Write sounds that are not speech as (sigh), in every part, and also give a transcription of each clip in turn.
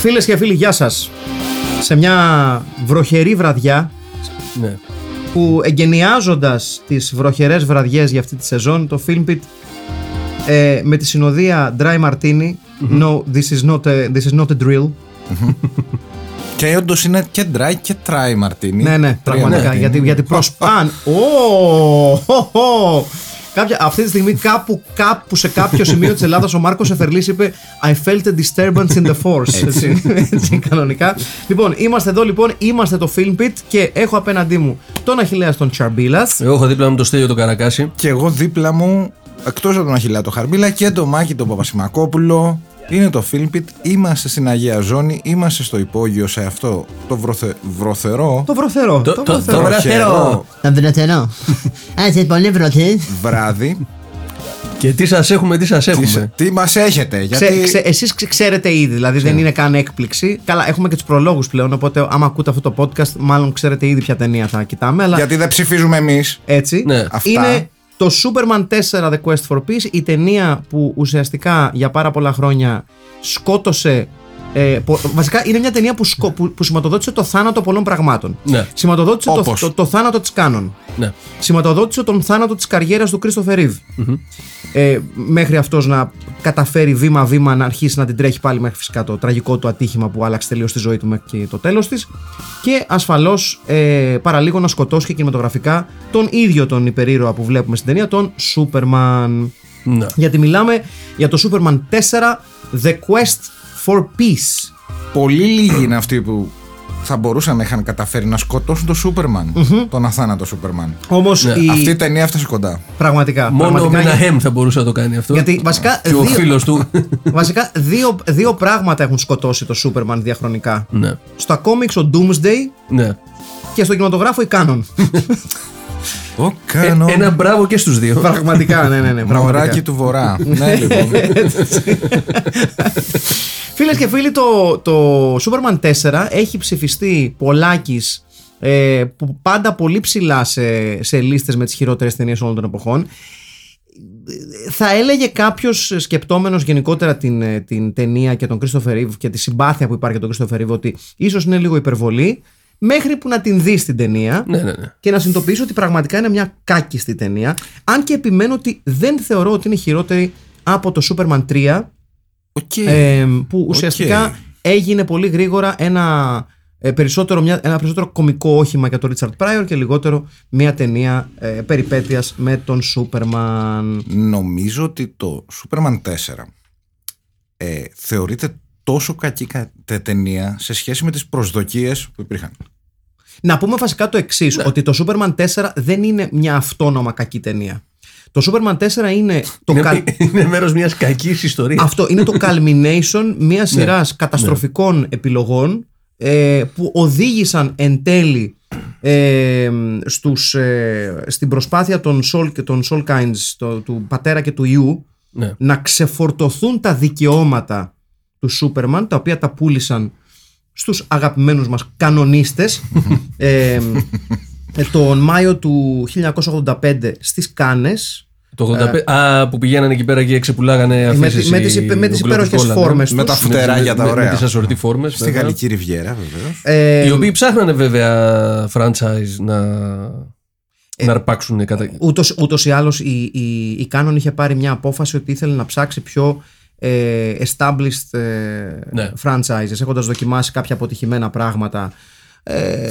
Φίλες και φίλοι, γεια σας. Σε μια βροχερή βραδιά Ναι. που εγκαινιάζοντας τις βροχερές βραδιές για αυτή τη σεζόν το Film Pit ε, με τη συνοδεία Dry Martini No, this is not a, this is not a drill Και όντως είναι και dry και try μαρτίνι. Ναι, ναι, πραγματικά. Γιατί, γιατί (laughs) προσπάν. Ω, χω, χω. Κάποια, αυτή τη στιγμή κάπου, κάπου σε κάποιο σημείο της Ελλάδας ο Μάρκος Εφερλής είπε I felt a disturbance in the force. Έτσι, έτσι, κανονικά. Λοιπόν, είμαστε εδώ λοιπόν, είμαστε το Film Pit και έχω απέναντί μου τον Αχιλέα τον Τσαρμπίλας. Εγώ έχω δίπλα μου το Στέλιο το Καρακάση. Και εγώ δίπλα μου, εκτός από τον Αχιλέα το Χαρμπίλα και το Μάκη τον Παπασημακόπουλο, είναι το Filmpit. Είμαστε στην Αγία Ζώνη, είμαστε στο υπόγειο σε αυτό το βρωθε, βρωθερό Το βρωθερό. Το- Το, το- βρωθερό. το βραθερό. Το βρωτερό. Α, είσαι πολύ βρωθή. βράδυ. Και τι σας έχουμε, τι σας έχουμε; τι μας έχετε, γιατί. Ξέ, ξέ, εσείς ξε- ξέρετε ήδη, δηλαδή δεν είναι καν έκπληξη. Καλά, έχουμε και τους προλόγους πλέον, οπότε άμα ακούτε αυτό το podcast, μάλλον ξέρετε ήδη ποια ταινία θα κοιτάμε. Αλλά Γιατί δεν ψηφίζουμε εμείς. Έτσι. Ναι. Αυτά. Είναι το Superman 4 The Quest for Peace, η ταινία που ουσιαστικά για πάρα πολλά χρόνια σκότωσε. Ε, πο- βασικά είναι μια ταινία που, σκο, που, που σηματοδότησε το θάνατο πολλών πραγμάτων. Ναι. Σηματοδότησε το, Όπως. το, το θάνατο της Κάνων. Ναι. Σηματοδότησε τον θάνατο της καριέρας του Κρίστοφερ Ρίβ. Ε, μέχρι αυτός να καταφέρει βήμα-βήμα να αρχίσει να την τρέχει πάλι μέχρι φυσικά το τραγικό του ατύχημα που άλλαξε τελείως τη ζωή του μέχρι και το τέλος της και ασφαλώς ε, παραλίγο να σκοτώσει και κινηματογραφικά τον ίδιο τον υπερήρωα που βλέπουμε στην ταινία, τον Superman. Ναι. Γιατί μιλάμε για το Superman 4 The Quest for Peace. Πολύ λίγοι είναι αυτοί που θα μπορούσαν να είχαν καταφέρει να σκοτώσουν τον Σούπερμαν. Τον αθάνατο Σούπερμαν. Όμως Ναι, η... Αυτή η ταινία έφτασε κοντά. πραγματικά, Μόνο ο πραγματικά είναι- Μεναχέμ θα μπορούσε να το κάνει αυτό. Γιατί βασικά Και ο δύο- φίλος του. (laughs) Βασικά δύο, δύο πράγματα έχουν σκοτώσει το Superman διαχρονικά. ναι. Στα comics ο Doomsday ναι. και στο κινηματογράφο η (laughs) Cannon. Ο Ε, Cannon. ένα μπράβο και στους δύο. πραγματικά, ναι, ναι, ναι. Μωράκι Πραγματικά. του Βορρά. ναι, λοιπόν. (laughs) Φίλες και φίλοι, το, το Superman 4 έχει ψηφιστεί πολλάκις ε, που πάντα πολύ ψηλά σε, σε λίστες με τις χειρότερες ταινίες όλων των εποχών. Θα έλεγε κάποιος σκεπτόμενος γενικότερα την, ε, την ταινία και τον Christopher Reeve και τη συμπάθεια που υπάρχει για τον Christopher Reeve ότι ίσως είναι λίγο υπερβολή, μέχρι που να την δεις την ταινία ναι, ναι, ναι. και να συνειδητοποιήσω ότι πραγματικά είναι μια κάκιστη ταινία. Αν και επιμένω ότι δεν θεωρώ ότι είναι χειρότερη από το Superman 3, Οκ. ε, που ουσιαστικά έγινε πολύ γρήγορα ένα, ε, περισσότερο, μια, ένα περισσότερο κομικό όχημα για τον Richard Pryor και λιγότερο μια ταινία ε, περιπέτειας με τον Superman. Νομίζω ότι το Superman 4 ε, θεωρείται τόσο κακή κα- τε- ταινία σε σχέση με τις προσδοκίες που υπήρχαν. Να πούμε βασικά το εξής, ότι το Superman 4 δεν είναι μια αυτόνομα κακή ταινία. Το Superman 4 είναι το Είναι, καλ- (laughs) είναι μέρος μιας κακής ιστορίας. Αυτό είναι το culmination μιας σειράς καταστροφικών επιλογών ε, που οδήγησαν εν τέλει ε, στους, ε, στην προσπάθεια των Soul, και των Soul Kinds, το- του πατέρα και του ιού, Ναι. να ξεφορτωθούν τα δικαιώματα του Σούπερμαν, τα οποία τα πούλησαν στους αγαπημένους μας κανονίστες (laughs) ε, ε, τον Μάιο του 1985 στις Κάνες Το 85. Α, που πηγαίνανε εκεί πέρα και ξεπουλάγανε Ε, με, αφήσεις τις- με τις, οι- υπε- με τις ο Globus υπέροχες Golan, φόρμες Με τα τους. φτεράκια τα με, ωραία. με τις ασορτή φόρμες Στη βέβαια. Γαλλική Ριβιέρα βεβαίως. Ε, οι οποίοι ψάχνανε βέβαια franchise να, να αρπάξουν κατά... Ούτως, ούτως ή άλλως η, η, η Canon είχε πάρει μια απόφαση ότι ήθελε να ψάξει πιο ε, established ε, Ναι. franchises έχοντας δοκιμάσει κάποια αποτυχημένα πράγματα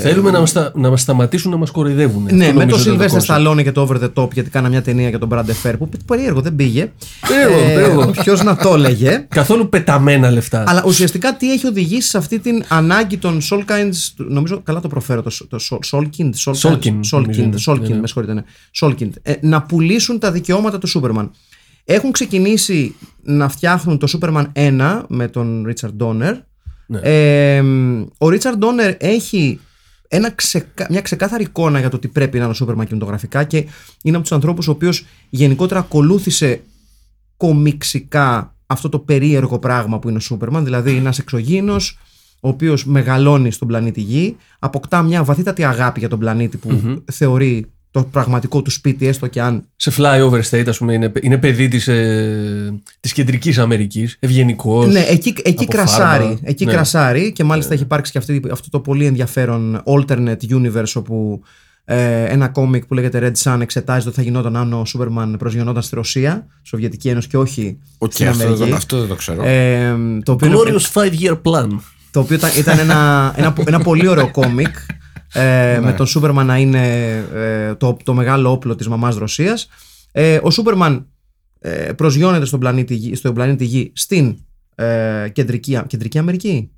Θέλουμε να μας, στα- να μας σταματήσουν να μας κοροϊδεύουν. Ναι, Αυτό με νομίζω το ήταν Sylvester concept. Stallone και το Over the Top, γιατί κάνα μια ταινία για τον Brad Fair που περίεργο δεν πήγε. Περίεργο, περίεργο. Ποιος να το έλεγε. Καθόλου πεταμένα λεφτά. Αλλά ουσιαστικά τι έχει οδηγήσει σε αυτή την ανάγκη των Solkinds, νομίζω καλά το προφέρω το, το Sol- Solkind, Solkind, Solkind, νομίζω Solkind, είναι. Solkind, Ναι, ναι. με συγχωρείτε, ναι. Solkind, ε, να πουλήσουν τα δικαιώματα του Superman. Έχουν ξεκινήσει να φτιάχνουν το Superman 1 με τον Richard Donner. Ναι. Ε, ο Richard Donner έχει ένα ξεκα... μια ξεκάθαρη εικόνα για το τι πρέπει να είναι ο Superman κινηματογραφικά και είναι από τους ανθρώπους ο οποίος γενικότερα ακολούθησε κομιξικά αυτό το περίεργο πράγμα που είναι ο Σούπερμαν, δηλαδή είναι ένας εξωγήινος, ο οποίος μεγαλώνει στον πλανήτη Γη, αποκτά μια βαθύτατη αγάπη για τον πλανήτη που θεωρεί το πραγματικό του σπίτι, έστω και αν. Σε flyover state, ας πούμε, είναι, είναι παιδί της, ε, της κεντρικής Αμερικής, ευγενικός. Ναι, εκεί, εκεί από κρασάρει. φάρμα. Εκεί Ναι. κρασάρει και μάλιστα έχει υπάρξει και αυτή, αυτό το πολύ ενδιαφέρον alternate universe όπου ε, ένα κόμικ που λέγεται Red Son εξετάζει το τι θα γινόταν αν ο Σούπερμαν προσγειωνόταν στη Ρωσία, Σοβιετική Ένωση και όχι Οκ, στην αυτό, Αμερική. δεν- αυτό δεν το ξέρω. Ε, το οποίο είναι- Glorious five-year plan. Το οποίο ήταν, ήταν ένα, ένα, ένα πολύ ωραίο (laughs) κόμικ ε, με τον Σούπερμαν να είναι ε, το, το μεγάλο όπλο της μαμάς Ρωσίας. Ε, ο Σούπερμαν ε, προσγειώνεται στον πλανήτη, Γη- στον πλανήτη Γη στην ε, κεντρική, κεντρική Αμερική.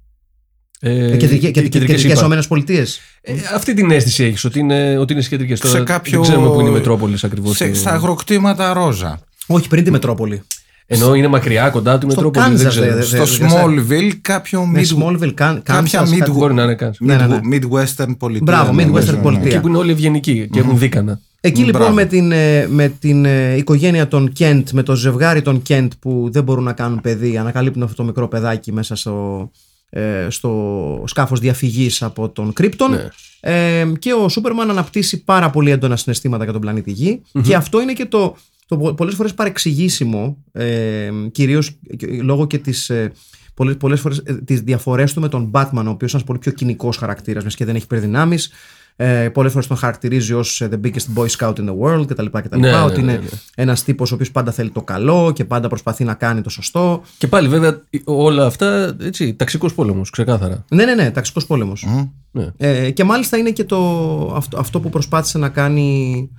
Ε, Ε, κεντρική, και- κεντρικές κεντρικές Ηνωμένες είπα. Ηνωμένες Πολιτείες. Ε, αυτή την αίσθηση έχεις, ότι είναι, ότι είναι σχετικές. Τώρα σε κάποιο... Δεν ξέρουμε που είναι η Μετρόπολης ακριβώς. Σε, Ε, στα αγροκτήματα ρόζα. Όχι, πριν τη Μετρόπολη. Ενώ είναι μακριά κοντά του η Στο Μετρόπολη. Δεν Kansas, ξέρω. δε- Στο δε- δε- Smallville κάποιο Ναι, mid, Smallville, Kan- κάποια Kansas, mid- κάτι- Μπορεί να είναι Kansas. Ναι, ναι, ναι. mid- Midwestern πολιτεία. Μπράβο, ναι, Midwestern ναι, ναι. πολιτεία. Εκεί που είναι όλοι ευγενικοί και έχουν δίκανα. Εκεί λοιπόν Μπράβο. με την, ε, με την ε, οικογένεια των Κέντ, με το ζευγάρι των Κέντ που δεν μπορούν να κάνουν παιδί, ανακαλύπτουν αυτό το μικρό παιδάκι μέσα στο, ε, στο σκάφος διαφυγής από τον Κρύπτον Ναι. ε, και ο Σούπερμαν αναπτύσσει πάρα πολύ έντονα συναισθήματα για τον πλανήτη Γη και αυτό είναι και το, το πο- πολλές φορές παρεξηγήσιμο ε, κυρίως και- λόγω και της... Ε, Πολλές, πολλές φορές ε, τις διαφορές του με τον Batman ο οποίος είναι ένας πολύ πιο κοινικός χαρακτήρας μιας και δεν έχει υπερδυνάμεις ε, πολλές φορές τον χαρακτηρίζει ως ε, the biggest boy scout in the world κτλ. κτλ. Ναι, ναι, ότι ναι, είναι ναι. ένας τύπος ο οποίος πάντα θέλει το καλό και πάντα προσπαθεί να κάνει το σωστό. Και πάλι βέβαια όλα αυτά έτσι, ταξικός πόλεμος, ξεκάθαρα. Ναι, ναι, ναι, ταξικός πόλεμος. Ναι. Ε, και μάλιστα είναι και το, αυτό, αυτό που προσπάθησε να κάνει.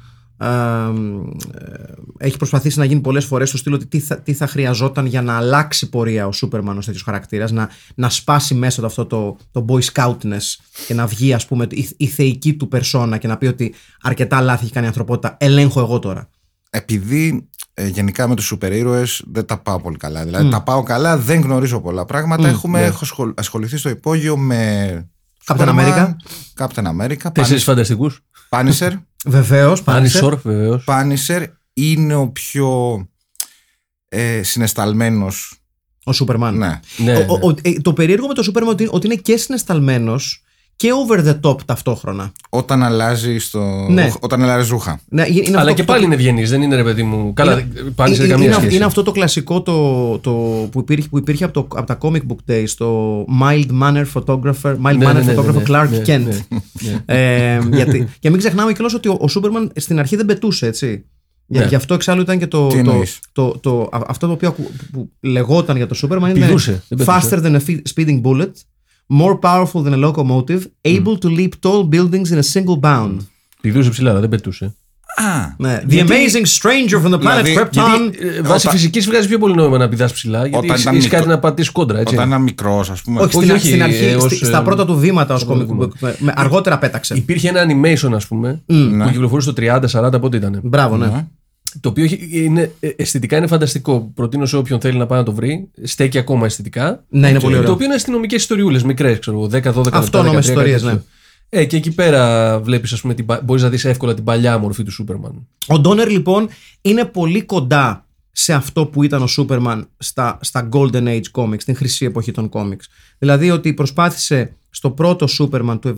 Α, ε, έχει προσπαθήσει να γίνει πολλές φορές στο στήλο ότι τι θα, τι θα χρειαζόταν για να αλλάξει πορεία ο Σούπερμαν ως τέτοιος χαρακτήρας να, να σπάσει μέσα του αυτό το, το boy scoutness και να βγει ας πούμε η, η θεϊκή του περσόνα και να πει ότι αρκετά λάθη έχει κάνει η ανθρωπότητα ελέγχω εγώ τώρα Επειδή ε, γενικά με τους σούπερ ήρωες δεν τα πάω πολύ καλά. Δηλαδή τα πάω καλά, δεν γνωρίζω πολλά πράγματα. Έχουμε, ναι. έχω σχολ- ασχοληθεί στο υπόγειο με Captain Superman, America. Captain America, Τέσσερις φανταστικούς; Punisher. βεβαίως Punisher. Punisher, βεβαίως. Punisher είναι ο πιο ε, συναισθαλμένος. ο Σούπερμαν Ναι. Ναι, Ο- ο- ναι. ο- ε, το περίεργο με το Σούπερμαν ότι, ότι είναι και συναισθαλμένος και over the top ταυτόχρονα Όταν αλλάζει, στο... Ναι. όταν αλλάζει ρούχα. Ναι, είναι Αλλά αυτό και το- πάλι είναι ευγενής, δεν είναι ρε παιδί μου. Καλά, πάλι σε είναι, καμία είναι, σχέση. είναι αυτό το κλασικό το, το, που, υπήρχε, που υπήρχε από, το, από τα comic book days, το mild manner photographer, mild Ναι, manner ναι, ναι, photographer ναι, Clark ναι, Kent. ναι, ναι. Ε, γιατί, και μην ξεχνάμε κιόλας ότι ο, ο Σούπερμαν στην αρχή δεν πετούσε, έτσι. Για- Ναι. Γι' αυτό εξάλλου ήταν και το, Τι το, εννοείς; το, το, α- αυτό το οποίο ακου- που λεγόταν για το Σούπερμαν Πηδούσε, δεν πετούσε. faster than a fe- speeding bullet, more powerful than a locomotive, able to leap tall buildings in a single bound. Πηδούσε ψηλά, αλλά δεν πετούσε. Α, Ναι. The amazing stranger from the planet Δηλαδή, Krypton. Ε, Βάσει Όταν- φυσικής βγάζει πιο πολύ νόημα να πηδάς ψηλά. Γιατί Όταν έχεις- ήταν έχεις μικρό- κάτι να πατήσεις κόντρα, έτσι. όταν ήταν μικρός ας πούμε. Όχι, Όχι, στην, όχι, στην αρχή, ε, ως, στη- στα ε, πρώτα του βήματα ως πρώτα comic του book. Με, με- αργότερα πέταξε. Υπήρχε ένα animation, ας πούμε, Ναι. που κυκλοφορούσε στο 30-40 πότε ήταν. Μπράβο, ναι. Ναι. Το οποίο έχει- είναι, ε, αισθητικά είναι φανταστικό. Προτείνω σε όποιον θέλει να πάει να το βρει. Στέκει ακόμα αισθητικά. Ναι, είναι πολύ Το ωραίο. οποίο είναι αστυνομικές ιστοριούλες, μικρές, ξέρω εγώ, 10-12 λεπτά. Αυτόνομες 13, ιστορίες, κάτι ναι. τέτοιο. Ε, και εκεί πέρα βλέπεις, ας πούμε, μπορείς να δεις εύκολα την παλιά μορφή του Σούπερμαν. Ο Ντόνερ λοιπόν είναι πολύ κοντά σε αυτό που ήταν ο Σούπερμαν στα, στα Golden Age Comics, στην χρυσή εποχή των comics. Δηλαδή ότι προσπάθησε στο πρώτο Σούπερμαν του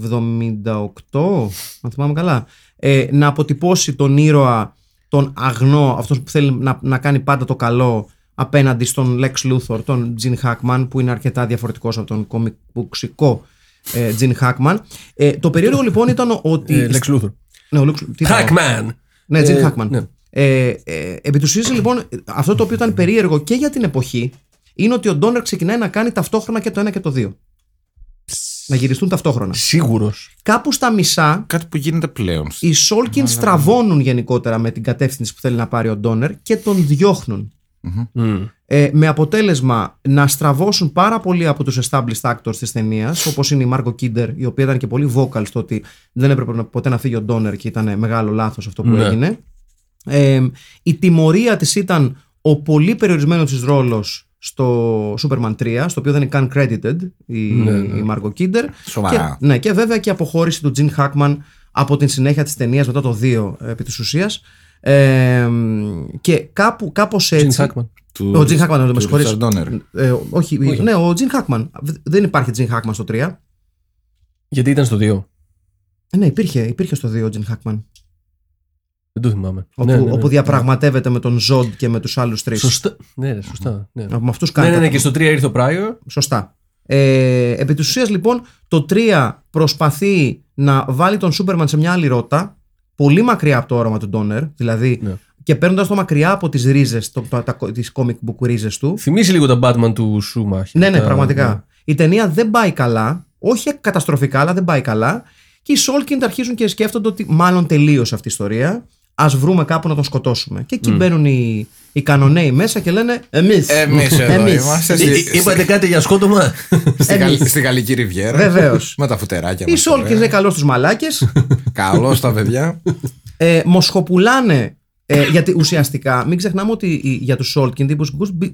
78, αν θυμάμαι καλά, ε, να αποτυπώσει τον ήρωα, τον αγνό, αυτός που θέλει να, να κάνει πάντα το καλό απέναντι στον Lex Luthor, τον Gene Hackman, που είναι αρκετά διαφορετικός από τον κομικουξικό ε, Gene Hackman. Ε, το περίεργο λοιπόν ήταν ότι... Ε, Lex Luthor. Ναι, ο Lex- τι θα πω; Hackman! Ναι, Τζιν Ε, Χάκμαν. ναι. Ε, ε, επί του ουσίας, λοιπόν, αυτό το οποίο ήταν περίεργο και για την εποχή είναι ότι ο Ντόνερ ξεκινάει να κάνει ταυτόχρονα και το ένα και το δύο. Να γυριστούν ταυτόχρονα. Σίγουρος. Κάπου στα μισά Κάτι που γίνεται πλέον. οι Σόλκινς στραβώνουν γενικότερα με την κατεύθυνση που θέλει να πάρει ο Ντόνερ και τον διώχνουν. Ε, με αποτέλεσμα να στραβώσουν πάρα πολύ από τους established actors της ταινίας, όπως είναι η Μάρκο Κίντερ, η οποία ήταν και πολύ vocal στο ότι δεν έπρεπε να- ποτέ να φύγει ο Ντόνερ και ήταν μεγάλο λάθος αυτό που Ναι. έγινε. Ε, η τιμωρία της ήταν ο πολύ περιορισμένος της ρόλος στο Superman 3, στο οποίο δεν είναι καν credited η, Ναι, ναι. η Μάρκο Κίντερ. Σοβαρά. Και, ναι, και βέβαια και η αποχώρηση του Τζιν Χάκμαν από την συνέχεια της ταινίας μετά το 2 επί της ουσίας. Ε, και κάπου, κάπως Τζιν έτσι... Χάκμαν. Του, Ο Τζιν Χάκμαν, με του συγχωρείς. Richard Donner. Ε, όχι, ναι, ο Τζιν Χάκμαν. Δεν υπάρχει Τζιν Χάκμαν στο 3. Γιατί ήταν στο 2. Ε, ναι, υπήρχε, υπήρχε στο 2 ο Τζιν Χάκμαν. Δεν το θυμάμαι. Όπου, Ναι, ναι, ναι. όπου διαπραγματεύεται με τον Ζοντ και με τους άλλους τρεις. Σωστά. Ναι, ρε, σωστά. Ναι. Με αυτούς Ναι, κάνει ναι, τα- ναι, και στο 3 ήρθε ο Prior. Σωστά. Ε, επί της ουσίας λοιπόν το 3 προσπαθεί να βάλει τον Σούπερμαν σε μια άλλη ρότα πολύ μακριά από το όραμα του Ντόνερ δηλαδή Ναι. και παίρνοντας το μακριά από τις ρίζες το, τα, τα, τις comic book ρίζες του Θυμίζει λίγο τα Batman του Schumacher. ναι ναι Τα- πραγματικά η ταινία δεν πάει καλά όχι καταστροφικά αλλά δεν πάει καλά και οι Σάλκιντ αρχίζουν και σκέφτονται ότι μάλλον τελείωσε αυτή η ιστορία ας βρούμε κάπου να τον σκοτώσουμε και εκεί μπαίνουν οι, οι Κανοναίοι μέσα και λένε εμείς Εμείς εδώ Εμείς. είμαστε. Ε, Στη, ε, Είπατε κάτι για σκότωμα; (laughs) στη, εμείς. Γαλλ- στη Γαλλική Ριβιέρα. Βεβαίως. Με τα φουτεράκια οι μας. Σάλκιντ είναι καλώς τους μαλάκες Καλώς τα παιδιά. ε, μοσχοπουλάνε. Ε, γιατί ουσιαστικά, μην ξεχνάμε ότι οι- για τους Σάλκιντ τύπους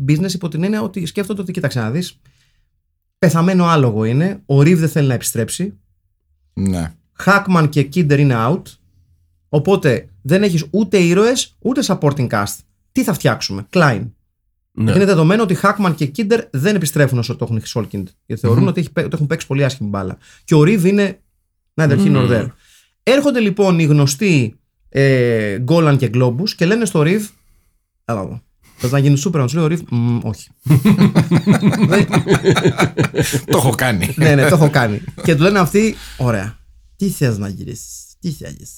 business υπό την έννοια ότι σκέφτονται ότι κοίταξε να δεις. Πεθαμένο άλογο είναι. Ο Ρίβ δεν θέλει να επιστρέψει. ναι. Χάκμαν και Κίντερ είναι out. Οπότε δεν έχεις ούτε ήρωες ούτε supporting cast. Τι θα φτιάξουμε, Klein. Ναι. Είναι δεδομένο ότι Χάκμαν και Κίντερ δεν επιστρέφουν όσο το έχουν οι Σόλκιντ. Γιατί θεωρούν ότι, έχει, παί- ότι έχουν παίξει πολύ άσχημη μπάλα. Και ο Ρίβ είναι neither here nor there. Έρχονται λοιπόν οι γνωστοί ε, Γκόλαν και Γκλόμπου και λένε στο Ρίβ. Έλα εδώ. Θες να γίνεις σούπερ, να του λέει ο Ρίβ. «Μμ, όχι. Δεν- Το έχω κάνει. ναι, ναι, το έχω κάνει. και του λένε αυτοί, ωραία. Τι θες να γυρίσεις, τι θέλεις;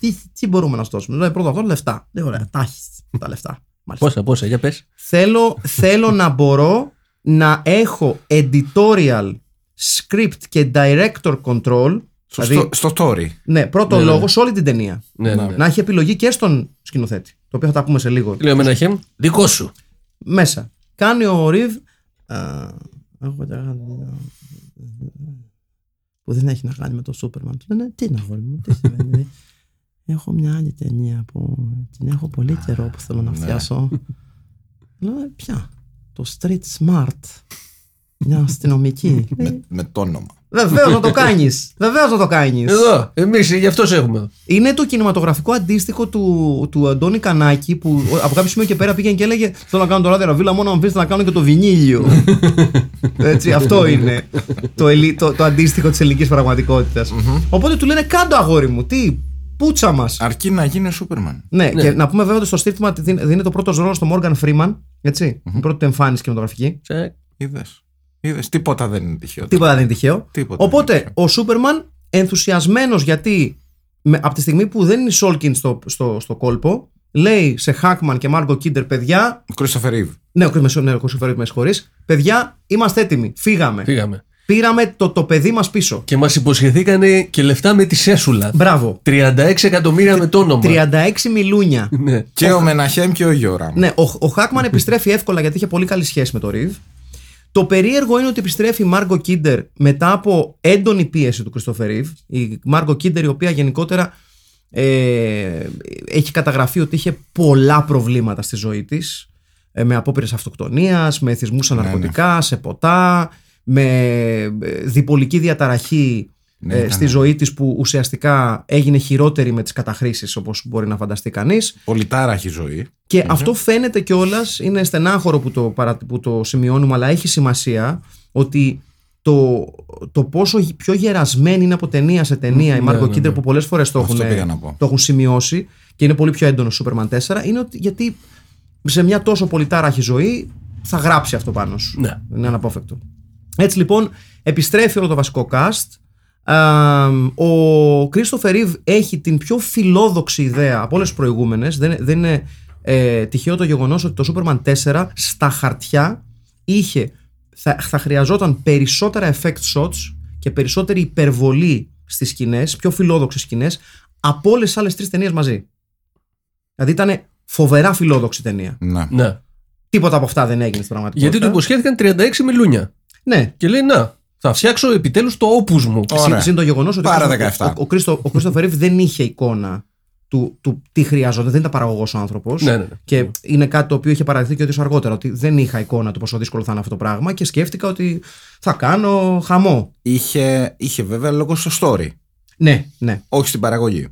Τι, τι μπορούμε να σου δώσουμε. Λέει πρώτα αυτό λεφτά. Λέει, ωραία, τα έχεις τα λεφτά. Μάλιστα. Πόσα, πόσα, για πες. Θέλω, θέλω να μπορώ να έχω editorial script και director control. Στο, δηλαδή, στο story. ναι, πρώτο Ναι, ναι. λόγο σε όλη την ταινία. Ναι, ναι, ναι. Να έχει επιλογή και στον σκηνοθέτη. Το οποίο θα τα πούμε σε λίγο. Λέω Μεναχέμ, δικό σου. Μέσα. Κάνει ο Ριβ. α, Έχω τώρα. Που δεν έχει να κάνει με το Σούπερμαν. Του λένε Τι να αγόρι μου, τι συμβαίνει. Έχω μια άλλη ταινία που την έχω πολύ καιρό που θέλω να φτιάσω. Λέω «Ε, Ποια; Το Street Smart. Μια αστυνομική. Με, με το όνομα. Βεβαίως να το κάνεις. Βεβαίως να το κάνεις. Εδώ, εμείς γι' αυτός σε έχουμε. Είναι το κινηματογραφικό αντίστοιχο του, του Αντώνη Κανάκη που από κάποιο σημείο και πέρα πήγαινε και έλεγε Θέλω να κάνω το ράδιο ραβίλα μόνο αν αφήσετε να κάνω και το βινίλιο. (laughs) Έτσι, αυτό είναι το, ελι- το, το αντίστοιχο της ελληνικής πραγματικότητας. Οπότε του λένε Κάντο αγόρι μου, τι, πούτσα μας. Αρκεί να γίνει Σούπερμαν. Ναι, και να πούμε βέβαια ότι στο στήριγμα δίνει δίνει το πρώτος ρόλος στο Morgan Freeman. Έτσι, η πρώτη του εμφάνιση κινηματογραφική. Τσεκ. Είδες. Είδες. Τίποτα δεν είναι τυχαίο. Τίποτα δεν είναι τυχαίο. Τίποτα Οπότε δεν είναι ο Σούπερμαν ενθουσιασμένος γιατί με, από τη στιγμή που δεν είναι η Σόλκιν στο, στο, στο κόλπο, λέει σε Χάκμαν και Μάργκο Κίντερ, παιδιά. Christopher Reeve. Ναι, ο Κρυσ- ναι, ο Christopher Reeve, με συγχωρείς. Παιδιά, είμαστε έτοιμοι. Φύγαμε. Φύγαμε. Πήραμε το, το παιδί μας πίσω. Και μας υποσχεθήκανε και λεφτά με τη Σέσουλα. Μπράβο. 36 εκατομμύρια με το όνομα. 36 μιλούνια. Ναι. Και ο Μεναχέμ και ο Γιώραμ. Ναι, ο, ο Χάκμαν επιστρέφει εύκολα γιατί είχε πολύ καλή σχέση με το Ριβ. Το περίεργο είναι ότι επιστρέφει η Μάργκο Κίντερ μετά από έντονη πίεση του Κριστόφερ Ριβ. Η Μάργκο Κίντερ, η οποία γενικότερα ε, έχει καταγραφεί ότι είχε πολλά προβλήματα στη ζωή της ε, με απόπειρες αυτοκτονίας, με εθισμούς σε Ναι, ναρκωτικά, σε ποτά, με ε, διπολική διαταραχή Ναι, ε, ήταν. στη ζωή της που ουσιαστικά έγινε χειρότερη με τις καταχρήσεις όπως μπορεί να φανταστεί κανείς. Πολυτάραχη ζωή. Και αυτό φαίνεται κιόλας, είναι στενάχωρο που το, παρα, που το σημειώνουμε, αλλά έχει σημασία ότι το, το πόσο γε- πιο γερασμένη είναι από ταινία σε ταινία η Μάργκο ναι, Κίντερ ναι. που πολλές φορές το, Αυτό έχουν- πήγα να πω. το έχουν σημειώσει και είναι πολύ πιο έντονο στο Superman 4 είναι ότι γιατί σε μια τόσο πολυτάραχη ζωή θα γράψει αυτό πάνω σου. Ναι. Είναι αναπόφευκτο. Έτσι λοιπόν επιστρέφει όλο το βασικό cast. Α, ο Κρίστοφερ Ρίβ έχει την πιο φιλόδοξη ιδέα από όλες τις προηγούμενες. Δεν, δεν είναι ε, τυχαίο το γεγονός ότι το Superman 4 στα χαρτιά είχε. Θα, θα χρειαζόταν περισσότερα effect shots και περισσότερη υπερβολή στις σκηνές, πιο φιλόδοξες σκηνές, από όλες τις άλλες τρεις ταινίες μαζί. Δηλαδή ήταν φοβερά φιλόδοξη ταινία. Ναι. Ναι. Τίποτα από αυτά δεν έγινε στην πραγματικότητα. Γιατί του υποσχέθηκαν 36 μιλούνια. Ναι. Και λέει να, θα φτιάξω επιτέλους το όπους μου. Ωραία. Συν, συν το γεγονός ότι Πάρα ο- 17. ο, ο, Κρίστο, ο Κρίστοφερ Ρίβ δεν είχε εικόνα του, του τι χρειάζονται, δεν ήταν παραγωγός ο άνθρωπος. Ναι, ναι, ναι. Και είναι κάτι το οποίο είχε παραδειχθεί και ο ίδιο αργότερα. Ότι δεν είχα εικόνα του πόσο δύσκολο θα είναι αυτό το πράγμα και σκέφτηκα ότι θα κάνω χαμό. Είχε, είχε βέβαια λόγο στο story, Ναι, ναι. όχι στην παραγωγή.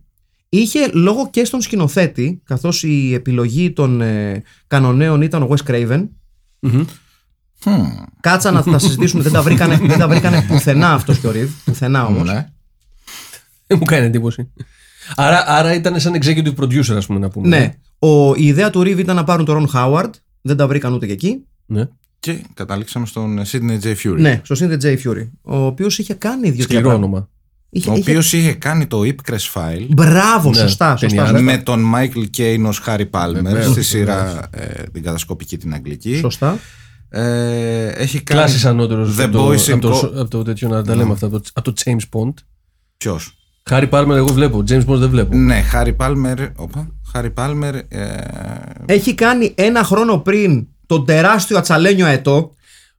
Είχε λόγο και στον σκηνοθέτη, καθώς η επιλογή των ε, κανονέων ήταν ο Wes Craven. Χμ, Κάτσα να τα συζητήσουμε, δεν τα βρήκανε, δεν τα βρήκανε πουθενά αυτός και ο Ρίβ. Πουθενά όμως. ναι. Δεν μου κάνει εντύπωση. Άρα, άρα ήταν σαν executive producer, ας πούμε, να πούμε. Ναι. Ο, η ιδέα του Ρίβ ήταν να πάρουν τον Ρον Χάουαρντ. Δεν τα βρήκαν ούτε και εκεί. ναι. Και καταλήξαμε στον Sidney J. Fury. Ναι, στο Σύνδε J. Fury. Ο οποίος είχε κάνει δύο Σκληρό όνομα. Είχε, Ο είχε- οποίος είχε κάνει το Ipcrest File Μπράβο, Ναι, σωστά. σωστά, ταινιάρα. σωστά. με τον Michael Caine ως Harry Palmer Βεβαίως, στη σειρά ε, την κατασκοπική την αγγλική. Σωστά. Ε, έχει κάνει. Κλάση ανώτερος The από, το- Boys in από, το, Co- από το τέτοιο να τα λέμε αυτά. Από το, από το James Bond. Ποιος; Χάρη Πάρμερ, εγώ βλέπω. James Bond δεν βλέπω. Ναι, Harry Palmer. Όπα. Harry Palmer. Ε, Έχει κάνει ένα χρόνο πριν τον τεράστιο ατσαλένιο αετό.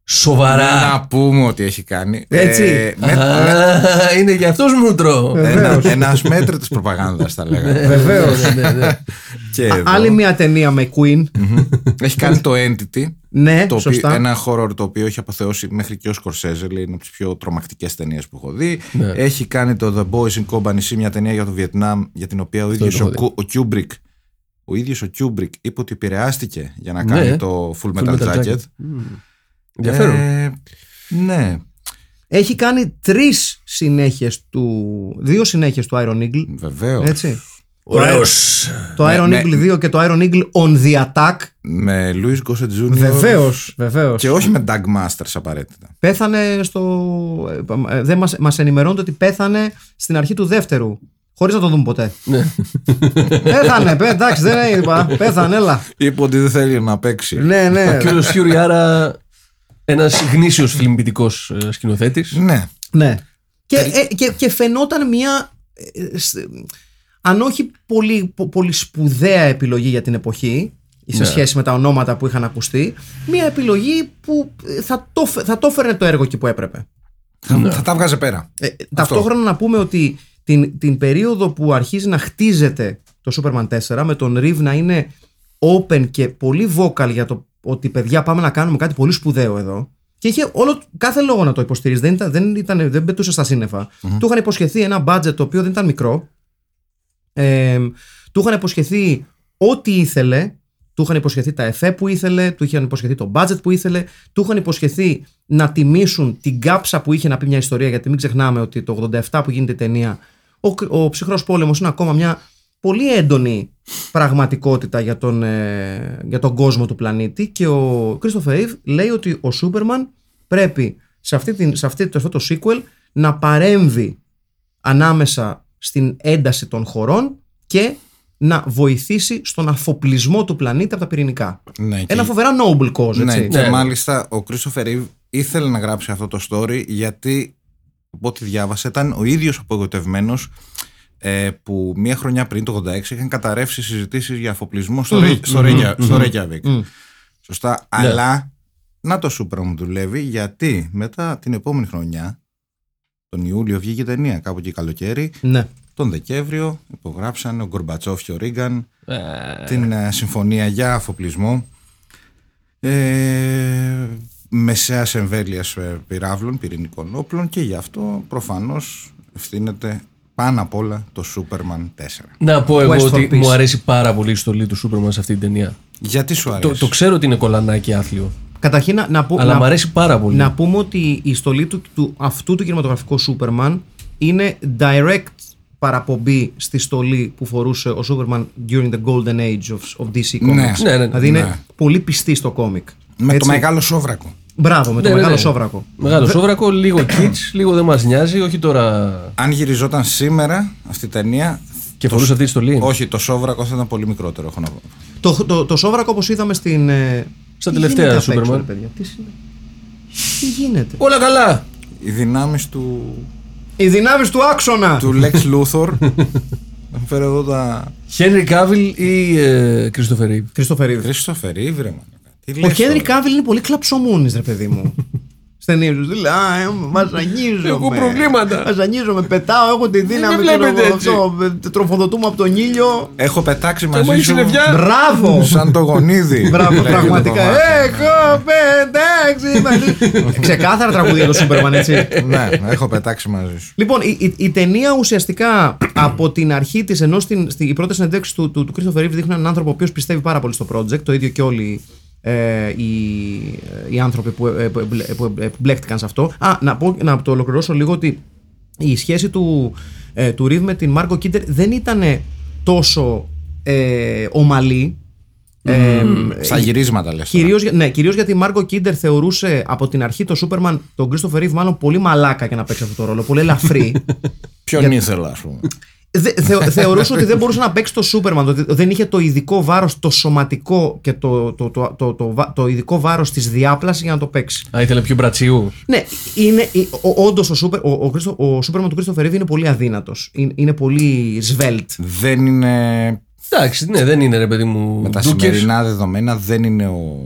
Σοβαρά. να πούμε ότι έχει κάνει. Έτσι. Ε, με, Α, είναι για αυτός μούτρο. ένα, ένας μέτρος της προπαγάνδας θα λέγαμε. Βεβαίως. ναι, ναι. Και εδώ. Άλλη μια ταινία με Queen. Έχει κάνει το Entity. Ναι, το οποίο, σωστά. ένα horror το οποίο έχει αποθεώσει μέχρι και ο Σκορσέζε, λέει είναι από τις πιο τρομακτικές ταινίες που έχω δει. Ναι. Έχει κάνει το The Boys in Company, C, μια ταινία για το Βιετνάμ, για την οποία ο ίδιος έχω ο, δει. Κου- ο Kubrick ο ίδιος ο Kubrick είπε ότι επηρεάστηκε για να Ναι. κάνει το Full Metal, Full Metal Jacket. Jacket. Μμμ. Ενδιαφέρον. Ε, ναι, Έχει κάνει τρεις συνέχειες του. Δύο συνέχειες του Iron Eagle. βεβαίως. Έτσι. Ωραίος. Το Iron ναι. Eagle 2 και το Iron Eagle on the attack. Με Louis Gossett Jr. Βεβαίως, βεβαίως. Και όχι με Doug Masters απαραίτητα. Πέθανε στο. ε, Δεν μας, μας ενημερώνεται ότι πέθανε στην αρχή του δεύτερου. Χωρίς να το δούμε ποτέ. Ναι. πέθανε, πέ, εντάξει, δεν είπα. Πέθανε, έλα. Είπε ότι δεν θέλει να παίξει. ναι, ναι. Κύριος Φιούρι, άρα ένας γνήσιος φιλμπιτικό σκηνοθέτης. Ναι. ναι. Και, ε, και, και φαινόταν μια. Ε, σ- αν όχι πολύ, πο- πολύ σπουδαία επιλογή για την εποχή σε Ναι. σχέση με τα ονόματα που είχαν ακουστεί μια επιλογή που ε, θα το, φε- θα το έφερε το έργο εκεί που έπρεπε Θα, θα τα βγάζε πέρα. Ε, ταυτόχρονα να πούμε ότι την, την περίοδο που αρχίζει να χτίζεται το Superman 4 με τον Ρίβ να είναι open και πολύ vocal για το ότι παιδιά πάμε να κάνουμε κάτι πολύ σπουδαίο εδώ και είχε όλο, κάθε λόγο να το υποστηρίζει. Δεν, ήταν, δεν, ήταν, δεν πετούσε στα σύννεφα. Του είχαν υποσχεθεί ένα budget το οποίο δεν ήταν μικρό. Ε, του είχαν υποσχεθεί ό,τι ήθελε. Του είχαν υποσχεθεί τα εφέ που ήθελε, του είχαν υποσχεθεί το budget που ήθελε, του είχαν υποσχεθεί να τιμήσουν την κάψα που είχε να πει μια ιστορία. Γιατί μην ξεχνάμε ότι το 87 που γίνεται η ταινία, ο, κρ- ο ψυχρός πόλεμος είναι ακόμα μια πολύ έντονη πραγματικότητα για τον, ε, για τον κόσμο του πλανήτη. Και ο Christopher Reeve λέει ότι ο Σούπερμαν πρέπει σε, αυτή την, σε αυτή, αυτό το sequel να παρέμβει ανάμεσα στην ένταση των χωρών και να βοηθήσει στον αφοπλισμό του πλανήτη από τα πυρηνικά. Ναι, και- Ένα φοβερά noble cause, Ναι, έτσι. και Ναι. μάλιστα ο Christopher Reeve ήθελε να γράψει αυτό το story γιατί από ό,τι διάβασα ήταν ο ίδιος απογοητευμένος ε, που μία χρονιά πριν το 86 είχαν καταρρεύσει συζητήσεις για αφοπλισμό στο, Ρέ- στο, Ρέγια- στο Reykjavik. Σωστά. Αλλά να το σούπερ μου δουλεύει γιατί μετά την επόμενη χρονιά τον Ιούλιο βγήκε η ταινία κάπου εκεί καλοκαίρι Ναι. τον Δεκέμβριο υπογράψαν ο Γκορμπατσόφ και ο Ρίγκαν Ε, την ε, συμφωνία για αφοπλισμό ε, μεσαίας εμβέλειας ε, πυράβλων, πυρηνικών όπλων και γι' αυτό προφανώς ευθύνεται πάνω απ' όλα το Superman 4. Να πω εγώ Quest for ότι Peace. μου αρέσει πάρα πολύ η στολή του Σούπερμαν σε αυτή την ταινία. Γιατί σου αρέσει. Το, το ξέρω ότι είναι κολανάκι άθλιο. Καταρχήν να, να, πω- Αλλά να- μου αρέσει πάρα πολύ. να πούμε ότι η στολή του, του αυτού του κινηματογραφικού Superman είναι direct παραπομπή στη στολή που φορούσε ο Superman during the golden age of, of DC Comics. Ναι. Ναι, ναι, ναι. δηλαδή είναι Ναι. πολύ πιστή στο κόμικ. με το Έτσι. μεγάλο σόβρακο. Μπράβο, με το Ναι, ναι, μεγάλο ναι. σόβρακο. Μεγάλο σόβρακο, λίγο (clears throat) kids, λίγο δεν μας νοιάζει, όχι τώρα. Αν γυριζόταν σήμερα αυτή η ταινία Και φορούσε αυτή τη στολή. όχι το σόβρακο θα ήταν πολύ μικρότερο έχω να πω. Το, το, το σόβρακο όπως είδαμε στην... ε, Στα τι τελευταία γίνεται απ' έξω, Superman. ρε παιδιά, Τι, συν- τι γίνεται; Όλα καλά! οι δυνάμεις του, Οι δυνάμεις του άξονα. του Lex Luthor. (laughs) Θα φέρω εδώ τα. Χένρι Κάβιλ ή ε, Κρίστοφερ Ρίβ. Christopher Reeve. Christopher Reeve, ρε μαλάκα. Τι Ο λες Χένρι τώρα. Κάβιλ είναι πολύ κλαψομούνη, ρε παιδί μου. (laughs) Στενή του. Λέει, Α, ε, μαζανίζομαι. Έχω προβλήματα. Μαζανίζομαι, πετάω, έχω τη δύναμη. με βλέπετε ξέρω εγώ, έτσι. αυτό, ε, Τροφοδοτούμε από τον ήλιο. Έχω πετάξει μου μαζί έχει σου συννεφιά. Μπράβο! σαν το γονίδι. (laughs) Μπράβο, Λέγεται το πραγματικά. κομμάτι. Έχω πετάξει μαζί. (laughs) Ξεκάθαρα τραγούδια το Σούπερμαν, έτσι. Ναι, έχω πετάξει μαζί σου. Λοιπόν, η, η, η ταινία ουσιαστικά από την αρχή της, ενώ στην, στη, οι πρώτε συνεντεύξει του, του, του Christopher Reeve δείχνουν έναν άνθρωπο ο οποίος πιστεύει πάρα πολύ στο project, το ίδιο και όλοι ε, οι, οι άνθρωποι που, ε, που, εμπλε- που, εμπλε- που μπλέχτηκαν σε αυτό. Α, να, πω, να το ολοκληρώσω λίγο ότι η σχέση του, ε, του Reeve με την Μάρκο Κίντερ δεν ήταν τόσο ε, ομαλή. Ε, Στα γυρίσματα λες. τώρα. Κυρίως, για- ναι, κυρίως γιατί η Μάργκο Κίντερ θεωρούσε από την αρχή το Σούπερμαν, τον Κρίστοφερ Ρίβ, μάλλον πολύ μαλάκα για να παίξει αυτό το ρόλο. Πολύ ελαφρύ. (laughs) Ποιον ήθελα, ας πούμε. Δε, θε- θεωρούσε ότι δεν μπορούσε να παίξει το Σούπερμαν. ότι δεν είχε το ειδικό βάρος, το σωματικό και το, το, το, το, το, βα- το ειδικό βάρος της διάπλασης για να το παίξει. Α, ήθελε πιο μπρατσίου. Ναι, είναι, όντως ο, Σούπερ, ο, ο, Christo- ο Σούπερμαν του Κρίστοφερ Ρίβ είναι πολύ αδύνατος. Είναι, είναι πολύ σβέλτ. Δεν είναι. Εντάξει, ναι, δεν είναι ρε παιδί μου. Με τα ντούκες. σημερινά δεδομένα δεν είναι ο.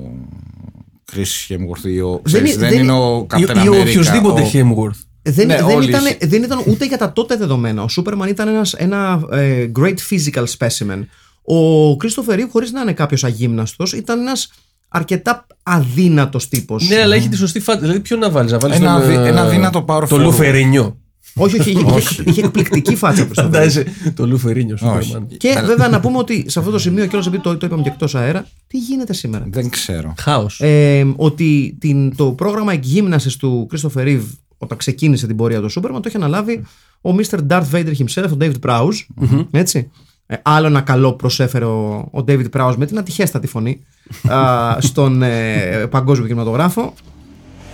Chris Hemsworth ή ο. Δεν ξέρεις, είναι- Δεν δεν είναι είναι- ο Ή, Captain ή ο America, οποιοδήποτε ο- Hemsworth. Δεν, Ναι, δεν, όλοι ήταν, οι- δεν ήταν ούτε για τα τότε δεδομένα. Ο Σούπερμαν ήταν ένας, ένα ε, great physical specimen. Ο Κρίστοφερ Ρίβ, χωρίς να είναι κάποιος αγύμναστος, ήταν ένας αρκετά αδύνατος τύπος. Ναι, αλλά έχει τη σωστή φάση. Δηλαδή, ποιο να βάλεις, να βάλεις. Ένα τον, δι- ε, ένα δύνατο power Το forward. Λουφερίνιο. όχι, όχι, είχε, είχε, είχε εκπληκτική φάτσα ο Christopher Reeve. Φαντάζεσαι το Λουφερίνιο, Όχι. Σούπερμαν. Και βέβαια να πούμε ότι σε αυτό το σημείο, κιόλα επειδή το, το είπαμε και εκτός αέρα, τι γίνεται σήμερα; Δεν ξέρω. Χάος. Ε, ότι την, το πρόγραμμα εκγύμνασης του Christopher Reeve όταν ξεκίνησε την πορεία του Σούπερμαν το είχε αναλάβει ο Mr. Darth Vader himself, ο David Prowse. Έτσι. Ε, άλλο ένα καλό προσέφερε ο, ο David Prowse με την ατυχέστατη φωνή (laughs) α, στον ε, παγκόσμιο κινηματογράφο.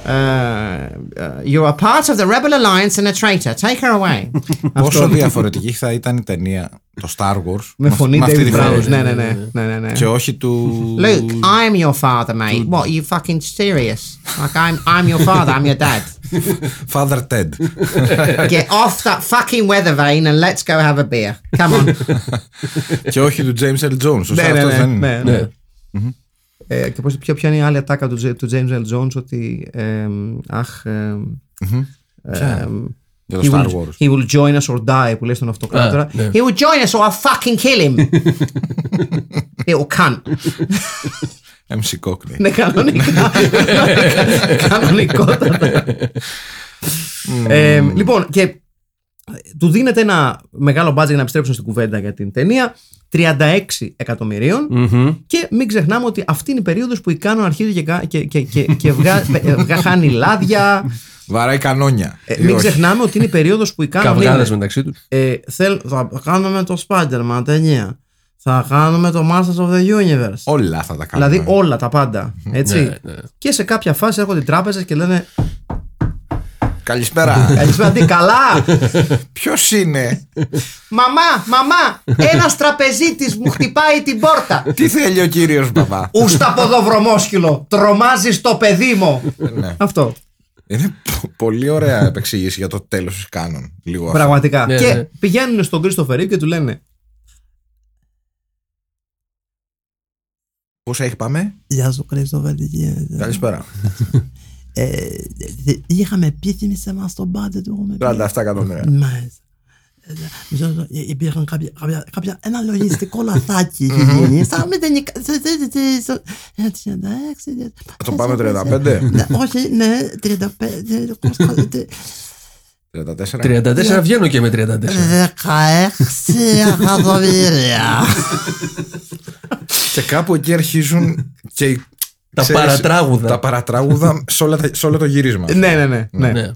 Ε, ε, You are part of the Rebel Alliance and a traitor. Take her away. (laughs) Πόσο διαφορετική θα ήταν η ταινία, το Star Wars. με φωνή αυτή David τη Prowse. φωνή. Ναι, ναι, ναι. ναι, ναι, ναι. Και όχι του. Luke, I'm your father, mate. What, are you fucking serious? Like, I'm, I'm your father, I'm your dad. (laughs) Father Ted. (laughs) Get off that fucking weather vane and let's go have a beer. Come on. και όχι του James L. Jones. Σωστά, Ναι, ναι, αυτός ναι, Δεν είναι. ναι, ναι. Ναι. Ε, και πώς, ποια, ποια είναι η άλλη ατάκα του, Τζε- του James L. Jones ότι εμ, αχ εμ, εμ, Για he, το Star will, Wars. he will join us or die που λέει στον αυτοκράτορα Α, ναι. He will join us or I'll fucking kill him. Little cunt MC Cockney. Ναι, κανονικά. (laughs) Κανονικότατα. Ε, λοιπόν, και του δίνεται ένα μεγάλο μπάτζ για να επιστρέψουν στην κουβέντα για την ταινία. 36 εκατομμυρίων. Και μην ξεχνάμε ότι αυτή είναι η περίοδος που η Κάνον αρχίζει και, κα- και, και, και, και βγα, (laughs) ε, βγα- χάνει λάδια. Βαράει κανόνια. Ε, Ή μην όχι. ξεχνάμε ότι είναι η περίοδος που η Κάνον Καυγάδες λένε, μεταξύ τους. ε, θέλ, θα κάνουμε το Spider-Man ταινία. Θα κάνουμε το Masters of the Universe. Όλα θα τα κάνουμε. Δηλαδή όλα τα πάντα. Έτσι. Ναι, ναι. Και σε κάποια φάση έρχονται οι τράπεζες και λένε Καλησπέρα. (laughs) Καλησπέρα, τι καλά! Ποιος είναι; Μαμά, μαμά, ένας τραπεζίτης μου χτυπάει την πόρτα. Τι θέλει ο κύριος Μπαμπά. Ούστα από εδώ βρωμόσκυλο! Τρομάζει το παιδί μου! Ναι. Αυτό. Είναι πο- πολύ ωραία επεξήγηση για το τέλος της Κάνων. Λίγο αυτό. Πραγματικά. Ναι, και ναι. πηγαίνουν στον Κρίστοφερ Ρίβ και του λένε Πόσα έχει πάμε; Γεια σου, Κρίστοφερ. Καλησπέρα. Ε, είχαμε επίσημη σε εμάς στον πάντε του. έχουμε πει. 37 εκατομμύρια. Μάλιστα. Ε, μισό λεπτό, ε, Υπήρχαν κάποια, κάποια, κάποια, ένα λογιστικό λαθάκι είχε γίνει. Σαν μηδενικά. σε- σε- σε- σε- ε, 36. Θα το πάμε 35. Ναι, Όχι, ναι, 35. κόστα- 34. 34 βγαίνω και με 34. 16 εκατομμύρια. Και κάπου εκεί αρχίζουν και οι- Τα ξέρεις, παρατράγουδα. Τα παρατράγουδα σε, όλα τα- σε όλο το γύρισμα. Ναι, ναι, ναι. ναι. Ναι.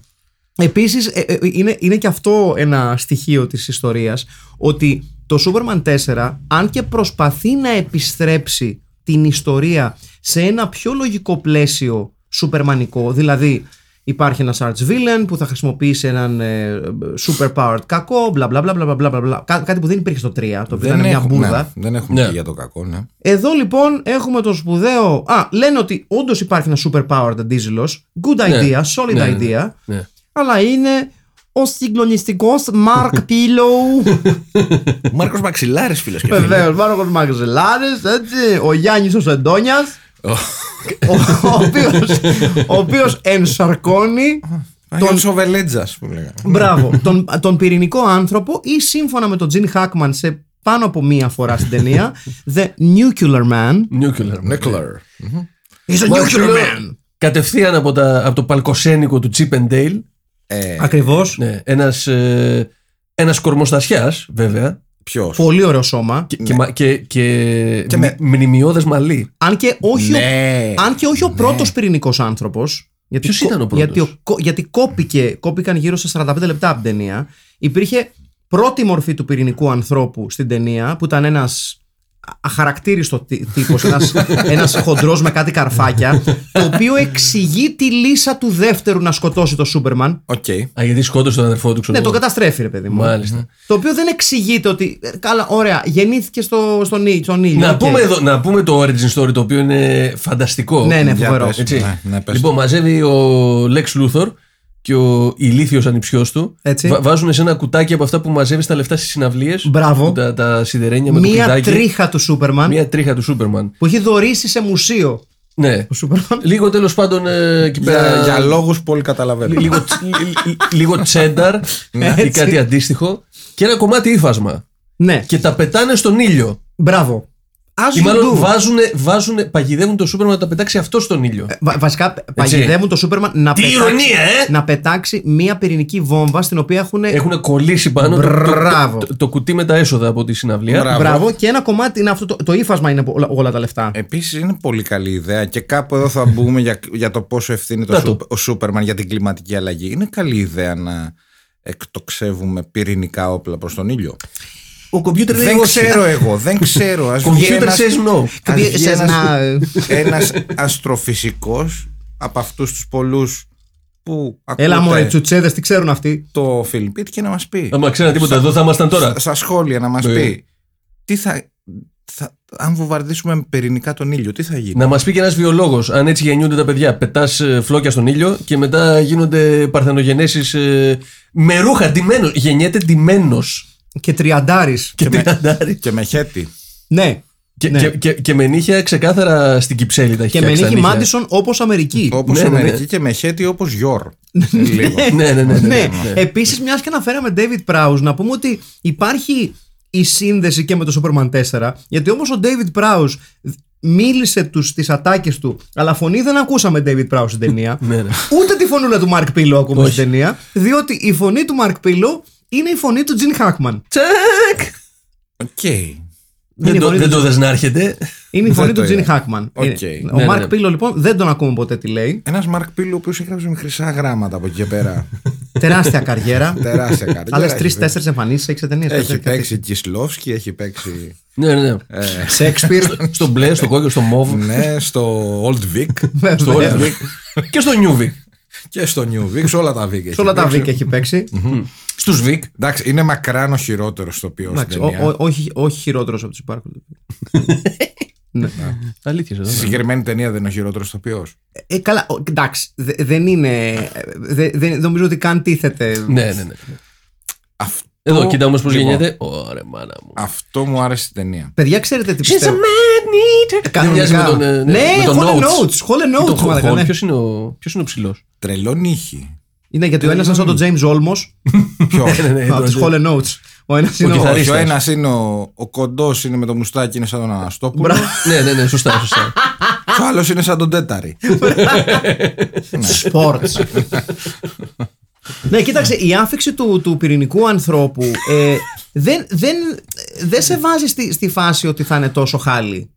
Επίσης ε, ε, είναι, είναι και αυτό ένα στοιχείο της ιστορίας ότι το Superman 4 αν και προσπαθεί να επιστρέψει την ιστορία σε ένα πιο λογικό πλαίσιο σουπερμανικό δηλαδή υπάρχει ένας arch villain που θα χρησιμοποιήσει έναν ε, super powered κακό μπλα μπλα μπλα μπλα μπλα μπλα μπλα Κά- κάτι που δεν υπήρχε στο 3 το οποίο ήταν μια έχουμε, μπουρδα ναι, δεν έχουμε Ναι. πει για το κακό, ναι. εδώ λοιπόν έχουμε το σπουδαίο. Α, λένε ότι όντως υπάρχει ένα super powered αντίζηλος. Good Ναι. idea, solid Ναι, ναι, idea. ναι. αλλά είναι ο συγκλονιστικός Μαρκ Πίλο. (laughs) Μάρκος Μαξιλάρης, φίλο και φίλοι. Βεβαίως, Μάρκος Μαξελάρη, έτσι. Ο Γιάννης ο Σεντόνιας. Ο οποίος, ο οποίος ενσαρκώνει Τον Σοβελέτζα, που λέγαμε. Μπράβο. τον, τον πυρηνικό άνθρωπο ή σύμφωνα με τον Τζιν Χάκμαν σε πάνω από μία φορά στην ταινία The Nuclear Man Nuclear. Νέκλαρ. He's a nuclear man Κατευθείαν από, τα, από το παλκοσένικο του Chip and Dale. Ακριβώς Ναι, ένας, ε, ένας κορμοστασιάς βέβαια. Ποιος; Πολύ ωραίο σώμα Και, και, μα- και, και, Και με- μνη- μνημειώδες μαλλί. Αν και όχι, Ναι. ο, αν και όχι ο πρώτος πυρηνικός άνθρωπος γιατί, Ποιος κο- ήταν ο πρώτος; Γιατί, ο- κο- γιατί κόπηκε, κόπηκαν γύρω σε 45 λεπτά από την ταινία Υπήρχε πρώτη μορφή του πυρηνικού ανθρώπου στην ταινία που ήταν ένας αχαρακτήριστο τύ- τύπος, ένας, (laughs) ένας χοντρός με κάτι καρφάκια το οποίο εξηγεί τη λύσσα του δεύτερου να σκοτώσει το Σούπερμαν Οκ. Α, γιατί σκότωσε τον αδερφό του, ξέρω Ναι, τον εγώ. καταστρέφει, ρε παιδί μου. Μάλιστα. Το οποίο δεν εξηγείται ότι. ε, Καλά, ωραία, γεννήθηκε στο, στον, ήλιο, στον ήλιο. Να, οκ. πούμε εδώ, να πούμε το origin story το οποίο είναι φανταστικό. Ναι, ναι, Για φοβερό. πες. Έτσι. Ναι, ναι, πες. λοιπόν, μαζεύει ο Lex Luthor και ο ηλίθιος ανιψιός του. Έτσι. Βα- βάζουν σε ένα κουτάκι από αυτά που μαζεύεις τα λεφτά στις συναυλίες. Μπράβο. Τα, τα σιδερένια με το Μία κλειδάκι. τρίχα του Σούπερμαν Μία τρίχα του Σούπερμαν. που έχει δωρήσει σε μουσείο. Ναι. Ο Σούπερμαν. Λίγο τέλος πάντων ε, εκεί πέρα. Για, για λόγους που όλοι καταλαβαίνουν. λίγο, τσι- λι- λι- λίγο τσένταρ (laughs) ή Έτσι. κάτι αντίστοιχο. Και ένα κομμάτι ύφασμα. Ναι, Και τα πετάνε στον ήλιο. μπράβο. As Ή you μάλλον do. βάζουνε, βάζουνε, παγιδεύουν το Σούπερμαν να τα πετάξει αυτός στον ήλιο. Βα- βασικά παγιδεύουν το Σούπερμαν να, Τι πετάξει, ηρωνία, ε! να πετάξει μία πυρηνική βόμβα στην οποία έχουν. Έχουν κολλήσει πάνω το, το, Μπράβο. το, το, το κουτί με τα έσοδα από τη συναυλία. Μπράβο. Μπράβο, και ένα κομμάτι είναι αυτό. Το, το ύφασμα είναι όλα, όλα τα λεφτά. Επίσης είναι πολύ καλή ιδέα και κάπου εδώ θα μπούμε για, για το πόσο ευθύνη το Να το. Σούπ- ο Σούπερμαν για την κλιματική αλλαγή. Είναι καλή ιδέα να εκτοξεύουμε πυρηνικά όπλα προς τον ήλιο. Ο κομπιούτερ λέει Δεν όχι. ξέρω εγώ, δεν (laughs) ξέρω. Ας βγει Computer ένας, says no. ας βγει Says ένας, no. ένας αστροφυσικός από αυτούς τους πολλούς που Έλα ακούτε μωρέ, τσουτσέδες, τι ξέρουν αυτοί; το Φιλιππίτ και να μας πει Άμα ξέραν τίποτα εδώ θα ήμασταν τώρα. στα σχόλια να μας Ναι. πει τι θα, θα, αν βομβαρδίσουμε με πυρηνικά τον ήλιο τι θα γίνει; Να μας πει και ένας βιολόγος, αν έτσι γεννιούνται τα παιδιά. Πετάς φλόκια στον ήλιο και μετά γίνονται παρθενογενέσεις με ρούχα ντυμένος. Γεννιέται ντυμένος. Και τριαντάρη. Και, με- τριαντάρις. Και με χέτι. Ναι. και, Ναι. και, και, και με νύχια ξεκάθαρα στην κυψέλη τα έχει Και με φτιάξει τα νίκη νύχια. Μάντισον όπως Αμερική. Όπως Ναι, ναι, ναι. Αμερική και με χέτι όπως Γιόρ. Λίγο. ναι, ναι, ναι, ναι, Ναι, ναι. επίσης, μιας και αναφέραμε David Prowse, να πούμε ότι υπάρχει η σύνδεση και με το Superman 4. Γιατί όμως ο David Prowse μίλησε τους, τις ατάκες του, αλλά φωνή δεν ακούσαμε David Prowse στην ταινία. Ναι, ναι. Ούτε τη φωνούλα του Mark Pillow ακούμε Όχι. στην ταινία, διότι η φωνή του Mark Pillow είναι η φωνή του Gene Hackman. Τσακ! Οκ. Δεν η το, φωνή δεν του- το δες να έρχεται. Είναι η φωνή Δεν του το Gene είδα. Hackman. Οκ. Είναι- Ο Ναι, ναι, Mark ναι. Pillow λοιπόν δεν τον ακούμε ποτέ τι λέει. Ένας Μαρκ Πίλου ο οποίος έγραψε με χρυσά γράμματα από εκεί και πέρα. (laughs) Τεράστια καριέρα. Τεράστια καριέρα. Άλλες έχει τρει-τέσσερι εμφανίσεις έχει σε ταινίες. Έχει παίξει Κισλόφσκι, έχει παίξει ναι, ναι, ναι. Σέξπιρ. (laughs) στο μπλε, στο κόκκινο, στο μόβ. ναι, στο Old Vic στο Old Vic (laughs) και στο New Vic. Και στο New Vic, σε όλα τα Vic. έχει Σε όλα τα παίξει. Vic έχει παίξει. Στους Vic. Εντάξει, είναι μακράν ο χειρότερος στο οποίο στην Εντάξει, ο- ταινία. ο- όχι, όχι χειρότερος από τους υπάρχοντες. (laughs) ναι. Αλήθεια εδώ. Στη ναι. συγκεκριμένη ταινία δεν είναι ο χειρότερος ηθοποιό. Ε, καλά, ο- εντάξει, δε- δεν είναι. δε- δεν νομίζω ότι καν τίθεται. Ναι, ναι, ναι. Αυτό, Εδώ, κοίτα όμως πώς λοιπόν, γεννιέται. Ωραία, μάνα μου. Αυτό μου άρεσε στην ταινία. Παιδιά, ξέρετε τι She's a πιστεύω; man eater. Δεν μοιάζει με τον, ε, ναι, με τον Hall and Oates. Notes. Hall and Με τον Notes, μαλάκα, Hall. ναι. Ποιος είναι ο, ποιος είναι ο ψηλός; Τρελό νύχι. Είναι γιατί ο ένας είναι σαν τον James Olmos (laughs) Ποιο; (laughs) Ναι, ναι, από τον- του Hall and Notes. Ο ένας είναι ο. κιθαρίστας. Όχι, ο ένας είναι ο, ο κοντός είναι με το μουστάκι, είναι σαν τον Αναστόπουλο. Ναι, ναι, ναι, σωστά, σωστά. Και (laughs) ο άλλος είναι σαν τον Τέταρη. Sports. ναι, κοίταξε, η άφηξη του, του πυρηνικού ανθρώπου ε, δεν, δεν, δεν σε βάζει στη, στη φάση ότι θα είναι τόσο χάλι.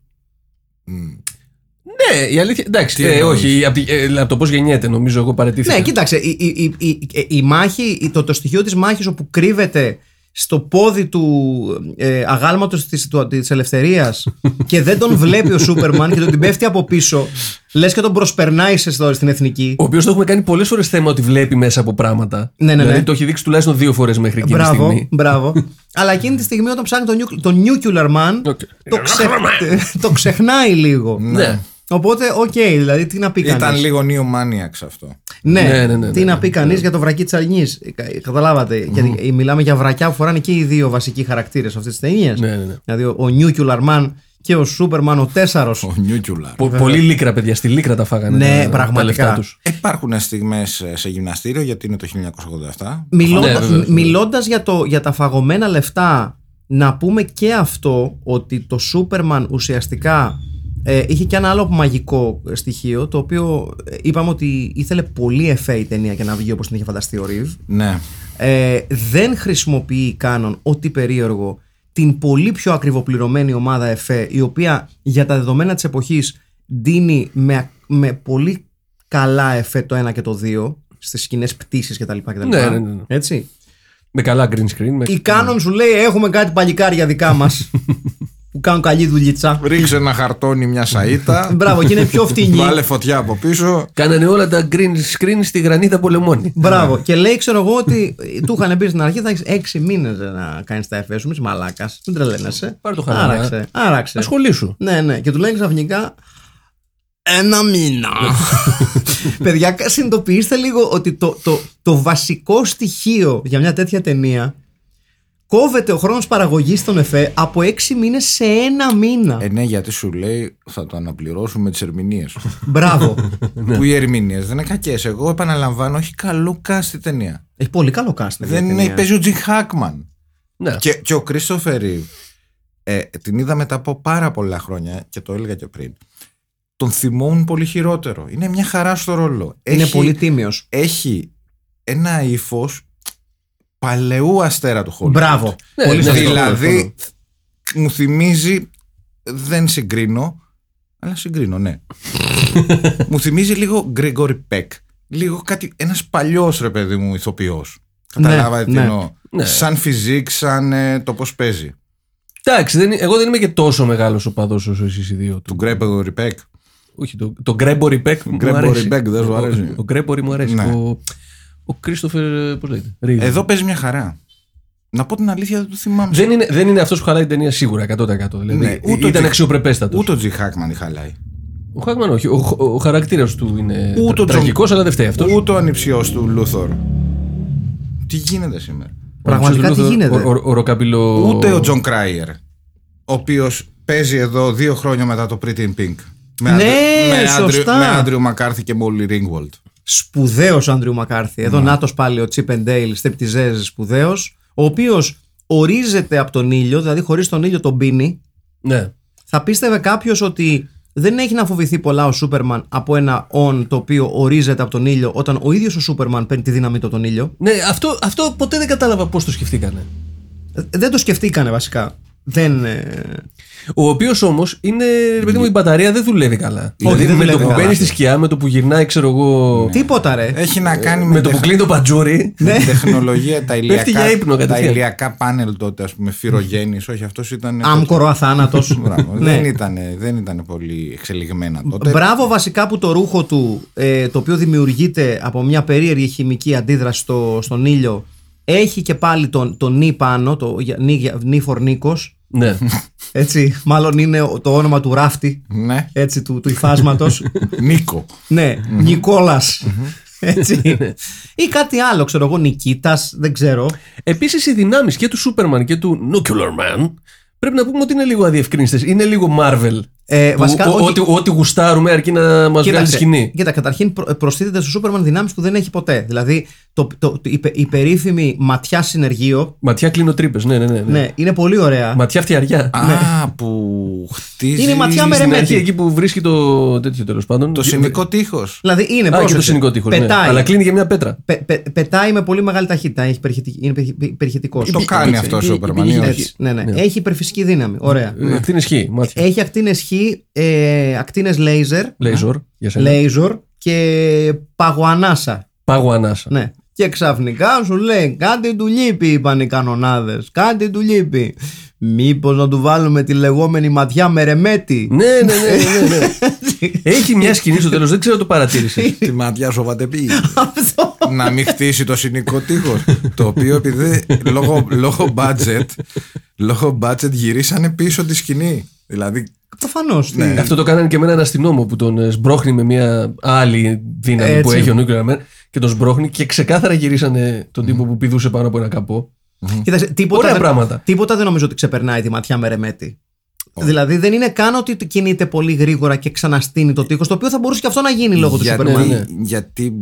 Ναι, η αλήθεια. Εντάξει, Τι ε, εννοείς; όχι, από, τη- ε, από το πώς γεννιέται, νομίζω εγώ παρετήθηκα. Ναι, κοίταξε, η, η, η, η, η μάχη, η- το, το στοιχείο της μάχης όπου κρύβεται στο πόδι του ε, αγάλματος της, του, της ελευθερίας (laughs) και δεν τον βλέπει ο Σούπερμαν και τον την πέφτει από πίσω λες και τον προσπερνάει σε, στο- στην εθνική Ο οποίος το έχουμε κάνει πολλές φορές θέμα ότι βλέπει μέσα από πράγματα. Ναι, ναι, δηλαδή ναι. το έχει δείξει τουλάχιστον δύο φορές μέχρι εκείνη τη Μπράβο, στιγμή. μπράβο. (laughs) Αλλά εκείνη τη στιγμή όταν ψάχνει τον, nucle- τον Nuclear Man Οκ. το, ξε- το ξεχνάει λίγο. Ναι. Οπότε, οκ, δηλαδή τι να πει Ήταν κανείς; λίγο Neo Maniacs αυτό. Ναι, Ναι, ναι, ναι, τι ναι, να ναι, πει κανείς για το βρακί της Αρνή. Καταλάβατε. Γιατί μιλάμε για βρακιά που φοράνε και οι δύο βασικοί χαρακτήρες αυτής της ταινίας. Ναι, ναι, ναι. Δηλαδή ο, ο Nuclear Man και ο Σούπερμαν ο Τέσσαρο. Ο Nuclear. Πο- Πολύ λίκρα, παιδιά. Στη λίκρα τα φάγανε. Ναι, τα- πραγματικά. Τα λεφτά τους. Υπάρχουν στιγμές σε γυμναστήριο γιατί είναι το 1987. Μιλώντα Ναι, βέβαια. μιλώντας για, το, για τα φαγωμένα λεφτά, να πούμε και αυτό ότι το Σούπερμαν ουσιαστικά ε, είχε και ένα άλλο μαγικό στοιχείο το οποίο ε, είπαμε ότι ήθελε πολύ εφέ η ταινία για να βγει όπως την είχε φανταστεί ο Ρίβ. Ναι. Ε, δεν χρησιμοποιεί κάνον ό,τι περίεργο την πολύ πιο ακριβοπληρωμένη ομάδα ΕΦΕ η οποία για τα δεδομένα της εποχής δίνει με, με πολύ καλά ΕΦΕ το ένα και το δύο στις σκηνές πτήσεις κτλ. κτλ. Ναι, ναι, ναι. Έτσι. Με καλά green screen. Με... Η Κάνον σου λέει έχουμε κάτι παλικάρια δικά μας (laughs) που κάνουν καλή δουλειά. Ρίξε ένα χαρτόνι μια σαΐτα. (laughs) Μπράβο και είναι πιο φτηνή. Βάλε φωτιά από πίσω. Κάνανε όλα τα green screen στη γρανίτα πολεμόνη. Μπράβο. Και λέει, ξέρω εγώ, ότι του είχαν πει στην αρχή θα έχεις έξι μήνες να κάνεις τα εφέ σου. Μη είσαι μαλάκας. Μην τρελαίνεσαι. Πάρε το χαλαρά. Άραξε. Άραξε. Ασχολήσου. Ναι, ναι. Και του λέει ξαφνικά. Ένα μήνα. (laughs) Παιδιά, συνειδητοποιήστε λίγο ότι το, το, το βασικό στοιχείο για μια τέτοια ταινία κόβεται ο χρόνος παραγωγής των ΕΦΕ από έξι μήνες σε ένα μήνα. Ε, ναι, γιατί σου λέει θα το αναπληρώσουμε τις ερμηνείες. Μπράβο. (laughs) που οι ερμηνείες δεν είναι κακές. Εγώ επαναλαμβάνω, έχει καλό cast η ταινία. Έχει πολύ καλό casting. Δεν η είναι, ταινία. παίζει ο Τζιν Χάκμαν. Ναι. Και, και ο Κρίστοφερ Ρίβ, ε, την είδα μετά από πάρα πολλά χρόνια και το έλεγα και πριν. Τον θυμόμουν πολύ χειρότερο. Είναι μια χαρά στο ρόλο. Είναι Έχει- πολύ τίμιος. Έχει ένα ύφος παλαιού αστέρα του Hollywood. Μπράβο. Ναι, πολύ ναι, σωστό. Δηλαδή, μου θυμίζει. Δεν συγκρίνω, αλλά συγκρίνω, ναι. (laughs) μου θυμίζει λίγο Γκρέγκορι Πεκ. Λίγο κάτι. Ένας παλιός ρε παιδί μου ηθοποιός. Καταλάβατε τι ναι. εννοώ. Ναι. Σαν φιζίκ, σαν ε, το πώς παίζει. Εντάξει, δεν, εγώ δεν είμαι και τόσο μεγάλος οπαδός όσο εσείς οι δύο. Του Του, Γκρέγκορι Πεκ. όχι, το, το Γκρέγκορι Πεκ μου Γκρέγκορι αρέσει. Πεκ δεν σου Ο- αρέσει. Ο, ο Γκρέγκορι μου αρέσει. Ναι. Ο, ο Κρίστοφερ, πώς λέγεται; Ρίβ. Εδώ παίζει μια χαρά. Να πω την αλήθεια, δεν το θυμάμαι. Δεν είναι, δεν είναι αυτός που χαλάει την ταινία σίγουρα 100%. Δηλαδή, Ναι, ούτε ήταν ο- αξιοπρεπέστατος. Ούτε ο Τζιν Χάκμαν τη χαλάει. Ο Χάκμαν όχι. Ο, ο, ο χαρακτήρας του είναι Ούτε ο τραγικό, Τζον- αλλά δεν φταίει αυτός. Ούτε ο ανιψιός του Λούθορ. Τι γίνεται σήμερα; Πραγματικά τι γίνεται; Ο, ο, ο ροκαμπιλο... Ούτε ο Τζον Κράιερ, ο οποίος παίζει εδώ δύο χρόνια μετά το Pretty in Pink. Με, Ναι, με, σωστά. με Άντριου Μακάρθι και Μόλι Ringwald. Σπουδαίος Άντριου Μακάρθι. Εδώ να πάλι ο Τσίπ Ντέιλ, στεπτιζέζ σπουδαίος, ο οποίος ορίζεται από τον ήλιο, δηλαδή χωρίς τον ήλιο τον πίνει. Ναι. Θα πίστευε κάποιος ότι δεν έχει να φοβηθεί πολλά ο Σούπερμαν από ένα on το οποίο ορίζεται από τον ήλιο όταν ο ίδιος ο Σούπερμαν παίρνει τη δύναμη του από τον ήλιο; ναι αυτό, αυτό ποτέ δεν κατάλαβα πώς το σκεφτήκανε. Ε, Δεν το σκεφτήκανε βασικά. Δεν. ε, Ο οποίος όμως είναι. ρε παιδί μου, η μπαταρία δεν δουλεύει καλά. δηλαδή δεν με δουλεύει το που καλά. μπαίνει στη σκιά, με το που γυρνάει, ξέρω εγώ. Τίποτα ρε. Έχει να κάνει με, Με το που τεχ- κλείνει το πατζούρι. Ναι. με τεχνολογία, τα (laughs) ηλιακά, για ύπνο τα κατευθείαν. ηλιακά πάνελ τότε, ας πούμε, φυρογέννης. Όχι, αυτός ήταν. Άμκορο αθάνατος. (laughs) Μπράβο, ναι. δεν, ήταν, δεν ήταν πολύ εξελιγμένα τότε. Μπράβο βασικά που το ρούχο του, ε, το οποίο δημιουργείται από μια περίεργη χημική αντίδραση στο, στον ήλιο, έχει και πάλι τον, το νι πάνω, το για- νι, για- νι φορνίκος, ναι. έτσι, μάλλον είναι ο- το όνομα του ράφτη, Ναι. έτσι, του, του υφάσματος. (laughs) Νίκο. ναι, Νικόλας. Έτσι. Ή κάτι άλλο, ξέρω εγώ, Νικήτας, δεν ξέρω. Επίσης οι δυνάμεις και του Σούπερμαν και του Nuclear Man πρέπει να πούμε ότι είναι λίγο αδιευκρίνηστες. Είναι λίγο Marvel. Ε, Που βασικά, ο- όχι. ό,τι, ό,τι γουστάρουμε αρκεί να μας βγάλει Κοίταξε, σκηνή. Κοίτα, καταρχήν προ- προσθέτεται στο Σούπερμαν δυνάμεις που δεν έχει ποτέ. Δηλαδή, το, το, το, η, πε- η περίφημη ματιά συνεργείο, Ματιά κλείνω τρύπε. Ναι, ναι, ναι. ναι. ναι, είναι πολύ ωραία. Ματιά φτιαριά. Α, που χτίζει. Είναι ματιά με Στην ρεμέτη. αρχή εκεί που βρίσκει το τέτοιο τέλος πάντων. Το συνικό τείχος. Δηλαδή είναι Α, και πρόσεξε, το συνικό τείχος. Ναι. Πετάει. Αλλά κλείνει για μια πέτρα. Πε- πε- πετάει με πολύ μεγάλη ταχύτητα. Έχει περιχετικ- είναι περιχετικό. Το κάνει αυτό ο Σούπερμαν. ή όχι; Ναι, ναι. Έχει υπερφυσική δύναμη. Ωραία. Ε, Ακτίνες χ. Μάτια. Έχει ακτίνες χ, ε, ακτίνες λέιζερ, Λέιζορ. Για σένα. λέιζορ και παγωανάσα. Πάγω ανάσα. Ναι. Και ξαφνικά σου λέει κάτι του λείπει, είπαν οι κανονάδες. Κάτι του λείπει. Μήπως να του βάλουμε τη λεγόμενη ματιά με ρεμέτη. Ναι, ναι, ναι. ναι, ναι. (laughs) Έχει μια σκηνή στο τέλος, δεν ξέρω αν το παρατήρησες. (laughs) Τη ματιά σοβατεπή. Αυτό. να μην χτίσει το συνικό τείχος. το οποίο επειδή λόγω, λόγω budget, λόγω budget γυρίσανε πίσω τη σκηνή. Δηλαδή Προφανώς. Ναι. Αυτό το κάνανε και με έναν αστυνόμο που τον ε, σμπρώχνει με μια άλλη δύναμη που Έτσι. έχει ο Nuclear Man και τον σμπρώχνει και ξεκάθαρα γυρίσανε τον τύπο που πηδούσε πάνω από ένα καπό. Κοίταξε, τίποτα, Ωραία δεν, πράγματα. τίποτα δεν νομίζω ότι ξεπερνάει τη ματιά με ρεμέτη. Δηλαδή δεν είναι καν ότι κινείται πολύ γρήγορα και ξαναστείνει το τείχος, το οποίο θα μπορούσε και αυτό να γίνει λόγω του γιατί, Superman. ναι. γιατί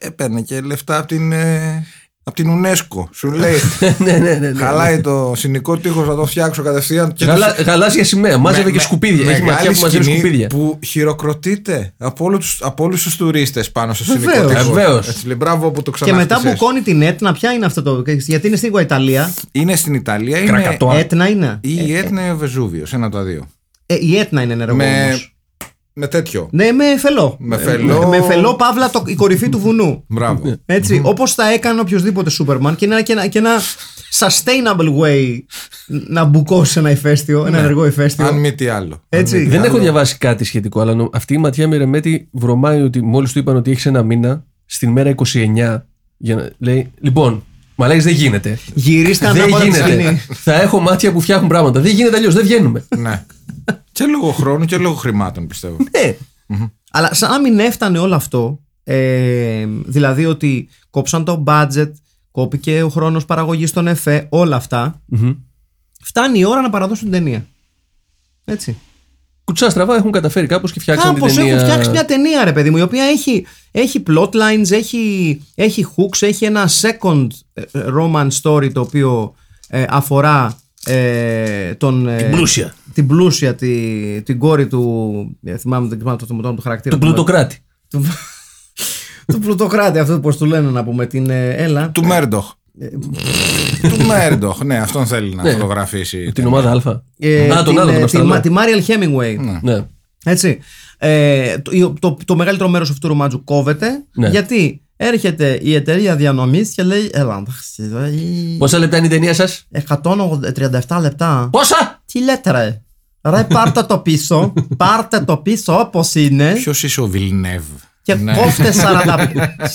έπαιρνε και λεφτά από την, ε, από την UNESCO. Σου λέει, (laughs) ναι, ναι, ναι. ναι. χαλάει το συνοικό τείχος να το φτιάξω κατευθείαν. Και Γαλα, γαλάζια σημαία. Μάζευε με- και με- σκουπίδια. Έχει μεγάλη ματιά που μαζεύει σκηνή σκουπίδια. Που χειροκροτείται από, όλους τους, από όλους τους τουρίστες πάνω στο Βεβαίως. συνοικό τείχος. Βεβαίως. Έτσι, λέει, μπράβο που το Και μετά ξαναχτίσες. μπουκώνει την Έτνα, ποια είναι αυτό το. Γιατί είναι στην Ιταλία; Είναι στην Ιταλία, είναι Κρακατό. Έτνα είναι; ή η Έτνα ή ο Βεζούβιος, ένα από τα δύο. Ε, η Έτνα είναι ενεργό. Με, όμως. με τέτοιο. Ναι, με φελό. Με Ε, φελό. Με, με φελό, παύλα, το, η κορυφή του βουνού. Μπράβο. Έτσι, όπως θα έκανε οποιοδήποτε Σούπερμαν και είναι και ένα, και ένα sustainable way να μπουκώσει ένα ηφαίστειο, ένα ενεργό ηφαίστειο. Αν μη τι άλλο. Έτσι. Αν μη τι Δεν άλλο. έχω διαβάσει κάτι σχετικό, αλλά νο- αυτή η ματιά με ρεμέτη βρωμάει ότι μόλις του είπαν ότι έχεις ένα μήνα, στην μέρα 29, για να, λέει, λοιπόν, μα λέει δεν γίνεται. Γυρίστε δεν ανάποδα τη γίνεται. σκηνή. Θα έχω μάτια που φτιάχνουν πράγματα. Δεν γίνεται αλλιώς, δεν βγαίνουμε. Ναι. και λόγω χρόνου και λόγω χρημάτων πιστεύω. Ναι. Αλλά σαν να μην έφτανε όλο αυτό, ε, δηλαδή ότι κόψαν το budget, κόπηκε ο χρόνος παραγωγής των ΕΦΕ, όλα αυτά, φτάνει η ώρα να παραδώσουν την ταινία. Έτσι. Κουτσά στραβά έχουν καταφέρει κάπως και φτιάξαν την Κάπως ταινία. έχουν φτιάξει μια ταινία, ρε παιδί μου, η οποία έχει, έχει plotlines, έχει, έχει hooks, έχει ένα second ε, romance story το οποίο ε, αφορά ε, τον, ε, Την πλούσια. την πλούσια, τη, την κόρη του. ε, θυμάμαι, δεν θυμάμαι το, το, το χαρακτήρα. Του πλουτοκράτη. Του, (laughs) του πλουτοκράτη, αυτό πώς του λένε να πούμε. Την ε, Έλα. Του Μέρντοχ. Του Μέρντοχ. Ναι, αυτόν θέλει να Ναι. φωτογραφίσει. Την ομάδα Α. Ε, Α, τον την, άλλο, ε, τον τη, Αυστραλό. Μα- τη Μάριελ Χέμιγουεϊ. Ναι. Έτσι. Ε, το, το, το μεγαλύτερο μέρος αυτού του ρομάτζου κόβεται. Ναι. Γιατί έρχεται η εταιρεία διανομής και λέει: Έλα, εντάξει, ε, Πόσα λεπτά είναι η ταινία σας, 137 λεπτά. Πόσα! Τι λέτε, ρε. Ρε, πάρτε το πίσω. πάρτε το πίσω όπως είναι. Ποιος είσαι ο Βιλνεύ; Και Ναι. κόφτε 40,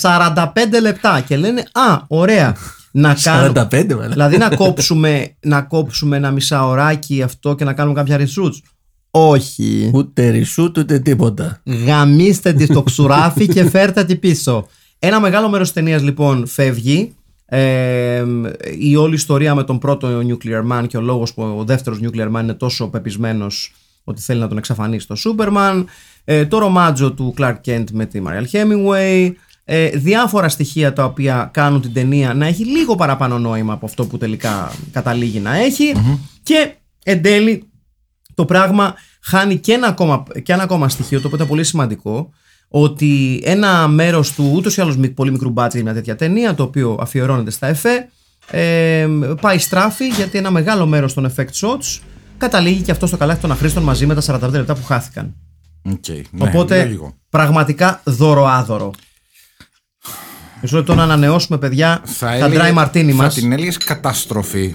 45 λεπτά. Και λένε: Α, ωραία. Να κάνουμε. 45 μάλλον. δηλαδή να κόψουμε, να κόψουμε ένα μισάωράκι αυτό και να κάνουμε κάποια ρισούτς. Όχι. Ούτε ρισούτ ούτε τίποτα. Γαμίστε τη στο ξουράφι και φέρτε τη πίσω. Ένα μεγάλο μέρος της ταινίας λοιπόν φεύγει. Ε, η όλη ιστορία με τον πρώτο Nuclear Man και ο λόγος που ο δεύτερος Nuclear Man είναι τόσο πεπισμένος ότι θέλει να τον εξαφανίσει το Superman. Ε, το ρομάτζο του Clark Kent με τη Mariel Hemingway. Ε, διάφορα στοιχεία τα οποία κάνουν την ταινία να έχει λίγο παραπάνω νόημα από αυτό που τελικά καταλήγει να εχει Και εν τέλει το πράγμα χάνει και ένα ακόμα, και ένα ακόμα στοιχείο το οποίο ήταν πολύ σημαντικό ότι ένα μέρος του ούτως ή άλλως μη- πολύ μικρού μπάτζετ για μια τέτοια ταινία το οποίο αφιερώνεται στα εφέ ε, πάει στράφη γιατί ένα μεγάλο μέρος των effect shots καταλήγει και αυτό στο καλάθι των αχρήστων μαζί με τα 45 λεπτά που χάθηκαν. Οκ, ναι, Οπότε λογικό. πραγματικά δώρο άδωρο. Μισό λεπτό να ανανεώσουμε παιδιά τα έλεγε- dry martini θα μας. την έλεγες καταστροφή.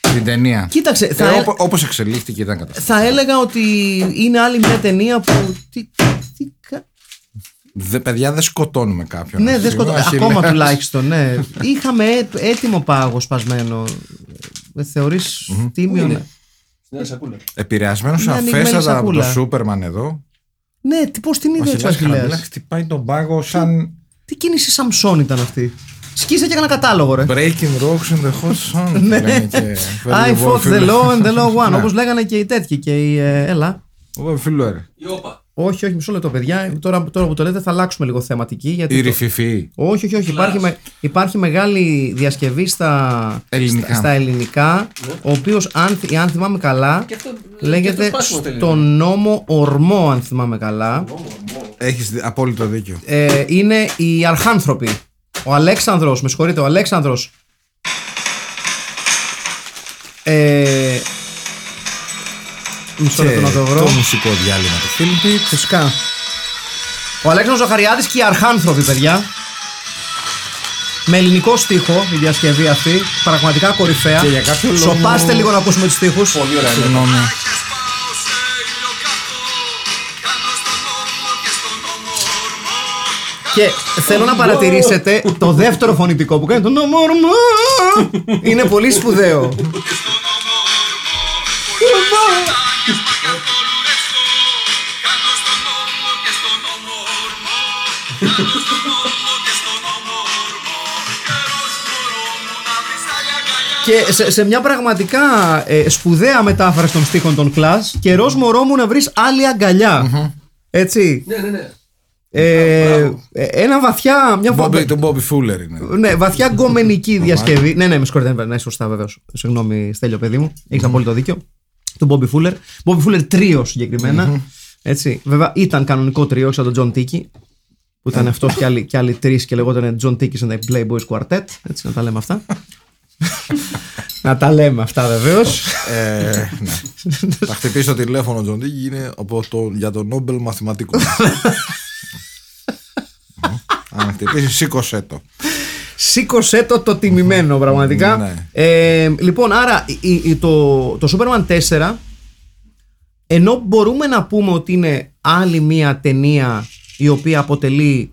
Την ταινία. Κοίταξε, θα, Ε, ε- όπο- όπως εξελίχθηκε ήταν καταστροφή. θα έλεγα ότι είναι άλλη μια ταινία που... Τι, τι, κα- Δε, παιδιά δεν σκοτώνουμε κάποιον. Ναι, αυτή δεν τη στιγμή. σκοτώ. Ο Ακόμα Αχιλλέας- τουλάχιστον, ναι. Είχαμε έ- έτοιμο πάγο σπασμένο. Δεν θεωρείς τίμιο. είναι; να- Ναι, σακούλα. Επηρεασμένος Μια ανοιγμένη αφέστατα από το σακούλα. Σούπερμαν εδώ. Ναι, τι, πώς την Ο είδες έτσι ο Αχιλλέας Χαραμίλα Αχιλλέας. χτυπάει τον πάγο σαν Τι κίνηση Σαμψόν ήταν αυτή; Σκίσε και ένα κατάλογο, ρε. breaking rocks in the hot sun. (laughs) Ναι. λένε και I φεύγει ο fought the Wolf law and the law won. Ναι. Όπως λέγανε και οι τέτοιοι και οι. ε, Έλα. Ο Wolf Miller. Όχι, όχι, μισό λεπτό, παιδιά. Τώρα, τώρα που το λέτε θα αλλάξουμε λίγο θεματική. Γιατί Η το- ρηφιφή. Όχι, όχι, όχι. Υπάρχει, με, υπάρχει μεγάλη διασκευή στα Ελληνικά. στα, στα ελληνικά ο οποίος, αν, θυ- αν θυμάμαι καλά, αυτό- λέγεται και αυτό σπάσιμο στα στον νόμο Ορμό, αν θυμάμαι καλά. Έχεις δι- απόλυτο δίκιο. Ε, είναι οι Αρχάνθρωποι. Ο Αλέξανδρος, με συγχωρείτε, ο Αλέξανδρος. Ε, μισό λεπτό να το βρω. το μουσικό διάλειμμα του Film Pit. Φυσικά. Ο Αλέξανδρος Ζαχαριάδης και οι Αρχάνθρωποι, παιδιά. Με ελληνικό στίχο η διασκευή αυτή. Πραγματικά κορυφαία. Και για κάποιο λόγο- Σοπάστε λίγο να ακούσουμε τους στίχους. Συγγνώμη. Και θέλω να παρατηρήσετε το δεύτερο φωνητικό που κάνει το νόμο Ορμό. Είναι πολύ σπουδαίο. (laughs) Και σε, σε μια πραγματικά ε, σπουδαία μετάφραση των στίχων των Clash, καιρός μωρό μου να βρεις άλλη αγκαλιά. Έτσι. Ναι, ναι, ναι. Ε, ε, ένα βαθιά. Μια βα- Bobby, το Bobby Fuller είναι. ναι, βαθιά γκομενική διασκευή. ναι, ναι, με συγχωρείτε, ναι, ναι, σωστά βεβαίω. Συγγνώμη, Στέλιο, παιδί μου. Έχει απόλυτο δίκιο. Του Bobby Fuller. Bobby Fuller τρίο συγκεκριμένα. Έτσι. Βέβαια ήταν κανονικό τρίο, σαν τον John Tiki. Που ήταν αυτό και άλλοι, και άλλοι τρεις και λεγόταν John Tiki and the Playboys Quartet. Έτσι, να τα λέμε αυτά. (laughs) να τα λέμε αυτά βεβαίως. Ε, ναι. Θα χτυπήσει το τηλέφωνο Τζον Τίκη είναι από το, για τον Νόμπελ Μαθηματικών. (laughs) Αν χτυπήσεις, σήκωσέ το. Σήκωσέ το το τιμημένο πραγματικά. Ναι. Ε, λοιπόν, άρα η- η- το, το Superman 4 ενώ μπορούμε να πούμε ότι είναι άλλη μία ταινία η οποία αποτελεί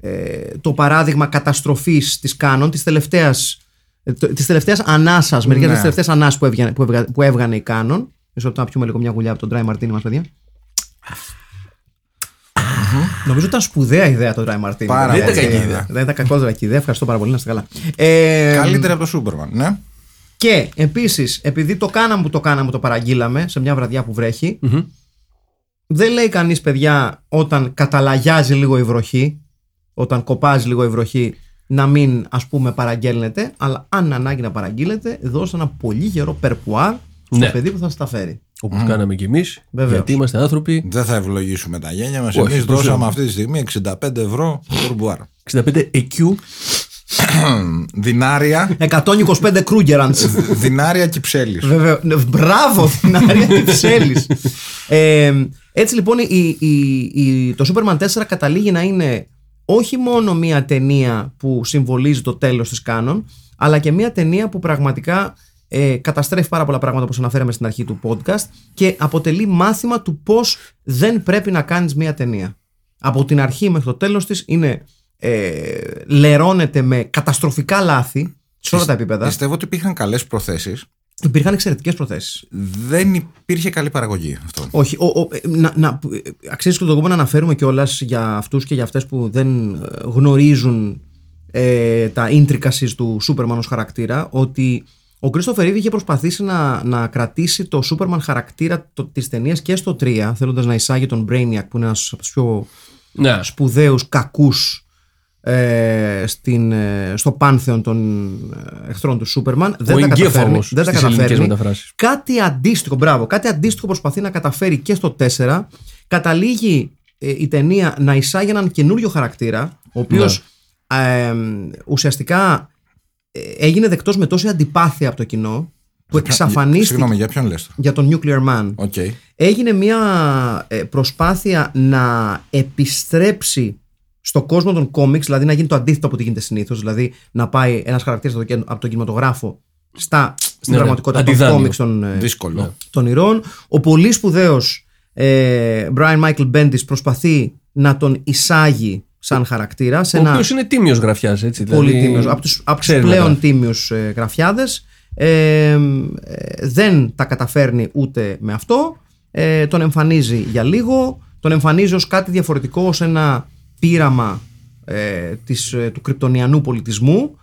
ε, το παράδειγμα καταστροφής της Κάνων της τελευταίας ε, το- της τελευταίας ανάσας, μερικές Ναι. ναι. τελευταίες ανάσας που, έβγανε, που, έβγα- που έβγανε η Κάνων Μισό λεπτό να πιούμε λίγο μια γουλιά από τον Dry Martini μας παιδιά Νομίζω ήταν σπουδαία ιδέα το Dry Martini Πάρα Δεν ήταν πολύ. κακή ιδέα. δεν ήταν κακός ιδέα. Ευχαριστώ πάρα πολύ. Να είστε καλά. Ε, Καλύτερα από το Σούπερμαν, ναι. Και επίσης, επειδή το κάναμε που το κάναμε, το παραγγείλαμε σε μια βραδιά που βρέχει, δεν λέει κανείς, παιδιά, όταν καταλαγιάζει λίγο η βροχή, όταν κοπάζει λίγο η βροχή, να μην ας πούμε παραγγέλνετε, αλλά αν ανάγκη να παραγγείλετε, δώστε ένα πολύ γερό πουρμπουάρ στο Ναι. παιδί που θα σα τα φέρει. Όπως κάναμε κι εμείς. Βεβαίως. Γιατί είμαστε άνθρωποι. Δεν θα ευλογήσουμε τα γένια μας. Όχι, Εμείς το δώσαμε ξέρω. αυτή τη στιγμή 65 ευρώ το πουρμπουάρ. 65 ECU. Δινάρια, 125 Krugerrands. δινάρια κυψέλη. Βέβαια. Ναι, Μπράβο, την Άρια τη Ψέλης. Ε, έτσι λοιπόν η, η, η, το Superman 4 καταλήγει να είναι όχι μόνο μια ταινία που συμβολίζει το τέλος της Κάνων, αλλά και μια ταινία που πραγματικά ε, καταστρέφει πάρα πολλά πράγματα όπως αναφέραμε στην αρχή του podcast και αποτελεί μάθημα του πώς δεν πρέπει να κάνεις μια ταινία. Από την αρχή μέχρι το τέλος της είναι, ε, λερώνεται με καταστροφικά λάθη σε όλα τα επίπεδα. Πιστεύω ότι υπήρχαν καλές προθέσεις. Υπήρχαν εξαιρετικές προθέσεις. Δεν υπήρχε καλή παραγωγή αυτό. Όχι. Ο, ο, ε, να, να, ε, αξίζει και τον κόπο να αναφέρουμε κιόλας για αυτούς και για αυτές που δεν ε, γνωρίζουν ε, τα intricacies του Σούπερμαν ως χαρακτήρα ότι ο Κρίστοφερ Ρίβ είχε προσπαθήσει να, να κρατήσει το Σούπερμαν χαρακτήρα το, της ταινίας και στο 3 θέλοντας να εισάγει τον Brainiac που είναι ένας από τους πιο Ναι. σπουδαίους κακούς ε, στην, ε, στο πάνθεον των ε, εχθρών του Σούπερμαν δεν τα καταφέρνει, εγκέφαλος δεν τα στις ελληνικές καταφέρνει. μεταφράσεις. Κάτι αντίστοιχο, μπράβο, κάτι αντίστοιχο προσπαθεί να καταφέρει και στο 4. Καταλήγει ε, η ταινία να εισάγει έναν καινούριο χαρακτήρα, ο οποίος ε, ουσιαστικά ε, έγινε δεκτός με τόση αντιπάθεια από το κοινό, που εξαφανίστηκε Συγγνώμη, για ποιον λες. για τον Nuclear Man. OK. Έγινε μια ε, προσπάθεια να επιστρέψει στο κόσμο των κόμιξ, δηλαδή να γίνει το αντίθετο από ό,τι γίνεται συνήθως. Δηλαδή να πάει ένας χαρακτήρας από, το- από τον κινηματογράφο στα, στην Ναι, ναι. πραγματικότητα των Αντιδάνειο. κόμιξ των, ε, Δύσκολο. των ηρών. Ο πολύ σπουδαίος ε, Brian Michael Bendis προσπαθεί να τον εισάγει σαν χαρακτήρα σε Ο ένα οποίος είναι τίμιος γραφιάς, έτσι. πολύ δηλαδή, τίμιος, από τους, από τους ξέρει να πλέον γράφει. τίμιους ε, γραφιάδες ε, ε, δεν τα καταφέρνει ούτε με αυτό ε, τον εμφανίζει για λίγο τον εμφανίζει ως κάτι διαφορετικό ως ένα πείραμα ε, της, ε, του κρυπτονιανού πολιτισμού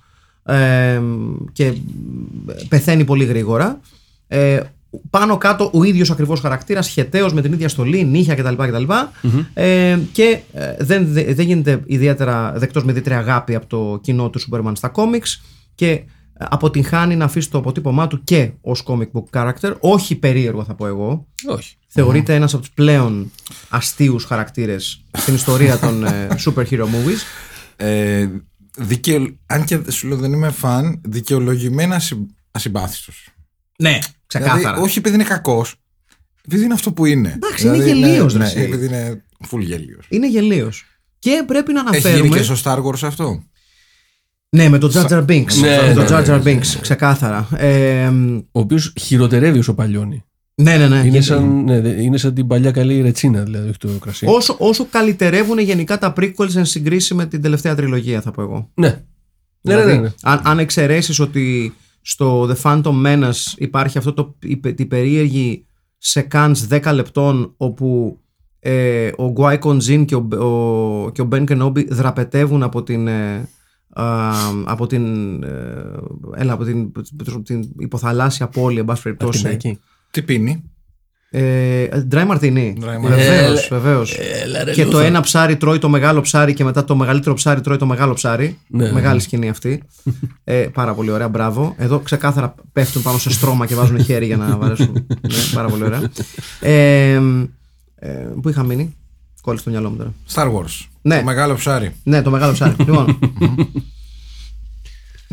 ε, και πεθαίνει πολύ γρήγορα ε, πάνω κάτω ο ίδιος ακριβώς χαρακτήρας σχεταίος με την ίδια στολή, νύχια κτλ. κτλ. Ε, και ε, δεν, δε- δεν γίνεται ιδιαίτερα δεκτός με ιδιαίτερη αγάπη από το κοινό του Superman στα κόμιξ και ε, αποτυγχάνει να αφήσει το αποτύπωμά του και ως comic book character όχι περίεργο θα πω εγώ Όχι. θεωρείται ένας από τους πλέον αστείους χαρακτήρες στην ιστορία των ε, (laughs) superhero movies Ε, δικαιο... Αν και σου λέω δεν είμαι φαν, δικαιολογημένα ασυ... ασυμπάθητος. ναι ξεκάθαρα Δηλαδή, όχι επειδή είναι κακός, επειδή είναι αυτό που είναι. Εντάξει, είναι γελίος, Ναι, ρε, ναι, εσύ. επειδή είναι full γέλιος. είναι γελίος και πρέπει να Έχει γίνει αναφέρουμε και στο Star Wars αυτό. ναι με τον Jar Jar Binks Ναι, με τον ναι, Jar ναι, Jar Binks ξεκάθαρα ε, Ο οποίος χειροτερεύει όσο παλιώνει. ναι ναι ναι Είναι γιατί- σαν, ναι, δε- είναι σαν την παλιά καλή ρετσίνα, δηλαδή, όχι το κρασί. Όσο, όσο καλυτερεύουν γενικά τα prequels εν συγκρίση με την τελευταία τριλογία, θα πω εγώ. Ναι. Ναι, ναι, Δηλαδή, ναι, ναι. Αν, αν εξαιρέσεις ότι στο The Phantom Menace υπάρχει αυτό το, η, πε- η περίεργη σε κάνς 10 λεπτών όπου ε, ο Γκουάι Κοντζίν και ο, ο, και ο Μπεν Κενόμπι δραπετεύουν από την ε, α, από την, ε, έλα, από την, την υποθαλάσσια πόλη εν πάση περιπτώσει Αρτινάκη. Τι πίνει; Ε, Dry Martini. Dry Martini. Βεβαίως, βεβαίως. Έλα, ρε, Και το Λούθα. ένα ψάρι τρώει το μεγάλο ψάρι και μετά το μεγαλύτερο ψάρι τρώει το μεγάλο ψάρι. Ναι, Μεγάλη ναι. σκηνή αυτή. (laughs) ε, πάρα πολύ ωραία, μπράβο. Εδώ ξεκάθαρα πέφτουν πάνω σε στρώμα και βάζουν χέρι για να βαρέσουν. ναι, πάρα πολύ ωραία. Ε, ε, πού είχα μείνει, κόλλησε το μυαλό μου τώρα. Star Wars. Ναι. Το μεγάλο ψάρι. Ναι, το μεγάλο ψάρι. λοιπόν, (laughs)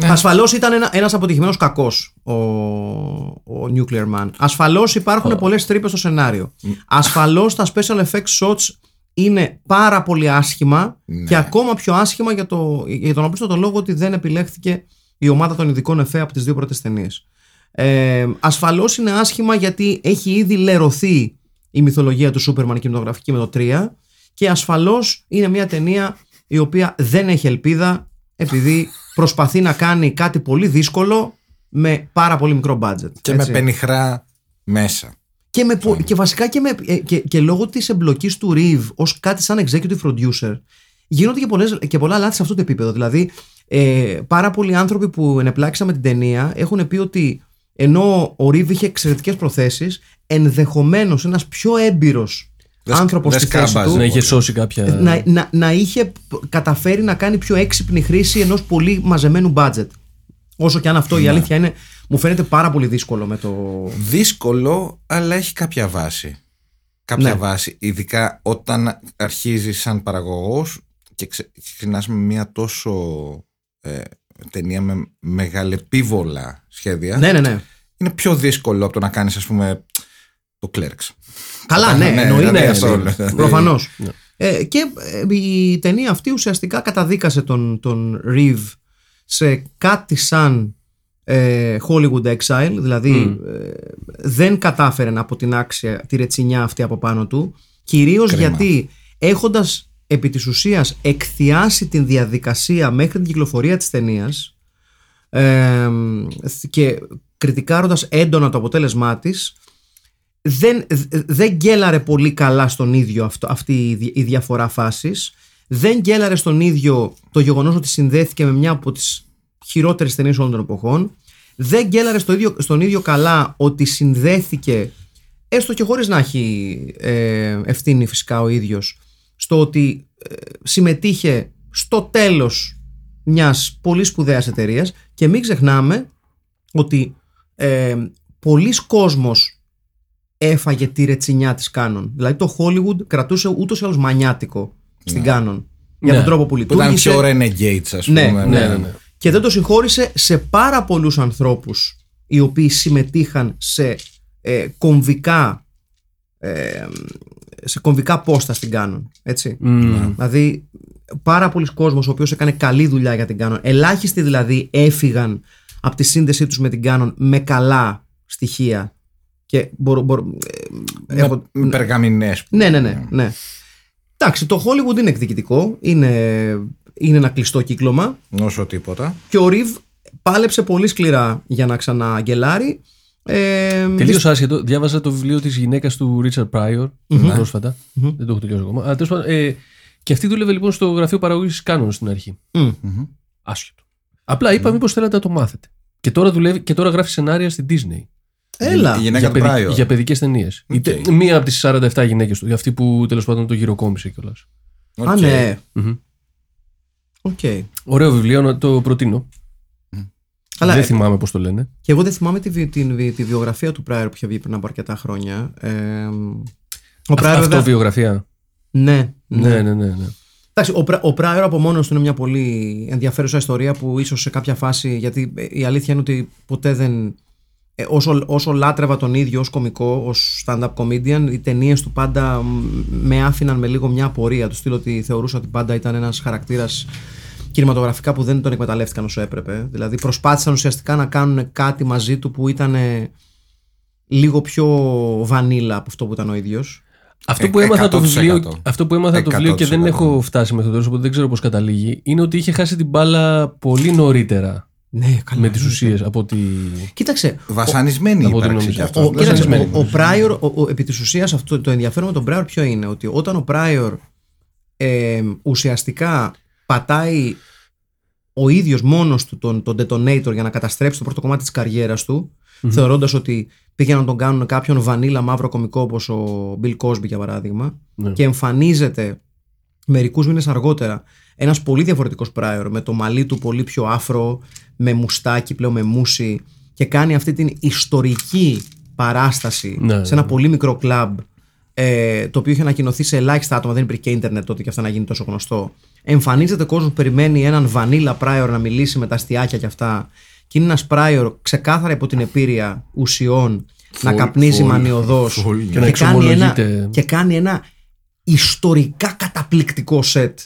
Ναι. Ασφαλώς ήταν ένα, ένας αποτυχημένος κακός ο, ο Nuclear Man. Ασφαλώς υπάρχουν πολλές τρύπες στο σενάριο. Ασφαλώς τα special effects shots είναι πάρα πολύ άσχημα Ναι. και ακόμα πιο άσχημα για, το, για τον απλούστατο λόγο ότι δεν επιλέχθηκε η ομάδα των ειδικών εφέ από τις δύο πρώτες ταινίες. Ε, ασφαλώς είναι άσχημα γιατί έχει ήδη λερωθεί η μυθολογία του Σούπερμαν κινηματογραφική με το 3 και ασφαλώς είναι μια ταινία η οποία δεν έχει ελπίδα επειδή προσπαθεί να κάνει κάτι πολύ δύσκολο με πάρα πολύ μικρό budget. Και έτσι. με πενιχρά μέσα. Και, με, πο- και βασικά και, με, ε, και, και λόγω της εμπλοκής του Reeve ως κάτι σαν executive producer γίνονται και, πολλές, και πολλά λάθη σε αυτό το επίπεδο. Δηλαδή ε, πάρα πολλοί άνθρωποι που ενεπλάξαν με την ταινία έχουν πει ότι ενώ ο Reeve είχε εξαιρετικές προθέσεις ενδεχομένως ένας πιο έμπειρος Δεν σκ- άνθρωπος δεν στη θέση σκάμπαζε. του Να είχε σώσει κάποια. να, να, να είχε π- καταφέρει να κάνει πιο έξυπνη χρήση ενός πολύ μαζεμένου budget. Όσο και αν αυτό Ναι. η αλήθεια είναι, μου φαίνεται πάρα πολύ δύσκολο με το. Δύσκολο, αλλά έχει κάποια βάση. Κάποια Ναι. βάση. Ειδικά όταν αρχίζει σαν παραγωγός και ξε- ξεκινάς με μια τόσο ε, ταινία με μεγαλεπίβολα σχέδια. Ναι, ναι, ναι. Είναι πιο δύσκολο από το να κάνεις ας πούμε το Clerks. Καλά, ναι, Ναι, εννοείται. δηλαδή ναι, αυτό ναι. λέω. Προφανώς. Ε, και ε, η ταινία αυτή ουσιαστικά καταδίκασε τον, τον Reeve σε κάτι σαν ε, Hollywood Exile, δηλαδή ε, δεν κατάφερε να αποτινάξει τη ρετσινιά αυτή από πάνω του, κυρίως Κρίμα. γιατί έχοντας επί της ουσίας εκθιάσει την διαδικασία μέχρι την κυκλοφορία της ταινίας ε, και κριτικάροντας έντονα το αποτέλεσμά της δεν, δε- δεν γκέλαρε πολύ καλά στον ίδιο αυτό, αυτή η, δι- η διαφορά φάσης. Δεν γκέλαρε στον ίδιο το γεγονός ότι συνδέθηκε με μια από τις χειρότερες ταινίες όλων των εποχών. Δεν γκέλαρε στο ίδιο, στον ίδιο καλά ότι συνδέθηκε έστω και χωρίς να έχει ε, ευθύνη φυσικά ο ίδιος στο ότι ε, συμμετείχε στο τέλος μιας πολύ σπουδαίας εταιρείας. Και μην ξεχνάμε ότι ε, πολλοί κόσμος έφαγε τη ρετσινιά της Canon. Δηλαδή το Hollywood κρατούσε ούτως ή άλλως μανιάτικο στην Canon. Για Ναι. τον τρόπο που Που ήταν λειτουργήσε. πιο renegades ας Ναι, πούμε. ναι, ναι, ναι. Και δεν το συγχώρησε σε πάρα πολλούς ανθρώπους οι οποίοι συμμετείχαν σε ε, κομβικά ε, σε κομβικά πόστα στην Canon. Έτσι. Μμμ. Δηλαδή, πάρα πολλοί κόσμος ο οποίος έκανε καλή δουλειά για την Canon. Ελάχιστοι δηλαδή έφυγαν από τη σύνδεσή τους με την Canon με καλά στοιχεία. Και μπορώ, μπορώ, ε, Με, έχω- με περγαμηνές. ναι, ναι, ναι, ναι. Εντάξει, το Hollywood είναι εκδικητικό. Είναι, είναι ένα κλειστό κύκλωμα. Όσο τίποτα. Και ο Ριβ πάλεψε πολύ σκληρά για να ξαναγγελάρει. Ε, Τελείως άσχετο. Διάβαζα το βιβλίο της γυναίκας του Richard Pryor πρόσφατα. Δεν το έχω τελειώσει ακόμα. Αλλά τέλος πάντων, ε, και αυτή δούλευε λοιπόν στο γραφείο παραγωγής Cannon στην αρχή. Μμ. Άσχετο. Απλά είπα μήπως θέλατε να το μάθετε. Και τώρα, δουλεύει, και τώρα γράφει σενάρια στην Disney. Έλα. Η γυναίκα για, του παιδι, Pryor. για παιδικές ταινίες. Οκ. Μία από τις 47 γυναίκες του. Αυτή που τέλος πάντων το γηροκόμησε κιόλας. Α, Οκ. ναι. Μμμ. Οκ. Ωραίο βιβλίο, να το προτείνω. Αλλά δεν ε, θυμάμαι πώς το λένε. και εγώ δεν θυμάμαι τη, βι- την, βι- τη βιογραφία του Πράιερ που είχε βγει πριν από αρκετά χρόνια. Ε, ο Pryor Αυτό βέβαια- βιογραφία. Ναι, ναι. Ναι, ναι, ναι. ναι. Εντάξει, ο, Πρα- ο Πράιερ από μόνος του είναι μια πολύ ενδιαφέρουσα ιστορία που ίσως σε κάποια φάση. Γιατί ε, η αλήθεια είναι ότι ποτέ δεν. Ε, όσο, όσο λάτρευα τον ίδιο ως κωμικό, ως stand-up comedian, οι ταινίες του πάντα μ, με άφηναν με λίγο μια απορία. Του στείλω ότι θεωρούσα ότι πάντα ήταν ένας χαρακτήρας κινηματογραφικά που δεν τον εκμεταλλεύτηκαν όσο έπρεπε. Δηλαδή προσπάθησαν ουσιαστικά να κάνουν κάτι μαζί του που ήταν ε, λίγο πιο βανίλα από αυτό που ήταν ο ίδιος. Αυτό Ε, που έμαθα το 100%. βιβλίο, αυτό που έμαθα το βιβλίο και δεν 100%. έχω φτάσει μέχρι το τέλος, οπότε δεν ξέρω πώς καταλήγει, είναι ότι είχε χάσει την μπάλα πολύ νωρίτερα Ναι, καλά. με τις ουσίες από ότι. Κοίταξε. Βασανισμένη Από την ύπαρξη νομίζω. κι Ο, αυτό. ο, κοίταξε, βασανισμένη, ο, ο Prior, ο, ο- επί της ουσίας αυτό το ενδιαφέρον με τον Prior ποιο είναι, ότι όταν ο Prior ε, ουσιαστικά πατάει ο ίδιος μόνος του τον, τον detonator για να καταστρέψει το πρώτο κομμάτι της καριέρας του, θεωρώντας ότι πήγαιναν να τον κάνουν κάποιον βανίλα μαύρο κωμικό όπως ο Bill Cosby για παράδειγμα Ναι. και εμφανίζεται μερικούς μήνες αργότερα ένας πολύ διαφορετικός Prior με το μαλλί του πολύ πιο άφρο, με μουστάκι πλέον με μουσι και κάνει αυτή την ιστορική παράσταση Ναι, σε ένα πολύ μικρό κλαμπ ε, το οποίο είχε ανακοινωθεί σε ελάχιστα άτομα, δεν υπήρχε και ίντερνετ τότε και αυτά να γίνει τόσο γνωστό. Εμφανίζεται κόσμος που περιμένει έναν βανίλα Prior να μιλήσει με τα αστιάκια και αυτά. Και είναι ένας Prior ξεκάθαρα υπό την επίρρεια ουσιών να Full- καπνίζει full- μανιωδώς full, Και να κάνει, ένα, εξομολογείται. και κάνει ένα ιστορικά καταπληκτικό σετ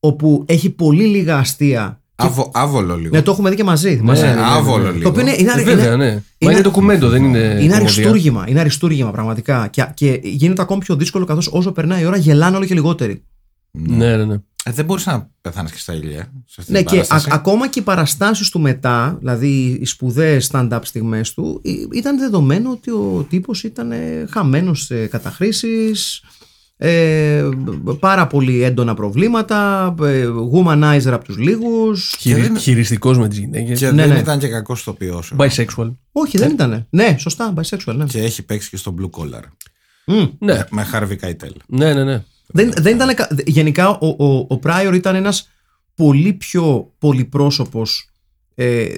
όπου έχει πολύ λίγα αστεία. Άβο- Άβολο λίγο. Ναι, το έχουμε δει και μαζί. μαζί. ναι, ναι, ναι. Άβολο Το λίγο. οποίο είναι, είναι, Ε, βέβαια, ναι. Μα είναι ντοκουμέντο, δεν είναι. είναι κομμωδία. αριστούργημα, είναι αριστούργημα πραγματικά. Και, και γίνεται ακόμη πιο δύσκολο καθώς όσο περνάει η ώρα γελάνε όλο και λιγότεροι. Ναι, ναι, ναι. Ε, δεν μπορείς να πεθάνεις και στα ηλία. Σε αυτή Ναι, την και α, παράσταση. ακόμα και οι παραστάσεις του μετά, δηλαδή οι σπουδαίες stand-up στιγμές του, ή- ήταν δεδομένο ότι ο τύπος ήταν χαμένος σε καταχρήσεις. Ε, πάρα πολύ έντονα προβλήματα, ε, womanizer από τους λίγους Χειρι... δεν- Χειριστικός με τις γυναίκες. Και Ναι, δεν ναι. ήταν και κακός ηθοποιό. Bisexual. όχι δεν ήτανε ναι σωστά bisexual ναι. Και έχει παίξει και στο Blue Collar. Μμ. Ναι, Με Harvey Keitel. ναι, ναι. ναι. Δεν, δεν ήταν, κα- γενικά ο, ο, ο Prior ήταν ένας πολύ πιο πολυπρόσωπος ε,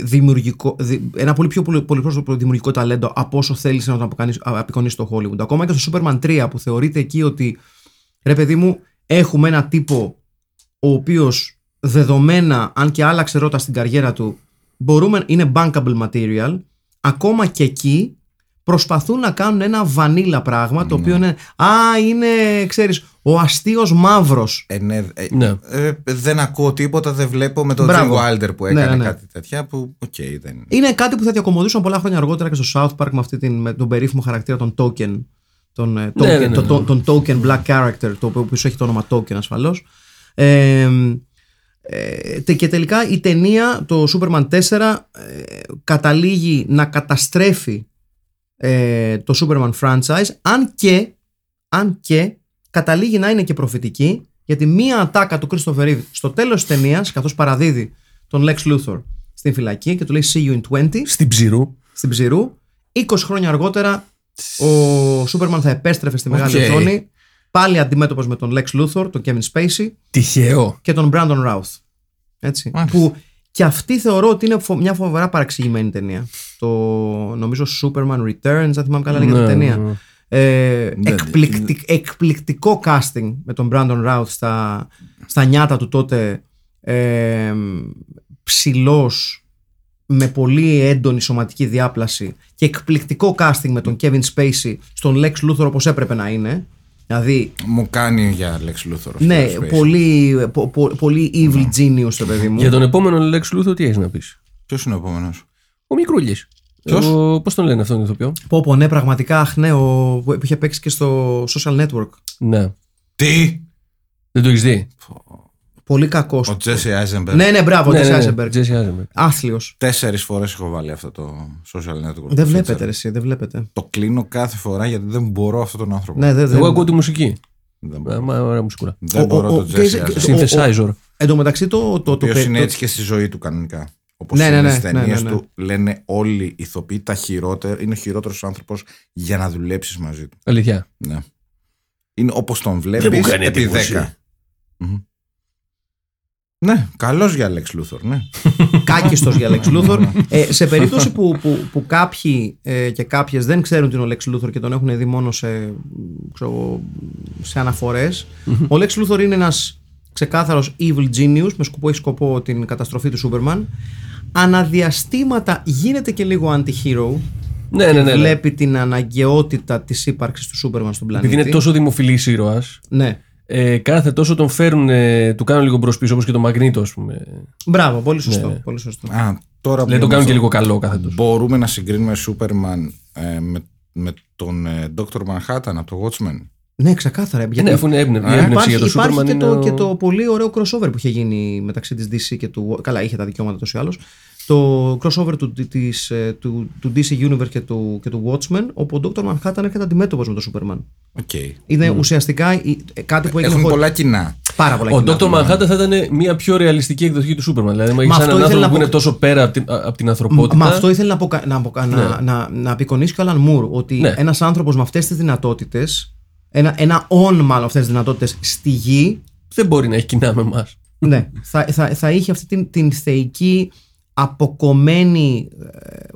δημιουργικό, δη- ένα πολύ πιο πολυ- πολυπρόσωπο δημιουργικό ταλέντο από όσο θέλησε να τον αποκανείς- α- απεικονίσεις στο Hollywood. Ακόμα και στο Superman 3 που θεωρείται εκεί ότι ρε παιδί μου έχουμε ένα τύπο ο οποίος δεδομένα αν και άλλαξε ρότα στην καριέρα του μπορούμε, είναι bankable material ακόμα και εκεί προσπαθούν να κάνουν ένα βανίλα πράγμα το οποίο είναι α είναι ξέρεις ο αστείος μαύρος Ε, ναι, ε, Ναι. ε, δεν ακούω τίποτα, δεν βλέπω με τον Μπράβο. Gene Wilder που Ναι, έκανε ναι, ναι. κάτι τέτοια που, οκ, δεν... είναι κάτι που θα διακομωδήσουν πολλά χρόνια αργότερα και στο South Park με, αυτή την, με τον περίφημο χαρακτήρα των token τον, ε, token, Ναι, ναι, ναι, το- ναι. το- τον token black character το οποίο πίσω έχει το όνομα token ασφαλώς ε, ε, τε- και τελικά η ταινία το Superman 4 ε, καταλήγει να καταστρέφει ε, το Superman franchise αν και, αν και καταλήγει να είναι και προφητική γιατί μία ατάκα του Christopher Reeve στο τέλος της ταινίας καθώς παραδίδει τον Lex Luthor στην φυλακή και του λέει See you in 20 Στην ψηρού. στην Ψηρού 20 χρόνια αργότερα ο Superman θα επέστρεφε στη μεγάλη Οκ. οθόνη πάλι αντιμέτωπος με τον Lex Luthor, τον Kevin Spacey Τυχαίο. και τον Brandon Routh. Έτσι. Μάλιστα. Που και αυτή θεωρώ ότι είναι φο- μια φοβερά παρεξηγημένη ταινία. Το νομίζω Superman Returns, αν θυμάμαι καλά λέγεται Ναι, η ταινία. ναι. Ε, Ναι, εκπληκτικ- εκπληκτικό casting με τον Brandon Routh στα, στα νιάτα του τότε ε, ψηλός με πολύ έντονη σωματική διάπλαση και εκπληκτικό casting με τον Kevin Spacey στον Lex Luthor όπως έπρεπε να είναι δηλαδή Μου κάνει για Lex Luthor. ο ναι, Space. πολύ, πο- πο- πολύ evil genius το παιδί μου. Για τον επόμενο Lex Luthor τι έχεις να πεις; Ποιος είναι ο επόμενος; Ο Μικρούλης. Ποιος; Πώς τον λένε αυτόν τον ηθοποιό; Πω πω ναι πραγματικά αχ ναι ο, που είχε παίξει και στο social network Ναι. Τι! Δεν το έχεις δει; Πολύ κακός Ο Jesse Eisenberg. Ναι ναι μπράβο ναι, Jesse ναι, ναι. Eisenberg Jesse Eisenberg. Άθλιος Τέσσερις φορές έχω βάλει αυτό το social network. Δεν το βλέπετε feature. ρε εσύ δεν βλέπετε Το κλείνω κάθε φορά γιατί δεν μπορώ αυτόν τον άνθρωπο. Ναι δεν Εγώ δεν ακούω τη μουσική. Δεν Ε, μπορώ, μα, Ωραία μουσικούλα. δεν Ο- μπορώ ο- το ο- Jesse και- Eisenberg. και- Synthesizer. Εν τω μεταξύ το, το, Ο το, οποίος πε- είναι το- έτσι και στη ζωή του κανονικά. Όπως Ναι, ναι, είναι ναι, στι ναι, ταινίες ναι, ναι. του, λένε όλοι οι ηθοποιοί τα χειρότερα. Είναι ο χειρότερος άνθρωπος για να δουλέψεις μαζί του. Αλήθεια. Ναι. Είναι όπως τον μου βλέπεις κάνει επί εντύπωση. 10. Μμμ. Ναι, καλός για Lex Luthor, ναι. (laughs) κάκιστος για Lex Luthor. ε, σε περίπτωση που, που, που κάποιοι ε, και κάποιες δεν ξέρουν τι είναι ο Lex Luthor και τον έχουν δει μόνο σε, ξέρω, εγώ, σε αναφορές, ο Lex Luthor είναι ένας ξεκάθαρος evil genius με σκοπό, έχει σκοπό την καταστροφή του Superman. Αναδιαστήματα γίνεται και λίγο anti-hero. Ναι, ναι, ναι. ναι. Βλέπει την αναγκαιότητα της ύπαρξης του Superman στον πλανήτη. Επειδή είναι τόσο δημοφιλής ήρωας, Ναι. Ε, κάθε τόσο τον φέρουν, ε, του κάνουν λίγο μπρος πίσω όπως και τον Μαγνήτο, ας πούμε. Μπράβο, πολύ σωστό. Ναι. Πολύ σωστό. Α, τώρα Δηλαδή τον που κάνουν και είμαστε- λίγο καλό κάθε τόσο. Μπορούμε να συγκρίνουμε Superman ε, με, με τον ε, Dr. Manhattan από το Watchmen. Ναι, ξεκάθαρα. Γιατί Ναι, αφού είναι έμπνευση, η Ε, έμπνευση για το υπάρχει Superman και, είναι το, ο- και το πολύ ωραίο crossover που είχε γίνει μεταξύ της DC και του. Καλά, είχε τα δικαιώματα τόσο ή άλλως. Το crossover του, της, ε, του, του DC Universe και του, και του Watchmen, όπου ο Dr. Manhattan έρχεται αντιμέτωπος με τον Superman. OK. Είναι ουσιαστικά η- κάτι που έγινε Έχουν χωρί- πολλά κοινά. πάρα πολλά Ο κοινά. Dr. Manhattan θα ήταν μια πιο ρεαλιστική εκδοχή του Superman. Δηλαδή, Μα έχει αυτό έναν ήθελε άνθρωπο να που είναι πω- τόσο πέρα από την, από την ανθρωπότητα. Μα αυτό ήθελε να, αποκα... να, αποκα... Ναι. να, να, να απεικονίσει και ο Alan Moore ότι Ναι. ένας άνθρωπος με αυτές τις δυνατότητες ένα, ένα ον μάλλον αυτές τις δυνατότητες στη γη Δεν μπορεί να έχει κοινά με εμάς. ναι, θα, θα, θα είχε αυτή την, την θεϊκή αποκομμένη ε,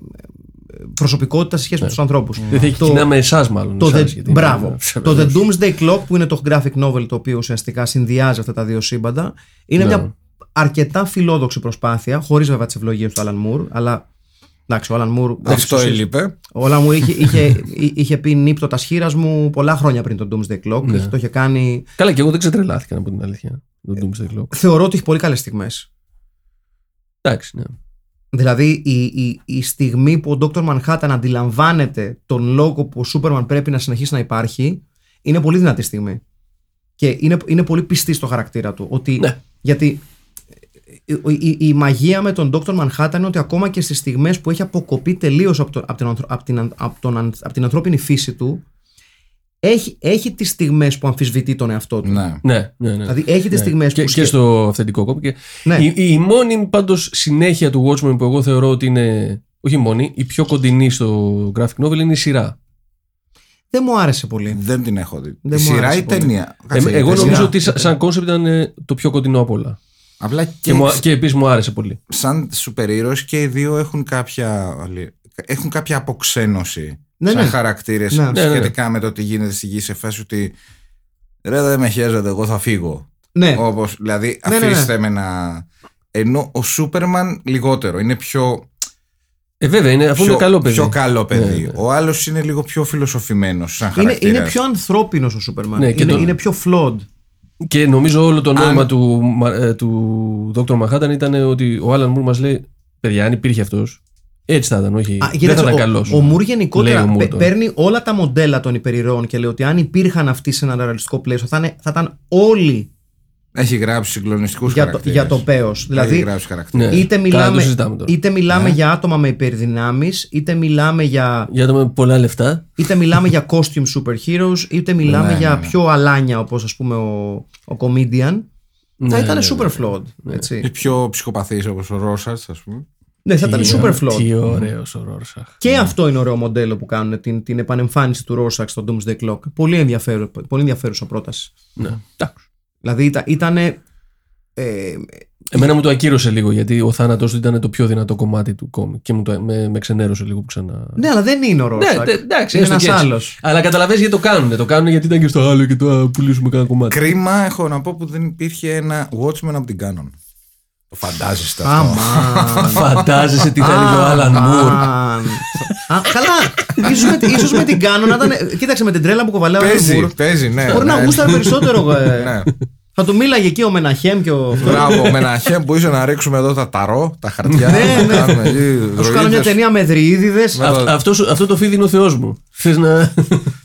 προσωπικότητα σε σχέση με τους ανθρώπους. Δεν θα έχει Το- κοινά με εσάς, μάλλον. Το εσάς, the, γιατί μπράβο. είναι- Το The Doomsday Clock που είναι το graphic novel το οποίο ουσιαστικά συνδυάζει αυτά τα δύο σύμπαντα είναι Ναι. μια αρκετά φιλόδοξη προσπάθεια χωρίς βέβαια τις ευλογίες του Alan Moore αλλά εντάξει ο Alan Moore Αυτό εξουσίες- έλειπε. ο Alan Moore είχε, (laughs) είχε, είχε πει νύπτο τα σχήρας μου πολλά χρόνια πριν το Doomsday Clock Ναι. το είχε κάνει Καλά, και εγώ δεν ξετρελάθηκα να πω την αλήθεια. Το Doomsday Clock. θεωρώ ότι έχει πολύ καλές στιγμές Εντάξει, ναι. Δηλαδή η, η, η στιγμή που ο Dr. Manhattan αντιλαμβάνεται τον λόγο που ο Superman πρέπει να συνεχίσει να υπάρχει είναι πολύ δυνατή στιγμή. Και είναι, είναι πολύ πιστή στο χαρακτήρα του. Ότι, Ναι. Γιατί η, η, η μαγεία με τον Dr. Manhattan είναι ότι ακόμα και στις στιγμές που έχει αποκοπεί τελείως από, το, από, την, ανθρω- από, την, αν- από, τον, αν- από την ανθρώπινη φύση του έχει, έχει τις στιγμές που αμφισβητεί τον εαυτό του. Ναι. Ναι, ναι, ναι. Δηλαδή έχει τις Ναι. στιγμές και, που και σκε- στο αυθεντικό κόπο. Και Ναι. η, η μόνη πάντως συνέχεια του Watchmen που εγώ θεωρώ ότι είναι. Όχι η μόνη, η πιο κοντινή στο graphic novel είναι η σειρά. Δεν μου άρεσε πολύ. Δεν την έχω δει. Δεν η μου σειρά άρεσε ή πολύ. ταινία; Ε, Κάτσε, εγώ η νομίζω σειρά. ότι σαν, σαν concept ήταν ε, το πιο κοντινό απ' όλα. Απλά Και, και, μου, και επίσης μου άρεσε πολύ. σαν σούπερ ήρωες και οι δύο έχουν κάποια, έχουν κάποια αποξένωση Ναι, σαν ναι. χαρακτήρες Ναι. Ναι, ναι. σχετικά με το τι γίνεται στη γη σε φάση ότι ρε δεν με χέζετε εγώ θα φύγω Ναι. όπως δηλαδή Ναι, ναι, ναι. αφήστε με να ενώ ο Σούπερμαν λιγότερο είναι πιο, Ε, βέβαια, είναι, αφού πιο, είναι καλό παιδί. πιο καλό παιδί Ναι, ναι. ο άλλος είναι λίγο πιο φιλοσοφημένος σαν Είναι, χαρακτήρας είναι πιο ανθρώπινος ο Superman. Ναι, και είναι, το- είναι πιο flawed. Και νομίζω όλο το νόημα Αν- του, Μα- ε, του Dr. Manhattan ήταν ότι ο Alan Moore μας λέει: Παιδιά, αν υπήρχε αυτός, έτσι θα ήταν, όχι. Α, δεν κοίταξε, θα ήταν ο, καλός. ο Μουρ γενικότερα Λέει ο Moore παι- τώρα. παίρνει όλα τα μοντέλα των υπερηρώων και λέει ότι αν υπήρχαν αυτοί σε ένα ρεαλιστικό πλαίσιο θα, είναι- θα ήταν όλοι έχει γράψει συγκλονιστικούς για το, χαρακτήρες για το πέος. έχει Δηλαδή γράψει χαρακτήρες Ναι. είτε Καλά, μιλάμε, το συζητάμε τώρα. είτε μιλάμε Ναι. για άτομα με υπερδυνάμεις είτε μιλάμε για, Για άτομα με πολλά λεφτά. είτε μιλάμε για costume superheroes είτε μιλάμε Ναι, για ναι, ναι. πιο αλάνια όπως ας πούμε ο, ο comedian θα Ναι, ήταν ναι, super flawed. Έτσι. οι πιο ψυχοπαθείς όπως ο Ρόσαρτς ας πούμε ναι, θα ήταν Τι super ω- flawed. Τι ωραίος ο Ρόρσαχ. Και αυτό είναι ωραίο μοντέλο που κάνουν την, την επανεμφάνιση του Rorschach στο Doomsday Clock. Πολύ, ενδιαφέρον, πολύ ενδιαφέρουσα πρόταση. Ναι. Εντάξει. Δηλαδή ήταν. ήτανε, ε, Εμένα μου το ακύρωσε λίγο γιατί ο θάνατο του ήταν το πιο δυνατό κομμάτι του κόμικ και μου το, με, με ξενέρωσε λίγο που ξανά. ναι, αλλά δεν είναι ο Rorschach. Ναι, τε- εντάξει, είναι έστω και ένας έτσι. άλλος. Αλλά καταλαβαίνεις γιατί το κάνουν. Το κάνουν γιατί ήταν και στο άλλο και το α, πουλήσουμε κανένα κομμάτι. Κρίμα έχω να πω που δεν υπήρχε ένα Watchmen από την Canon. Το φαντάζεστε αυτό. Αμάν. Φαντάζεσαι τι θα έλεγε ο Άλαν Μουρ. Αμάν. Α, Καλά. ίσως, με, ίσως με την κάνω να ήταν. Κοίταξε με την τρέλα που κοβαλάει ο Alan Παίζει, Moore. παίζει, ναι. Μπορεί να ναι. γούσταρε περισσότερο. Ε. Ναι. Θα του μίλαγε εκεί ο Μεναχέμ και ο. Μπράβο, (laughs) με ένα χέμ που είσαι να ρίξουμε εδώ τα ταρό, τα χαρτιά. Ναι, να ναι. κάνουμε εκεί Θα σου κάνω μια δροίδες ταινία με δρυίδιδες. Με- Αυτό, αυτό, σου- αυτό το φίδι είναι ο Θεός μου. Θες να.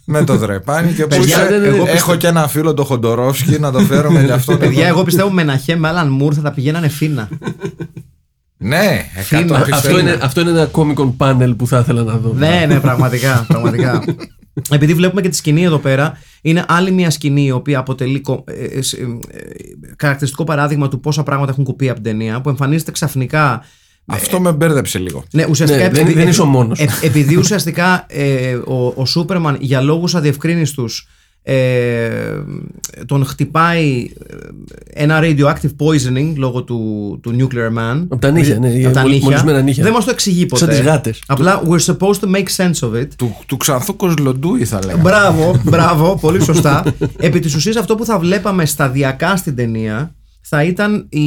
Με το δρεπάνι και που Παιδιά, είσαι. ναι, ναι, ναι. εγώ Έχω και ένα φίλο το Χοντορόφσκι να το φέρουμε για αυτό. Παιδιά, εγώ πιστεύω Μεναχέμ με Άλαν Μουρ θα τα πηγαίνανε φίνα. Ναι, Φίνα. εκατό αυτό, πιστεύω. είναι, αυτό είναι ένα κόμικον πάνελ που θα ήθελα να δω. Ναι, ναι, πραγματικά. πραγματικά. Επειδή βλέπουμε και τη σκηνή εδώ πέρα, είναι άλλη μια σκηνή η οποία αποτελεί κο- ε, ε, ε, ε, χαρακτηριστικό παράδειγμα του πόσα πράγματα έχουν κοπεί από την ταινία, που εμφανίζεται ξαφνικά. Αυτό με μπέρδεψε λίγο. Ναι, ουσιαστικά. Ναι, δεν- επειδή- δεν είσαι ο μόνος. ε, επειδή ουσιαστικά ε, ο, ο Σούπερμαν για λόγους αδιευκρίνιστους ε, τον χτυπάει ε, ένα radioactive poisoning λόγω του, του nuclear man. Από τα νύχια, ναι, Από τα μολ- νύχια. μολυσμένα νύχια. Δεν μας το εξηγεί ποτέ. Σαν τις γάτες. Απλά we're supposed to make sense of it. Του, του ξανθού Κοσλοντούι θα λέγαμε. Μπράβο, μπράβο, πολύ σωστά. (laughs) Επί της ουσίας αυτό που θα βλέπαμε σταδιακά στην ταινία θα ήταν η,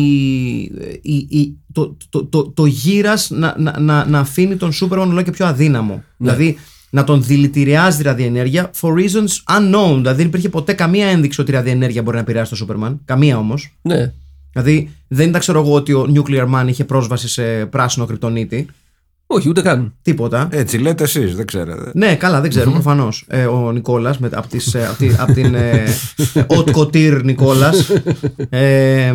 η, η- το, το, το, το γύρας να, να, να, να αφήνει τον Σούπερμαν όλο και πιο αδύναμο. Δηλαδή να τον δηλητηριάζει τη ραδιενέργεια for reasons unknown. Δηλαδή δεν υπήρχε ποτέ καμία ένδειξη ότι η ραδιενέργεια μπορεί να επηρεάσει τον Σούπερμαν. Καμία όμως. Ναι. Δηλαδή δεν ήταν ξέρω εγώ ότι ο Nuclear Man είχε πρόσβαση σε πράσινο κρυπτονίτη. Όχι, ούτε καν. Τίποτα. Έτσι λέτε εσείς, δεν ξέρετε. Ναι, καλά, δεν ξέρω προφανώς. Ε, ο Νικόλας, από απ την ε, Haute Couture Νικόλας. Ε,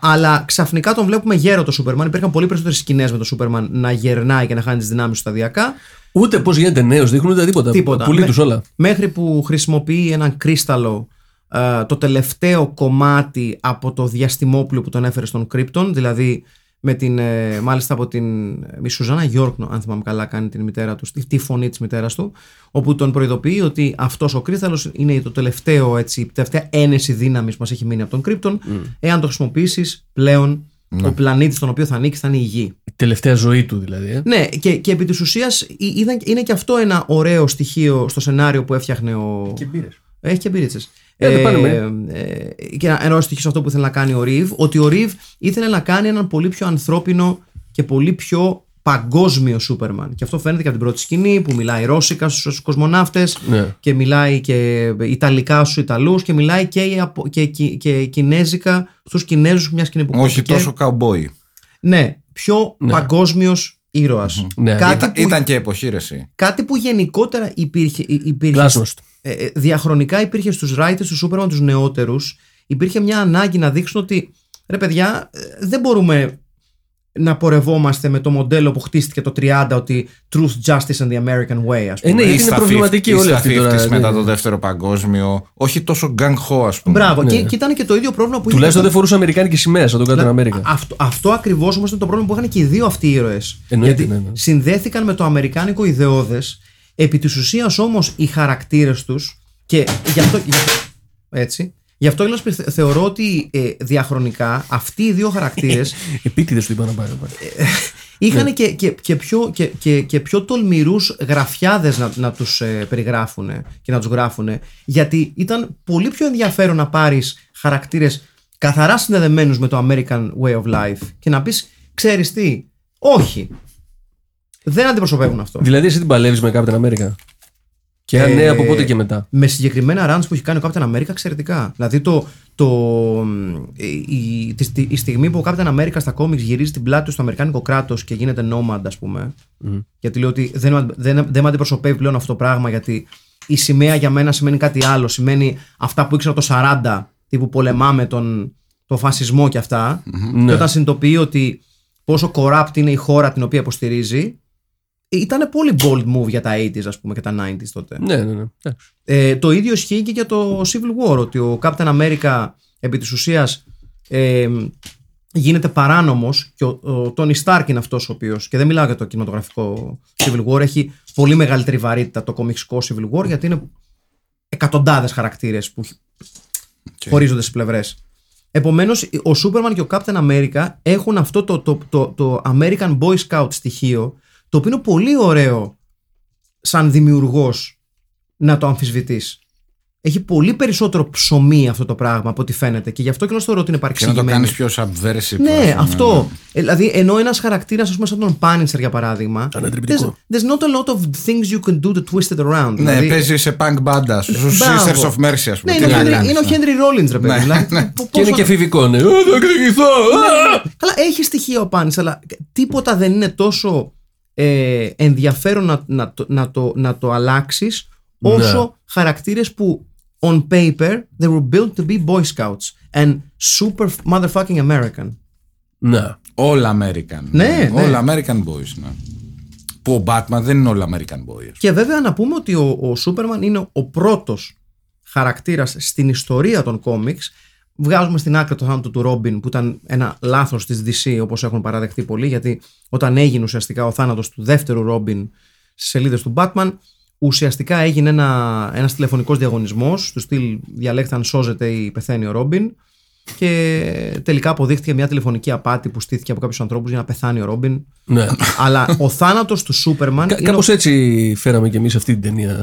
αλλά ξαφνικά τον βλέπουμε γέρο το Σούπερμαν. Υπήρχαν πολύ περισσότερες σκηνές με το Σούπερμαν να γερνάει και να χάνει τις δυνάμεις του σταδιακά. Ούτε πώς γίνεται νέος, δείχνουν ούτε τίποτα. Τίποτα. Πουλί Με- τους όλα. Μέχρι που χρησιμοποιεί έναν κρίσταλο ε, το τελευταίο κομμάτι από το διαστημόπλιο που τον έφερε στον Κρύπτον, δηλαδή με την, ε, μάλιστα από την η Σουζάνα Γιόρκνο, αν θυμάμαι καλά, κάνει την μητέρα του, τη, τη φωνή της μητέρας του, όπου τον προειδοποιεί ότι αυτός ο κρίσταλος είναι το τελευταίο, έτσι, η τελευταία ένεση δύναμης που μας έχει μείνει από τον Κρύπτον. Εάν το χρησιμοποιήσεις πλέον, ο πλανήτης στον οποίο θα ανήκει θα είναι η Γη. Η τελευταία ζωή του δηλαδή. Ε. Ναι, και, και επί της ουσίας ε, είδαν- είναι και αυτό ένα ωραίο στοιχείο στο σενάριο που έφτιαχνε ο. Έχει και μπύριτσες. Ε, δεν πάνε με. ε, και ένα ένα ωραίο στοιχείο σε αυτό που ήθελε να κάνει ο Ρίβ, ότι ο Ρίβ ήθελε να κάνει έναν πολύ πιο ανθρώπινο και πολύ πιο παγκόσμιο Σούπερμαν. Και αυτό φαίνεται και από την πρώτη σκηνή που μιλάει ρώσικα στους κοσμοναύτες Ναι. και μιλάει και ιταλικά στους Ιταλούς και μιλάει και, απο- και, και, και κινέζικα στους Κινέζους μια σκηνή που Όχι κόπηκε. τόσο καουμπόι. Ναι, πιο Ναι. παγκόσμιος ήρωας. Ναι. Κάτι, Ήταν, που, ήταν και εποχή ρε εσύ. κάτι που γενικότερα υπήρχε, υπήρχε Γλάσnost. Ε, ε, διαχρονικά υπήρχε στους writers του Σούπερμαν τους νεότερους υπήρχε μια ανάγκη να δείξουν ότι ρε παιδιά ε, δεν μπορούμε να πορευόμαστε με το μοντέλο που χτίστηκε το 30 ότι truth, justice and the American way ας Ε, πούμε. ναι, Ή γιατί είναι στα προβληματική 50s, όλη στα αυτή τώρα. 50s μετά ναι. το δεύτερο παγκόσμιο. Όχι τόσο γκang ho, ας πούμε. Μπράβο, Ναι. και, και ήταν και το ίδιο πρόβλημα που Τουλάχιστον είχε δεν φορούσε Αμερικάνικη σημαία σαν τον Captain America. Αυτό, αυτό ακριβώς όμως ήταν το πρόβλημα που είχαν και οι δύο αυτοί οι ήρωες. Εννοείται, Γιατί ναι, ναι. συνδέθηκαν με το αμερικάνικο ιδεώδες. Επί της ουσίας όμως οι χαρακτήρες τους. Και γι' αυτό. γι' αυτό- έτσι. Γι' αυτό Έλληνας, θε- θεωρώ ότι ε, διαχρονικά αυτοί οι δύο χαρακτήρες (laughs) Επίτηδες του είπα να πάρει. είχαν Ναι. και, και, και, πιο, και, και, και πιο τολμηρούς γραφιάδες να, να τους ε, περιγράφουν και να τους γράφουν. Γιατί ήταν πολύ πιο ενδιαφέρον να πάρεις χαρακτήρες καθαρά συνδεδεμένους με το American way of life και να πεις, ξέρεις τι, όχι. Δεν αντιπροσωπεύουν αυτό. Δηλαδή, εσύ την παλεύεις με Captain America; Και αν ναι, Ε, από πότε και μετά; Με συγκεκριμένα runs που έχει κάνει ο Captain America εξαιρετικά. Δηλαδή το, το, η, η, τη- η στιγμή που ο Captain America στα comics γυρίζει την πλάτη του στο Αμερικάνικο κράτος και γίνεται nomad, ας πούμε. Γιατί λέει ότι δεν, με- δεν, δεν με αντιπροσωπεύει πλέον αυτό το πράγμα, γιατί η σημαία για μένα σημαίνει κάτι άλλο. Σημαίνει αυτά που ήξερα το 40, τύπου πολεμάμε τον, τον φασισμό και αυτά. Και Ναι. όταν συνειδητοποιεί ότι πόσο corrupt είναι η χώρα την οποία υποστηρίζει, ήταν πολύ bold move για τα 80s, ας πούμε, και τα 90s τότε. Ναι, ναι, ναι. Εντάξει. Ε, το ίδιο ισχύει και για το Civil War, ότι ο Captain America επί της ουσίας ε, γίνεται παράνομος και ο, ο Tony Stark είναι αυτός ο οποίος, και δεν μιλάω για το κινηματογραφικό Civil War, έχει πολύ μεγαλύτερη βαρύτητα το κομιξικό Civil War γιατί είναι εκατοντάδες χαρακτήρες που χωρίζονται στις πλευρές. Επομένως, ο Superman και ο Captain America έχουν αυτό το, το, το, το American Boy Scout στοιχείο, το οποίο είναι πολύ ωραίο σαν δημιουργός να το αμφισβητείς. Έχει πολύ περισσότερο ψωμί αυτό το πράγμα από ό,τι φαίνεται και γι' αυτό και να θεωρώ ότι είναι Και να το παρεξηγημένο. κάνεις πιο subversive. Ναι, ας πούμε, αυτό. Ε, δηλαδή, ενώ ένας χαρακτήρας, ας πούμε, σαν τον Πάνιτσερ για παράδειγμα. There's, Ανατρεπτικό. there's not a lot of things you can do to twist it around. Ναι, δηλαδή, παίζει σε punk banda, στους Μπράβο. Sisters of Mercy, ας πούμε. Ναι, Τι είναι, ο να Henry- κάνεις, είναι ο ναι. Henry Rollins, ρε παιδί. Ναι, δηλαδή, ναι. πο- Και είναι πόσο- και εφηβικό, ναι. «Α, Θα εκδικηθώ. α!» Καλά, έχει στοιχεία ο Πάνης, αλλά τίποτα δεν είναι τόσο ε, ενδιαφέρον να, να, το, να, το, να το αλλάξεις όσο Ναι. χαρακτήρες που on paper they were built to be Boy Scouts and super motherfucking American. Ναι. All American. Ναι, ναι. All American boys, ναι. Που ο Batman δεν είναι all American boy. ας Και βέβαια να πούμε ότι ο, ο Σούπερμαν είναι ο πρώτος χαρακτήρας στην ιστορία των κόμιξ. Βγάζουμε στην άκρη το θάνατο του Ρόμπιν που ήταν ένα λάθος της DC όπως έχουν παραδεχτεί πολλοί γιατί όταν έγινε ουσιαστικά ο θάνατος του δεύτερου Ρόμπιν στις σελίδες του Batman ουσιαστικά έγινε ένα, ένας τηλεφωνικός διαγωνισμός του στυλ διαλέξτε αν σώζεται ή πεθαίνει ο Ρόμπιν και τελικά αποδείχθηκε μια τηλεφωνική απάτη που στήθηκε από κάποιους ανθρώπους για να πεθάνει ο Ρόμπιν ναι. αλλά ο θάνατος του Σούπερμαν Κα- είναι ο- Κάπως έτσι φέραμε κι εμείς αυτή την ταινία.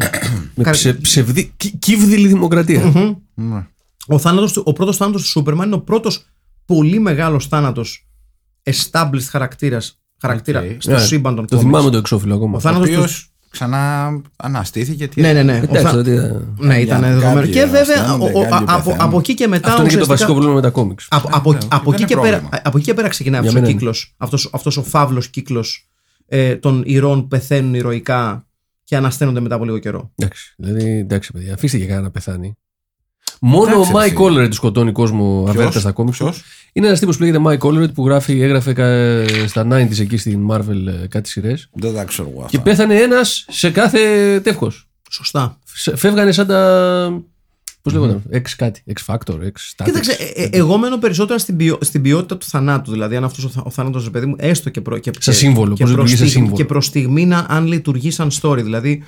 με Κα- ψε, ψευδή, κι- κύβδηλη δημοκρατία. Ναι. Ο, θάνατος, του- ο πρώτος θάνατος του Σούπερμαν είναι ο πρώτος πολύ μεγάλος θάνατος established χαρακτήρας, χαρακτήρα Οκ. στο Ναι, σύμπαν των Το comics. θυμάμαι το εξώφυλλο ακόμα. Ο Ο θάνατος οποίος του... ξανά αναστήθηκε. Τι Ναι, ναι, ναι. Ο Εντάξει, θά- δηλαδή, ε, Ναι, ήταν Για δεδομένο. κάποιοι Και βέβαια αισθάνονται, ο- ο- κάποιοι από, πεθαίνουν. από εκεί και μετά. Αυτό είναι και το ουσιαστικά- βασικό πρόβλημα με τα κόμιξ. Από, από, Ναι, από, δεν εκεί είναι και πέρα, πρόβλημα. από εκεί και πέρα ξεκινάει Για αυτός ο μένα είναι. κύκλος, αυτός, αυτός ο φαύλος κύκλος ε, των ηρώων που πεθαίνουν ηρωικά και ανασταίνονται μετά από λίγο καιρό. Εντάξει, δηλαδή, εντάξει, παιδιά, αφήστε και κανένα να πεθάνει. Μόνο Εντάξει, ο ρε Mike φίλε. Collered τους σκοτώνει κόσμο αβέρτα στα κόμιξ. Ποιος; Είναι ένας τύπος που λέγεται Mike Collered που γράφει, έγραφε κα- στα 90s εκεί στην Marvel ε, κάτι σειρές. Δεν τα ξέρω εγώ Και αυτά. πέθανε ένας σε κάθε τεύχος. Σωστά. Φεύγανε σαν τα. Πώς λέγονταν, X κάτι, X Factor, X Statics. Κοίταξε, ε, ε, εγώ μένω περισσότερο στην, ποιο- στην ποιότητα του θανάτου. Δηλαδή, αν αυτός ο, θα- ο θάνατος, ρε παιδί μου, έστω και προ, και, Σαν και- σύμβολο, και πώς προς λειτουργεί σαν στιγμή- σύμβολο. Και προς στιγμή να, αν λειτουργεί σαν story. Δηλαδή,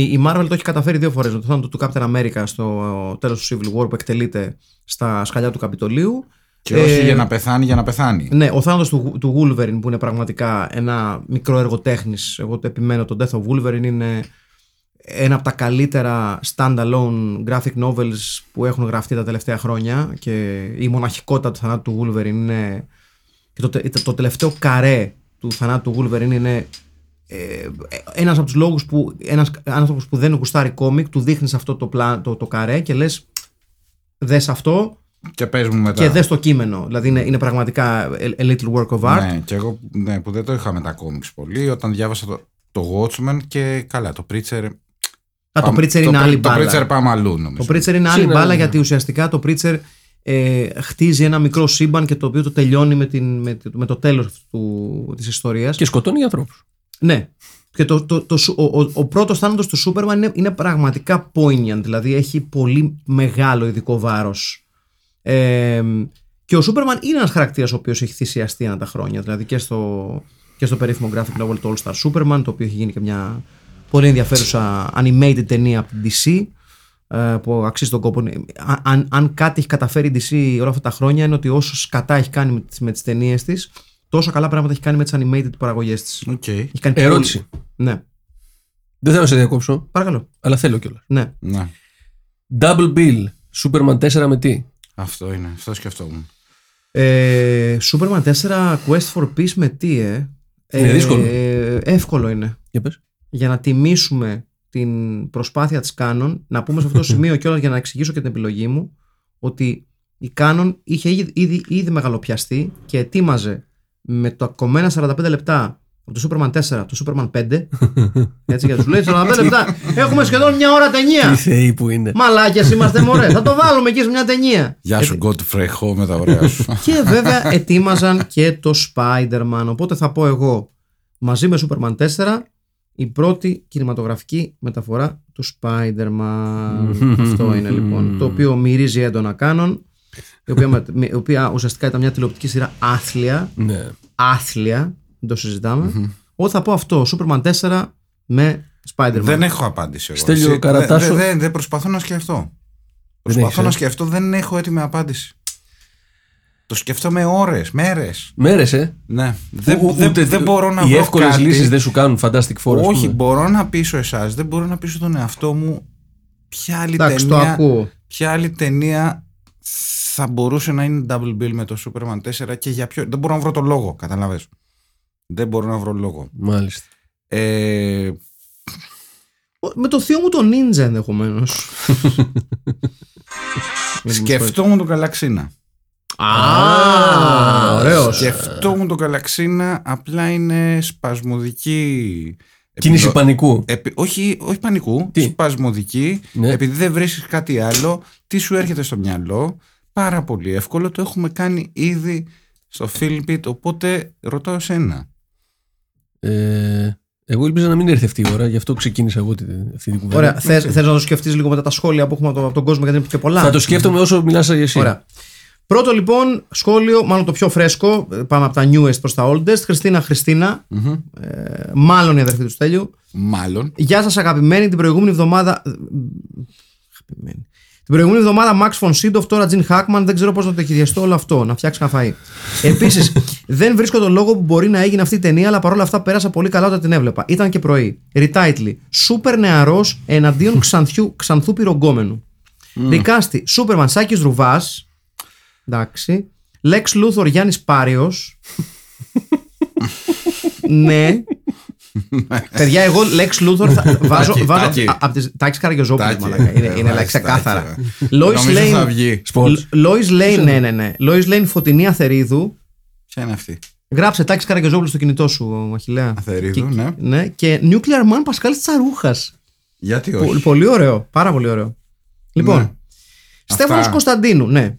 η, η Marvel το έχει καταφέρει δύο φορές. Με το θάνατο του Captain America στο τέλος του Civil War που εκτελείται στα σκαλιά του Καπιτολίου. Και όχι Ε, για να πεθάνει, για να πεθάνει. Ναι, ο θάνατος του, του Wolverine που είναι πραγματικά ένα μικρό έργο τέχνης, Εγώ το επιμένω. Το Death of Wolverine είναι ένα από τα καλύτερα standalone graphic novels που έχουν γραφτεί τα τελευταία χρόνια και η μοναχικότητα του θανάτου του Wolverine είναι. Και το, τε- το τελευταίο καρέ του θανάτου του Wolverine είναι ε, ένας από τους λόγους που ένας άνθρωπος που δεν γουστάρει κόμικ του δείχνεις αυτό το, πλά, το, το καρέ και λες δες αυτό Και πες μου μετά. και δες το κείμενο. Δηλαδή είναι, είναι πραγματικά a, a little work of art. Ναι, και εγώ ναι, που δεν το είχα με τα κόμιξ πολύ, όταν διάβασα το, το Watchmen και καλά, το Preacher. Α, το πάμε- Preacher είναι άλλη Το μπάλα. Preacher πάμε αλλού, νομίζω. Το Preacher είναι άλλη Είναι, μπάλα ναι. γιατί ουσιαστικά το Preacher ε, χτίζει ένα μικρό σύμπαν και το οποίο το τελειώνει με, την, με, με το τέλος αυτού του, της ιστορίας. Και σκοτώνει ανθρώπους. Ναι. Και το, το, το, σου- ο, ο, ο πρώτος θάνατος του Σούπερμαν είναι, είναι πραγματικά poignant, δηλαδή έχει πολύ μεγάλο ειδικό βάρος. Ε, και ο Σούπερμαν είναι ένας χαρακτήρας ο οποίος έχει θυσιαστεί ένα τα χρόνια, δηλαδή και στο, και στο περίφημο graphic novel το All Star Superman, το οποίο έχει γίνει και μια πολύ ενδιαφέρουσα animated ταινία από την DC, ε, που αξίζει τον κόπο. Αν, αν, αν κάτι έχει καταφέρει η DC όλα αυτά τα χρόνια είναι ότι όσο σκατά έχει κάνει με τις, με τις ταινίες της, τόσο καλά πράγματα έχει κάνει με τις animated παραγωγές της. Οκ. Έχει κάνει Ερώτηση. πολύ- Ναι. Δεν θέλω να σε διακόψω, Παρακαλώ. αλλά θέλω κιόλας. Ναι. Ναι, Double Bill, Superman 4 με τι. αυτό είναι. Αυτό σκεφτόμουν. Ε, Superman 4 Quest for Peace με τι, ε. Είναι Ε, δύσκολο. εύκολο είναι. Για πες. Για να τιμήσουμε την προσπάθεια της Canon, να πούμε σε αυτό το σημείο κιόλας για να εξηγήσω και την επιλογή μου, ότι η Canon είχε ήδη, ήδη, ήδη μεγαλοπιαστεί και ετοίμαζε με τα κομμένα 45 λεπτά από το Superman 4, το Superman (laughs) 5. έτσι για τους λέει 45 λεπτά. Έχουμε σχεδόν μια ώρα Τι ταινία. θεοί που είναι. Μαλάκες είμαστε μωρέ. Θα το βάλουμε εκεί σε μια ταινία. Γεια σου, Godfrey Ho, με τα ωραία σου. (laughs) Και βέβαια ετοίμαζαν και το Spider-Man. Οπότε θα πω εγώ μαζί με Superman 4 η πρώτη κινηματογραφική μεταφορά του Spider-Man. (laughs) Αυτό είναι λοιπόν. Το οποίο μυρίζει έντονα Canon. Η οποία, με- με- η οποία ουσιαστικά ήταν μια τηλεοπτική σειρά άθλια. Ναι. Άθλια. Δεν το συζητάμε. Εγώ θα πω αυτό. Superman 4 με Spider-Man. δεν έχω απάντηση εγώ. Στέλιο Εσύ- Καρατάσο. Δεν δεν- δεν προσπαθώ να σκεφτώ. Προσπαθώ έχεις, ε; να σκεφτώ, δεν έχω έτοιμη απάντηση. Το σκέφτομαι ώρες, μέρες. Μέρες, ε; Ναι. Δεν, Ου- δεν, ούτε- δεν μπορώ να Οι βρω εύκολες κάτι. λύσεις δεν σου κάνουν Fantastic Four. ας Όχι, πούμε. μπορώ να πείσω εσάς, δεν μπορώ να πείσω τον εαυτό μου ποια άλλη, Εντάξει, το ταινία, ακούω. ποια άλλη ταινία θα μπορούσε να είναι double bill με το Superman 4 και για ποιο. Δεν μπορώ να βρω το λόγο, καταλαβες. Δεν μπορώ να βρω λόγο. Μάλιστα. Ε, Με το θείο μου το Ninja ενδεχομένως. σκεφτόμουν τον Καλαξίνα. Α, ωραίος. Σκεφτόμουν τον Καλαξίνα, απλά είναι σπασμωδική. Κίνηση επιλο- πανικού. Επι- όχι, όχι πανικού, Τι; σπασμωδική. Ναι. Επειδή δεν βρίσκεις κάτι άλλο, τι σου έρχεται στο μυαλό; Πάρα πολύ εύκολο. Το έχουμε κάνει ήδη στο Philbit, οπότε ρωτάω εσένα. Ε, εγώ ήλπιζα να μην έρθει αυτή η ώρα, γι' αυτό ξεκίνησα εγώ τη- αυτή την κουβέντα. Ωραία. Θες, θες να το σκεφτείς λίγο μετά τα σχόλια που έχουμε από, το- από τον κόσμο γιατί είναι και πολλά. Θα το σκέφτομαι όσο μιλάς για εσύ. Ωραία. Πρώτο λοιπόν σχόλιο, μάλλον το πιο φρέσκο, ε, πάμε από τα newest προς τα oldest. Χριστίνα Χριστίνα, ε, μάλλον η αδερφή του Στέλιου. Μάλλον. Γεια σας αγαπημένοι, την προηγούμενη εβδομάδα... ε, Αγαπημένοι. Την προηγούμενη εβδομάδα Max von Sydow, τώρα Jim Hackman, δεν ξέρω πώς να το χειριστώ όλο αυτό, να φτιάξει ένα φαΐ. Επίσης, (laughs) δεν βρίσκω τον λόγο που μπορεί να έγινε αυτή η ταινία, αλλά παρόλα αυτά πέρασα πολύ καλά όταν την έβλεπα. Ήταν και πρωί. Retitle. Σούπερ νεαρός εναντίον ξανθιού, ξανθού πυρογκόμενου. Δικάστη. Σούπερμαν Σάκης Ρουβάς. Εντάξει. Λέξ Λούθορ Γιάννης Πάριος. (laughs) ναι. Παιδιά, εγώ Lex Luthor θα (laughs) βάζω. Τάκη, βάζω Τάκη. α- απ' τις- Τάκης Καραγιοζόπουλος, Τάκη. μαλάκα. Είναι, Ε, είναι βάζεις ξεκάθαρα. Τάκη, Lois Νομίζω θα Lane. βγει. Sports. Lois Lane, ναι, ναι, ναι. Lois Lane Φωτεινή Αθερίδου. Ποια είναι αυτή; Γράψε Τάκης Καραγκεζόπουλο στο κινητό σου, Αχηλέα. Αθερίδου, Και- ναι. ναι. Και Nuclear Man Πασκάλη Τσαρούχας. Γιατί όχι; Πολύ ωραίο. Πάρα πολύ ωραίο. Λοιπόν. Ναι. Στέφανος Αυτά. Κωνσταντίνου, ναι.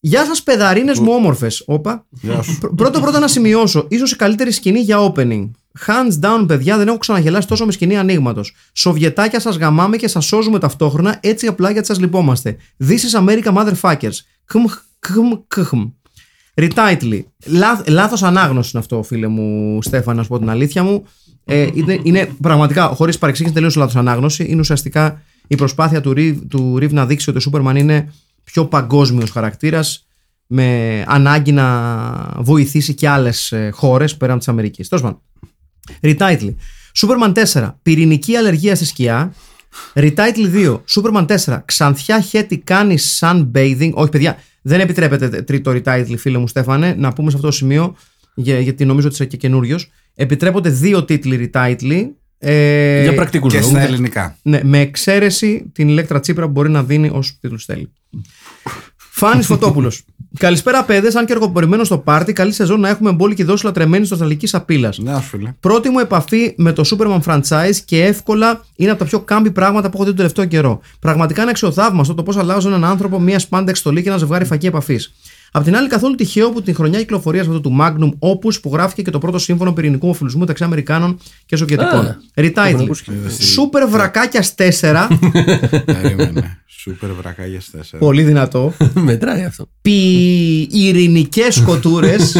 Γεια σας, παιδαρίνε μου όμορφες. Όπα. Γεια σου. Πρω- Πρώτο πρώτο να σημειώσω. ίσως η καλύτερη σκηνή για opening. Hands down, παιδιά, δεν έχω ξαναγελάσει τόσο με σκηνή ανοίγματος. Σοβιετάκια σας γαμάμε και σας σώζουμε ταυτόχρονα έτσι απλά γιατί σας λυπόμαστε. This is America motherfuckers. Κμ, κμ, κμ. Retitle. Λάθ, λάθος ανάγνωση είναι αυτό, φίλε μου Στέφανα, να σου πω την αλήθεια μου. Ε, είναι, είναι πραγματικά, χωρίς παρεξήγηση, τελείως λάθος ανάγνωση. Είναι ουσιαστικά η προσπάθεια του Ριβ, του Ριβ να δείξει ότι ο Σούπερμαν είναι πιο παγκόσμιος χαρακτήρας με ανάγκη να βοηθήσει και άλλες χώρες πέραν της Αμερικής. Τέλος πάντων. Retitle. Σούπερμαν 4. Πυρηνική αλλεργία στη σκιά. Retitle 2. Σούπερμαν 4. Ξανθιά χέτη κάνει sunbathing. Όχι, παιδιά, δεν επιτρέπεται τρίτο retitle, φίλε μου Στέφανε, να πούμε σε αυτό το σημείο, για- γιατί νομίζω ότι είσαι και καινούριος. Επιτρέπονται δύο τίτλοι retitle. Ε, Για πρακτικούς Και λόγους. στα ελληνικά. ναι, με εξαίρεση την Ηλέκτρα Τσίπρα που μπορεί να δίνει ως τίτλους θέλει. Φάνης Φωτόπουλος. (laughs) Καλησπέρα, παιδες. Αν και εργοπορημένο στο πάρτι, καλή σεζόν να έχουμε μπόλικη δόση λατρεμένη στο Αυστραλική Σαπίλα. Ναι, σου φίλε. Πρώτη μου επαφή με το Superman franchise και εύκολα είναι από τα πιο κάμπι πράγματα που έχω δει τον τελευταίο καιρό. Πραγματικά είναι αξιοθαύμαστο το πώς αλλάζουν έναν άνθρωπο μια σπάντεξ στολή και ένα ζευγάρι φακή επαφής. Απ' την άλλη, καθόλου τυχαίο που την χρονιά κυκλοφορία αυτού του Magnum Opus που γράφηκε και το πρώτο σύμφωνο πυρηνικού ομοφυλισμού μεταξύ Αμερικάνων και Σοβιετικών. Α, Retitle. έχω ακούσει. Σούπερ βρακάκια 4. Περίμενε. Σούπερ βρακάγια 4. πολύ δυνατό. (laughs) Μετράει αυτό. Πι ειρηνικές σκοτούρες. (laughs)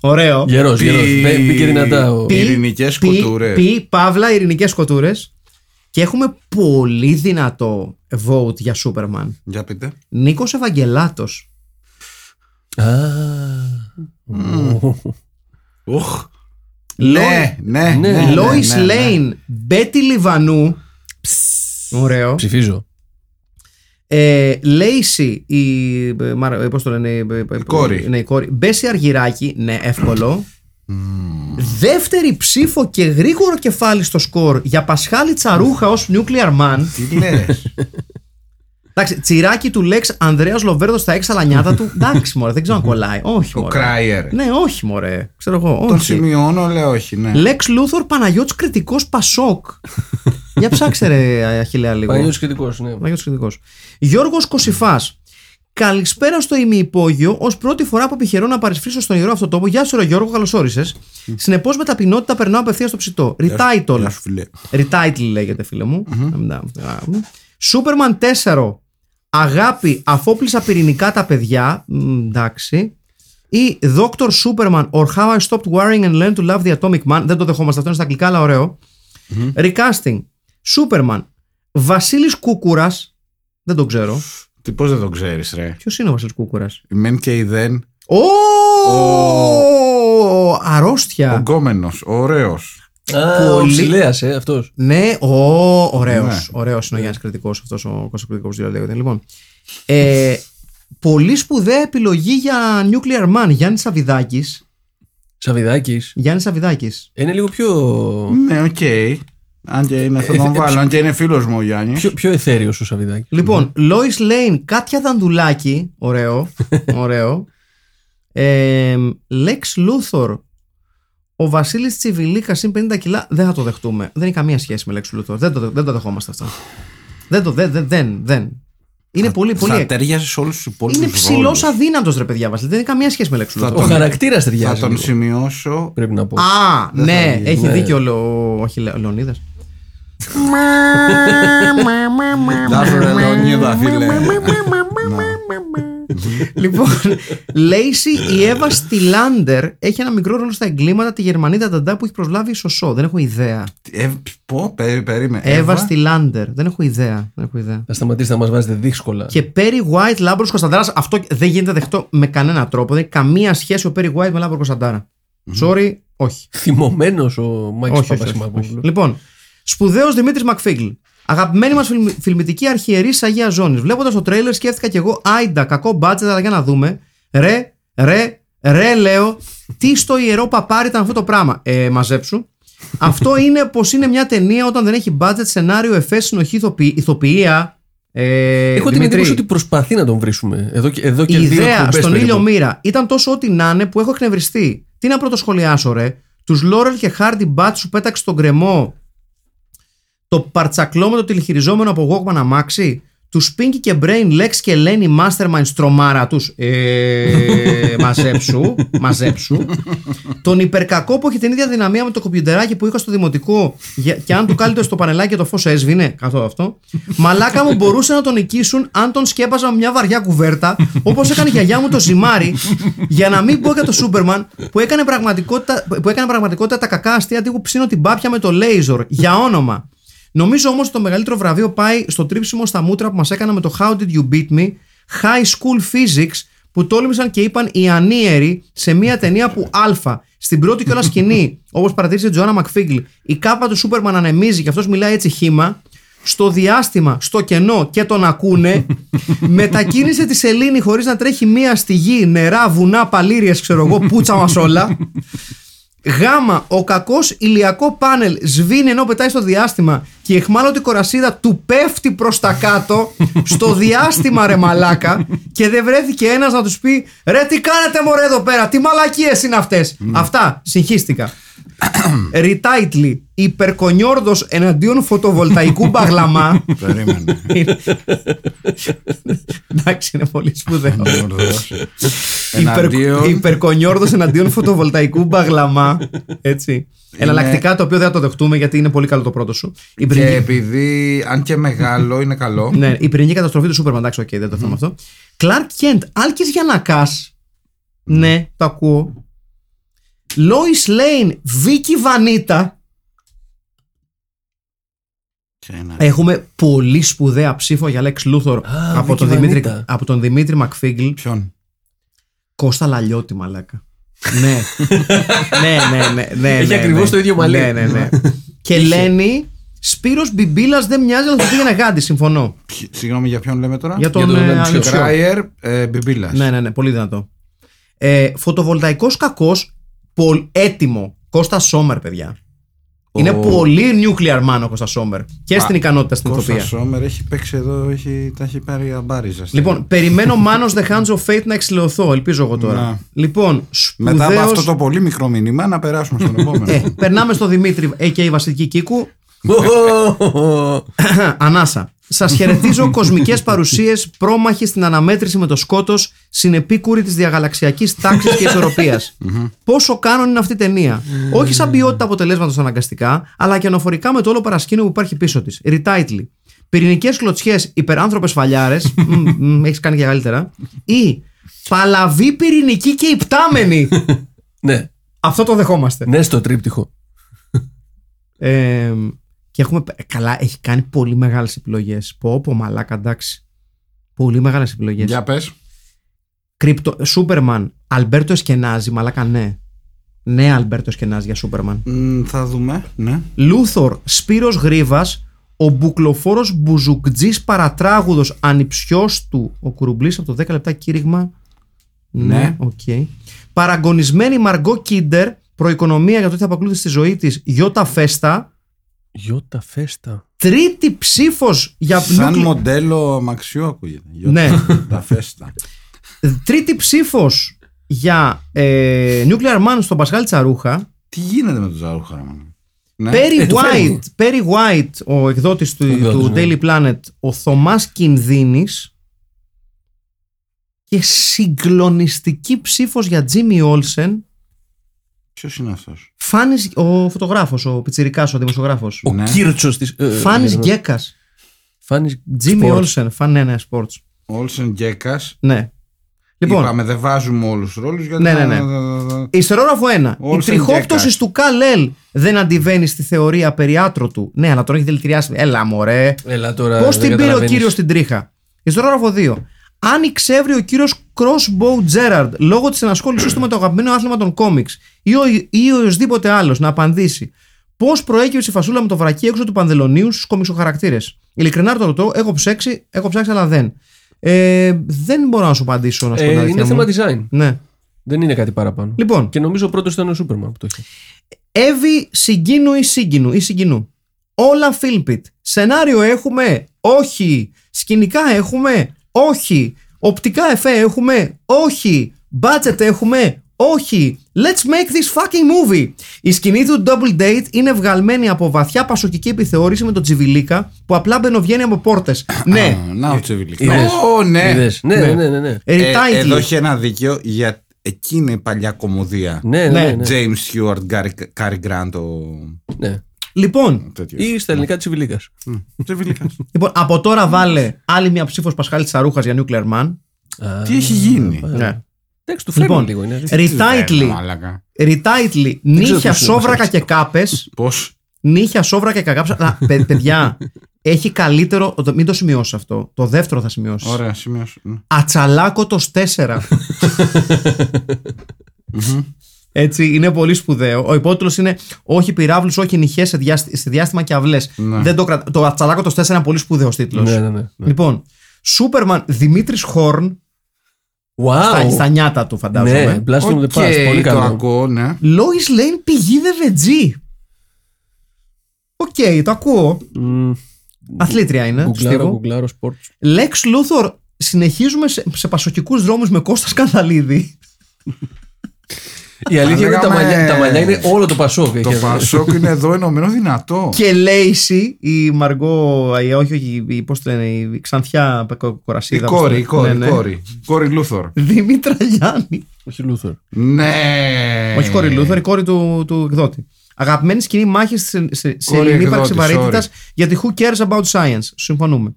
Ωραίο. Γερός, Πι- γερός. Μπήκε δυνατά. ο- Πι- Ειρηνικές πι- σκοτούρες. Πι, παύλα, ειρηνικές σκοτούρες. Και έχουμε πολύ δυνατό vote για Σούπερμαν. Για πείτε. Νίκος Ευαγγελάτος. Α. Ουχ. Λο- Ναι, ναι, Ναι. ναι. ναι, Λόις ναι, ναι. Λέιν, Μπέτι Λιβανού. Ωραίο. Ψηφίζω. Ε, Λέισι, η. ε, Μαρα- ε, Πώς το λένε, η, Η κόρη. Ναι, η κόρη. Μπέση Αργυράκη, ναι, εύκολο. Δεύτερη ψήφο και γρήγορο κεφάλι στο σκορ για Πασχάλη Τσαρούχα ως Nuclear Man. Τι λες; Εντάξει, τσιράκι του Λέξ Ανδρέας Λοβέρδος στα έξαλλα νιάτα του. Εντάξει, μωρέ, δεν ξέρω αν κολλάει. Όχι, Ο μωρέ. Κράιερ. Ναι, όχι, μωρέ. Ξέρω εγώ. Τον όχι. σημειώνω, λέω όχι, ναι. Λέξ Λούθορ Παναγιώτης Κρητικός Πασόκ. Για ψάξε, ρε Αχιλέα λίγο. Παλιό σχετικό, ναι. Παναγιώτης Κρητικός. Γιώργος Κωσυφάς. Καλησπέρα στο ημιυπόγειο. Ω πρώτη φορά που επιχειρώ να παρεισφρήσω στον ιερό αυτό τόπο. Γεια σου, ρε Γιώργο, καλώς όρισες. Συνεπώς με ταπεινότητα περνάω απευθείας στο ψητό. Retitle. Γεια σου, φίλε. Retitle λέγεται, φίλε μου. Σούπερμαν 4. Αγάπη, αφόπλησα πυρηνικά τα παιδιά. Μ, εντάξει. Ή Dr. Superman or How I Stopped Worrying and Learned to Love the Atomic Man. Δεν το δεχόμαστε, αυτό είναι στα αγγλικά, αλλά ωραίο. Recasting. Superman. Βασίλης Κούκουρας. Δεν τον ξέρω. Τι πώς δεν το ξέρεις ρε; Ποιος είναι ο Βασίλης Κούκουρας; Η μεν και η δεν. Ω! Αρρώστια. Ο γκόμενος, ο ωραίος. Α, ο Πολύ- ψηλέας, ε, αυτός. Ναι, ο ωραίος. Ναι. Ωραίος είναι ο Γιάννης Κρητικός, αυτός ο Κώστα Κρητικό που λέγεται. Λοιπόν. Ε, πολύ σπουδαία επιλογή για Nuclear Man. Γιάννη Σαβιδάκη. Σαβιδάκης. Γιάννη Σαβιδάκη. Είναι λίγο πιο, Ναι, οκ. Αν και είναι, θα Ε, τον βάλω. Αν και είναι φίλος μου ο Γιάννης. πιο, πιο αιθέριος ο Σαβιδάκης. Λοιπόν, Lois Lane, Κάτια Δαντουλάκη. Ωραίο. (laughs) ωραίο. Ε, Lex Luthor. Ο Βασίλης Τσιβιλίκας είναι 50 κιλά. Δεν θα το δεχτούμε. Δεν έχει καμία σχέση με Lex Luthor. Δεν το, δεν το δεχόμαστε αυτό. Δεν το. Δεν. Δεν. δεν, δεν. Είναι πολύ, πολύ. Θα ταιριάζει σε όλους τους υπόλοιπους Είναι ψηλός ρόλους. αδύνατος, ρε παιδιά, Βασίλη. Δεν έχει καμία σχέση με Lex Θα Luthor. Ο χαρακτήρας Θα ταιριάζει. τον λίγο, σημειώσω. Πρέπει να πω. Α, ναι, θα έχει ναι. δίκιο ο, Λο- όχι, Λε- ο Λεωνίδας. Γεια σου ρε Λεωνίδα φίλε. λοιπόν, Λέισι, η Εύα Στυλάντερ έχει ένα μικρό ρόλο στα εγκλήματα τη Γερμανίδα Νταντά που έχει προσλάβει Σωσώ. Δεν έχω ιδέα. Ε, Πω, περί- περίμενε. Εύα Στυλάντερ. Δεν έχω ιδέα. Δεν έχω ιδέα. Θα σταματήσετε να μας βάζετε δύσκολα. Και Perry White Λάμπρο Κωνσταντάρα. Αυτό δεν γίνεται δεχτό με κανένα τρόπο. Δεν έχει καμία σχέση ο Perry White με Λάμπρο Κωνσταντάρα. Sorry, όχι. Θυμωμένος ο Μάκης όχι, όχι, όχι, Παπασημακόπουλος. όχι. Λοιπόν, σπουδαίος Δημήτρης Μακφίγκλ. Αγαπημένη μας φιλμητική αρχιερή Αγία Ζώνης. Βλέποντας το τρέιλερ, σκέφτηκα κι εγώ, Άιντα, κακό μπάτζετ, αλλά για να δούμε. Ρε, ρε, ρε, λέω, τι στο ιερό παπάρι ήταν αυτό το πράγμα. Ε, μαζέψου. αυτό είναι πως είναι μια ταινία όταν δεν έχει μπάτζετ, σενάριο, εφές, συνοχή, ηθοποιη- ηθοποιία. Ε, Έχω την Δημήτρη, εντύπωση ότι προσπαθεί να τον βρίσκουμε. Εδώ και, εδώ και η δύο ιδέα εκπομπές στον περίπου. ήλιο μοίρα ήταν τόσο ό,τι να είναι που έχω εκνευριστεί. Τι να πρωτοσχολιάσω, ρε. Τους Laurel και Hardy Bat σου πέταξε στον κρεμό το παρτσακλό με το τηλεχειριζόμενο από Walkman αμάξι. Τους Pinky και Brain, Lex και Lenny Mastermind στρομάρα τους. Ε, μαζέψου, μαζέψου. Τον υπερκακό που έχει την ίδια δυναμία με το κομπιουτεράκι που είχα στο δημοτικό για- και αν του κάλυπτε στο πανελάκι και το φως έσβηνε. Καθόλου αυτό. Μαλάκα μου μπορούσε να τον νικήσουν αν τον σκέπαζα με μια βαριά κουβέρτα όπως έκανε η γιαγιά μου το ζυμάρι για να μην πω για το Σούπερμαν που έκανε πραγματικότητα, που έκανε πραγματικότητα τα κακά αστεία αντί που ψήνω την πάπια με το λέιζορ για όνομα. Νομίζω όμως ότι το μεγαλύτερο βραβείο πάει στο τρίψιμο στα μούτρα που μας έκανα με το How Did You Beat Me High School Physics που τόλμησαν και είπαν οι ανίεροι σε μια ταινία που α, στην πρώτη κιόλας σκηνή, όπως παρατήρησε η Τζοάννα Μακφίγκλ, η κάπα του Σούπερμαν ανεμίζει και αυτός μιλάει έτσι χήμα, στο διάστημα, στο κενό και τον ακούνε, (laughs) μετακίνησε τη σελήνη χωρίς να τρέχει μία στη γη, νερά, βουνά, παλήριες, ξέρω εγώ, πούτσα μας όλα. Γάμα, ο κακός ηλιακό πάνελ σβήνει ενώ πετάει στο διάστημα και η εχμάλωτη κορασίδα του πέφτει προς τα κάτω στο διάστημα ρε μαλάκα και δεν βρέθηκε ένας να τους πει ρε τι κάνετε μωρέ εδώ πέρα, τι μαλακίες είναι αυτές. Αυτά, συγχύστηκα. Retitle, υπερκονιόρδος εναντίον φωτοβολταϊκού μπαγλαμά. Περίμενε. Εντάξει, είναι πολύ σπουδαίο. Εναντίον- Υπερ, υπερκονιόρδος εναντίον φωτοβολταϊκού μπαγλαμά. Έτσι. Εναλλακτικά το οποίο δεν θα το δεχτούμε γιατί είναι πολύ καλό το πρώτο σου. Η Και πυρηνική, επειδή αν και μεγάλο είναι καλό. ναι, η πυρηνική καταστροφή του Σούπερμαν. Εντάξει, οκ, δεν το θέμα αυτό. Κλαρκ Κέντ, Άλκης Γιανακά. Ναι, το ακούω. Λόι Λέιν, Βίκη Βανίτα. Και ένα- Έχουμε πολύ σπουδαία ψήφο για Λέξ Λούθορ από, Βίκη τον Δημήτρη, Βανίτα. από τον Δημήτρη Μακφίγκλ. Ποιον; Κώστα Λαλιώτη, μαλάκα. ναι. (laughs) ναι, ναι, ναι, ναι. Έχει ναι, ακριβώς ναι. το ίδιο μαλλί. Ναι, ναι, ναι. (laughs) και λένε Σπύρος Μπιμπίλας δεν μοιάζει, αλλά θα πήγαινε γάντι, συμφωνώ. Ποιοι- Συγγνώμη, για ποιον λέμε τώρα; Για τον, τον ε, Ανιψιό. Ανιψιό. Κράιερ ε, Μπιμπίλας. Ναι, ναι, ναι, πολύ δυνατό. Ε, φωτοβολταϊκός κακός, πολ, έτοιμο. Κώστα Σόμερ, παιδιά. Είναι πολύ nuclear man ο Κώστα Σόμερ. Και στην ικανότητα στην Κώστα ηθοποιία. Σόμερ έχει παίξει εδώ, έχει, τα έχει πάρει αμπάριζα. Λοιπόν, περιμένω (laughs) Μάνος The Hands of Fate να εξηλαιωθώ. Ελπίζω εγώ τώρα. Να. Λοιπόν, Μετά από σπουδαίος- αυτό το πολύ μικρό μήνυμα να περάσουμε στον επόμενο. Ε, περνάμε στο Δημήτρη, a.k.a. Βασιλική Κίκου. (laughs) Ανάσα. Σας χαιρετίζω κοσμικές παρουσίες πρόμαχοι στην αναμέτρηση με το σκότος, συνεπίκουρη της διαγαλαξιακής τάξης και ισορροπίας. Πόσο κάνον είναι αυτή η ταινία; Όχι σαν ποιότητα αποτελέσματος αναγκαστικά, αλλά και αναφορικά με το όλο παρασκήνιο που υπάρχει πίσω της. Retitle. Πυρηνικές κλωτσιές υπεράνθρωπες σφαλιάρες. Έχεις κάνει και καλύτερα. Ή παλαβή πυρηνική και υπτάμενη. ναι, Αυτό το δεχόμαστε. ναι στο τρίπτυχο. Ε, και έχουμε. Καλά, έχει κάνει πολύ μεγάλες επιλογές. Πω, πω, μαλάκα, εντάξει. Πολύ μεγάλες επιλογές. Για πες. Κρυπτο... Σούπερμαν, Αλμπέρτο Εσκενάζη, μαλάκα, ναι. Ναι, Αλμπέρτο Εσκενάζη για Σούπερμαν. Μ, θα δούμε. Ναι. Λούθορ, Σπύρος Γρίβας, ο μπουκλοφόρος Μπουζουκτζής παρατράγουδος ανιψιός του, ο Κουρουμπλής από το 10 λεπτά κήρυγμα. Ναι. οκ. Παραγκωνισμένη Μαργκό Κίντερ, προοικονομία για το τι θα επακολουθεί στη ζωή της, Γιώτα Φέστα. Γιώτα φέστα. Τρίτη ψήφος για Σαν Nucle- μοντέλο αμαξιού ακούγεται. Ναι. Τα φέστα. Τρίτη ψήφος για ε, Nuclear Man στον Πασχάλη Τσαρούχα. Τι γίνεται με τον Ζαρούχα, ρε μάνα; Ναι. Perry Ε, του φέρνει. White, Perry White, ο εκδότης του, εκδότης, του ναι. Daily Planet, ο Θωμάς Κινδύνης και συγκλονιστική ψήφος για Jimmy Olsen, Ποιος είναι αυτός; Φάνης, ο φωτογράφος, ο πιτσιρικάς, ο δημοσιογράφος. Ο Ναι. Κίρτσος της... ε, Φάνης ε, Γκέκας. Φάνης Jimmy Sports. Olsen, φαν, ναι, ναι, sports. Όλσεν Γκέκας. Ναι. Λοιπόν, Είπαμε δεν βάζουμε όλους τους ρόλους γιατί Ναι, ναι, ναι. θα- Ιστερόγραφο 1. Η Olsen τριχόπτωσης Γκέκας. του Καλέλ δεν αντιβαίνει στη θεωρία περί άτρωτου. Ναι, αλλά τον έχει δηλητηριάσει. Έλα, μωρέ. Έλα τώρα. Πώς δεν την πήρε ο καταλαβαίνεις. κύριος στην τρίχα; Ιστορόγραφο 2. Αν εξεύρει ο κύριος Crossbow Gerard λόγω της ενασχόλησής του με το αγαπημένο άθλημα των κόμιξ ή, ο, ή οποιοδήποτε άλλος να απαντήσει πώς προέκυψε η φασούλα με το βρακί έξω του Πανδελονίου στους κομισοχαρακτήρες. Ειλικρινά το ρωτώ, έχω ψάξει, έχω ψάξει αλλά δεν. Ε, δεν μπορώ να σου απαντήσω να σου πω την Ε, αλήθεια είναι μου. θέμα design. Ναι. Δεν είναι κάτι παραπάνω. Λοιπόν, Και νομίζω ο πρώτος ήταν ο Σούπερμαν που το είχε. Εύη συγκίνου ή συγκίνου ή συγκινού. Όλα Φίλπιτ. Σενάριο έχουμε. Όχι. Σκηνικά έχουμε. Όχι. Οπτικά εφέ έχουμε. Όχι. Budget έχουμε. Όχι. Let's make this fucking movie. Η σκηνή του Double Date είναι βγαλμένη από βαθιά πασοκική επιθεώρηση με τον Τσιβιλίκα που απλά μπαινοβγαίνει από πόρτες. ναι. Α, Να ο Τσεβιλίκας. Είδες. Ω, ναι. Είδες. Ναι, ναι, ναι, ναι, ναι. Ε, Retitle. εδώ έχει ένα δίκαιο για εκείνη η παλιά κομμωδία. Ναι, ναι, ναι, ναι. James Stewart, Gary, Cary Grant, ο ναι. Λοιπόν, τέτοιος. Ή στα ελληνικά της Ιβηλίκα. Τσεβιλίκας. (laughs) λοιπόν, από τώρα βάλε άλλη μια ψήφος Πασχάλη Τσαρούχας για Nuclear Man. Τι έχει γίνει; Ναι. Εντάξει, του φέρνουν Λοιπόν, λίγο. Είναι. Retitle. Μαλάκα. Retitle. Νύχια, πώς είναι σόβρακα πώς και κάπες. Πώς; Νύχια, σόβρακα και κάκαψα. Να, παι- παιδιά, έχει καλύτερο. το- Μην το σημειώσεις αυτό. Το δεύτερο θα σημειώσεις. Ωραία, σημείωσε. Ναι. Ατσαλάκωτος 4. (laughs) Έτσι, είναι πολύ σπουδαίο. Ο υπότιτλος είναι Όχι πυραύλους, όχι νυχιές σε, διάστη- σε διάστημα και αυλές. Ναι. Το, κρα- το Ατσαλάκωτο 4 είναι πολύ σπουδαίος τίτλος. Ναι, ναι, ναι. Λοιπόν, Σούπερμαν Δημήτρης Χόρν. Στα, στα Wow. νιάτα του, φαντάζομαι. Ναι, Blast from the Ok, Past. Πολύ το καλό. ακούω, ναι. Lois Lane Πηγή Δεβετζή. Οκ, το ακούω. Μμ, Αθλήτρια είναι. του Γκουγκλάρω, στίβου. γκουγκλάρω, sports. Lex Luthor συνεχίζουμε σε, σε πασοκικούς δρόμους με Κώστας Σκανδαλίδη. (laughs) Η αλήθεια είναι τα λέγαμε- μαλλιά, τα μαλλιά είναι όλο το Πασόκ. Το Έχει- Πασόκ είναι εδώ ενωμένο δυνατό. και Λέισι, η Μαργό, η, όχι, όχι, η, πώς το λένε, η Ξανθιά Πε- Η Κορασίδα. κόρη, η πώς το κόρη, λένε. η Ναι, ναι. κόρη. Κόρη Λούθορ. Δήμητρα Γιάννη. Όχι Λούθορ. Ναι. όχι κόρη Λούθορ, η κόρη του, του εκδότη. Αγαπημένη σκηνή μάχης σε, σε, σε Κόρη ελληνή ύπαρξη εκδότη, βαρύτητα sorry. γιατί who cares about science; Συμφωνούμε.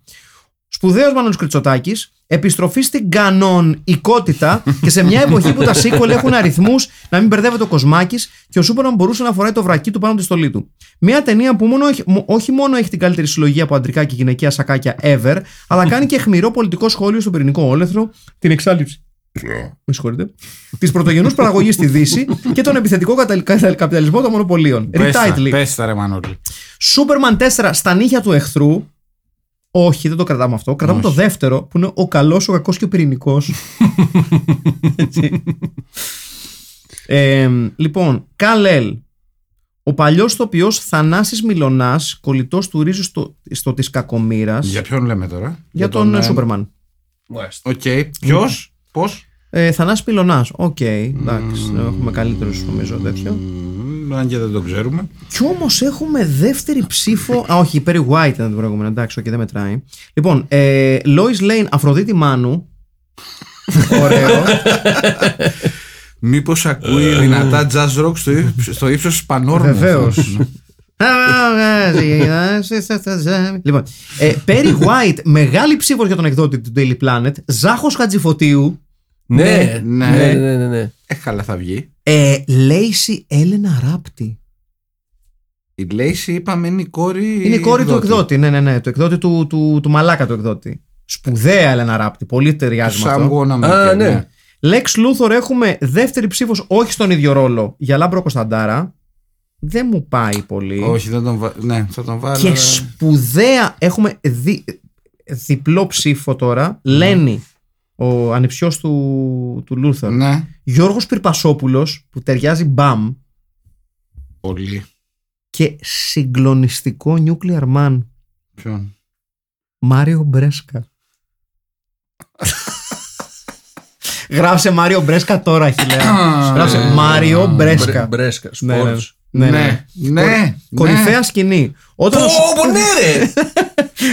Σπουδαίος Μάνος Κριτσοτάκη, επιστροφή στην κανονικότητα και σε μια εποχή που τα sequel έχουν αριθμούς να μην μπερδεύεται ο Κοσμάκης και ο Σούπερμαν μπορούσε να φοράει το βρακί του πάνω από τη στολή του. Μια ταινία που μόνο, έχει- μο- όχι μόνο έχει την καλύτερη συλλογή από αντρικά και γυναικεία σακάκια ever, αλλά κάνει και αιχμηρό πολιτικό σχόλιο στον πυρηνικό όλεθρο, την εξάλληψη. Με συγχωρείτε. Της πρωτογενούς παραγωγής στη Δύση και τον επιθετικό κατα- κατα- καπιταλισμό των μονοπωλίων. Πες τα, Retitle. πες τα ρε Μανώλη. Σούπερμαν 4 στα νύχια του εχθρού. Όχι, δεν το κρατάμε αυτό. Κρατάμε το δεύτερο που είναι ο καλός, ο κακός και ο πυρηνικός. (laughs) ε, λοιπόν, Καλέλ. Ο παλιός τοπιό Θανάσης Μιλονά, κολλητός του ρίζου στο, στο της Κακομήρα. Για ποιον λέμε τώρα; Για τον, ε, ε, Σούπερμαν. Μάλιστα. Οκ. Ποιος, πώς; Ε, Θανάσης Μυλωνά. Οκ, εντάξει. Έχουμε καλύτερους νομίζω τέτοιο. Αν και δεν το ξέρουμε. Κι όμως έχουμε δεύτερη ψήφο. Α, όχι, η Perry White ήταν την προηγούμενη. Εντάξει, όχι, δεν μετράει. Λοιπόν, ε, Lois Lane, Αφροδίτη Μάνου. Ωραίο. Μήπως ακούει δυνατά jazz rock στο, ύψ- στο ύψος της Πανόρμου. Βεβαίως. λοιπόν, ε, Perry White, μεγάλη ψήφος για τον εκδότη του Daily Planet. Ζάχος Χατζηφωτίου. Ναι, ναι. ναι, ναι, ναι, ναι. Ε, καλά θα βγει. Ε, Lacey Έλενα Ράπτη. Η Λέισι είπαμε είναι η κόρη. Είναι η κόρη του εκδότη. Ναι, ναι, ναι. Του εκδότη του, του, του μαλάκα του εκδότη. Σπουδαία Έλενα Ράπτη. Πολύ ταιριάζει με Sam αυτό. Wanamaker, Α, ναι. Lex Luthor έχουμε δεύτερη ψήφος όχι στον ίδιο ρόλο για Λάμπρο Κωνσταντάρα. Δεν μου πάει πολύ. Όχι, δεν τον βα... Ναι, θα τον βάλω. Και σπουδαία έχουμε δι... διπλό ψήφο τώρα. Λένι, ο ανιψιός του, του Λούθορ. Ναι, Γιώργος Πυρπασόπουλος που ταιριάζει μπαμ πολύ. και συγκλονιστικό Nuclear Man Ποιον; Μάριο Μπρέσκα. Γράψε Μάριο Μπρέσκα τώρα, Χιλέα. Γράψε Μάριο Μπρέσκα. Μπρε- Μπρέσκα. Ναι, ναι. Sports. Ναι, ναι. Ναι, ναι. Κορυφαία σκηνή. Όταν, ο, Σου- Πω, ναι, ρε! (laughs)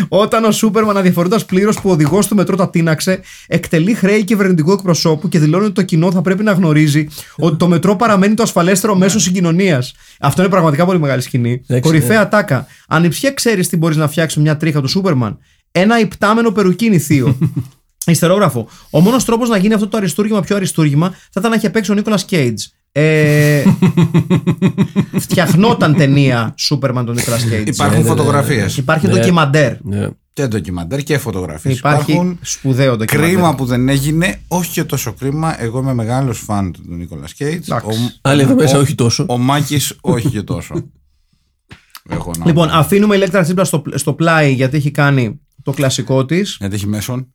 όταν ο Σούπερμαν αδιαφορούντα πλήρως που ο οδηγός του μετρό τα τίναξε, εκτελεί χρέη κυβερνητικού εκπροσώπου και δηλώνει ότι το κοινό θα πρέπει να γνωρίζει ότι το μετρό παραμένει το ασφαλέστερο μέσο συγκοινωνίας. Αυτό είναι πραγματικά πολύ μεγάλη σκηνή. Εντάξει, Κορυφαία τάκα. Ανιψιά ξέρει τι μπορείς να φτιάξεις με μια τρίχα του Σούπερμαν. Ένα υπτάμενο περουκίνι θείο. (laughs) Ιστερόγραφο. Ο μόνος τρόπος να γίνει αυτό το αριστούργημα πιο αριστούργημα θα ήταν να είχε παίξει ο Νίκολας Κέιτζ. Ε, φτιαχνόταν ταινία Σούπερμαν τον Νίκολα Κέιτζ. Υπάρχουν φωτογραφίες. Υπάρχει Ναι. ντοκιμαντέρ. Ναι. Και ντοκιμαντέρ και φωτογραφίες. Υπάρχει Υπάρχουν σπουδαίο ντοκιμαντέρ. κρίμα που δεν έγινε. Όχι και τόσο κρίμα. Εγώ είμαι μεγάλος φαν του Νίκολα Κέιτ. Εντάξει. Άλλοι εδώ μέσα όχι τόσο. Ο Μάκης όχι και τόσο. (laughs) Εγώ να. Λοιπόν, αφήνουμε Ηλέκτρα Τσίπρα στο, στο πλάι γιατί έχει κάνει το κλασικό της. Γιατί έχει μέσον.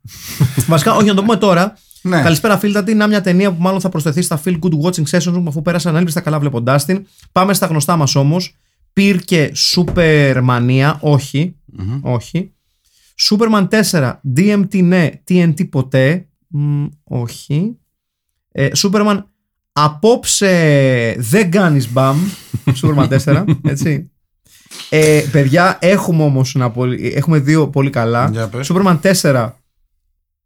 Βασικά, όχι να το πούμε τώρα. Ναι. Καλησπέρα, φίλτατη. Να μια ταινία που μάλλον θα προσθεθεί στα Feel Good Watching Sessions μου αφού πέρασαν ανέλπιστα καλά βλέποντάς την. Πάμε στα γνωστά μας όμως. Πυρ και Supermania, όχι. Όχι. Superman 4, DMT ναι, TNT ποτέ. Μ, όχι. Ε, Superman απόψε δεν κάνεις μπαμ. Superman (laughs) 4, έτσι. Ε, παιδιά, έχουμε όμως ένα πολύ, έχουμε δύο πολύ καλά. Για πες. Superman 4,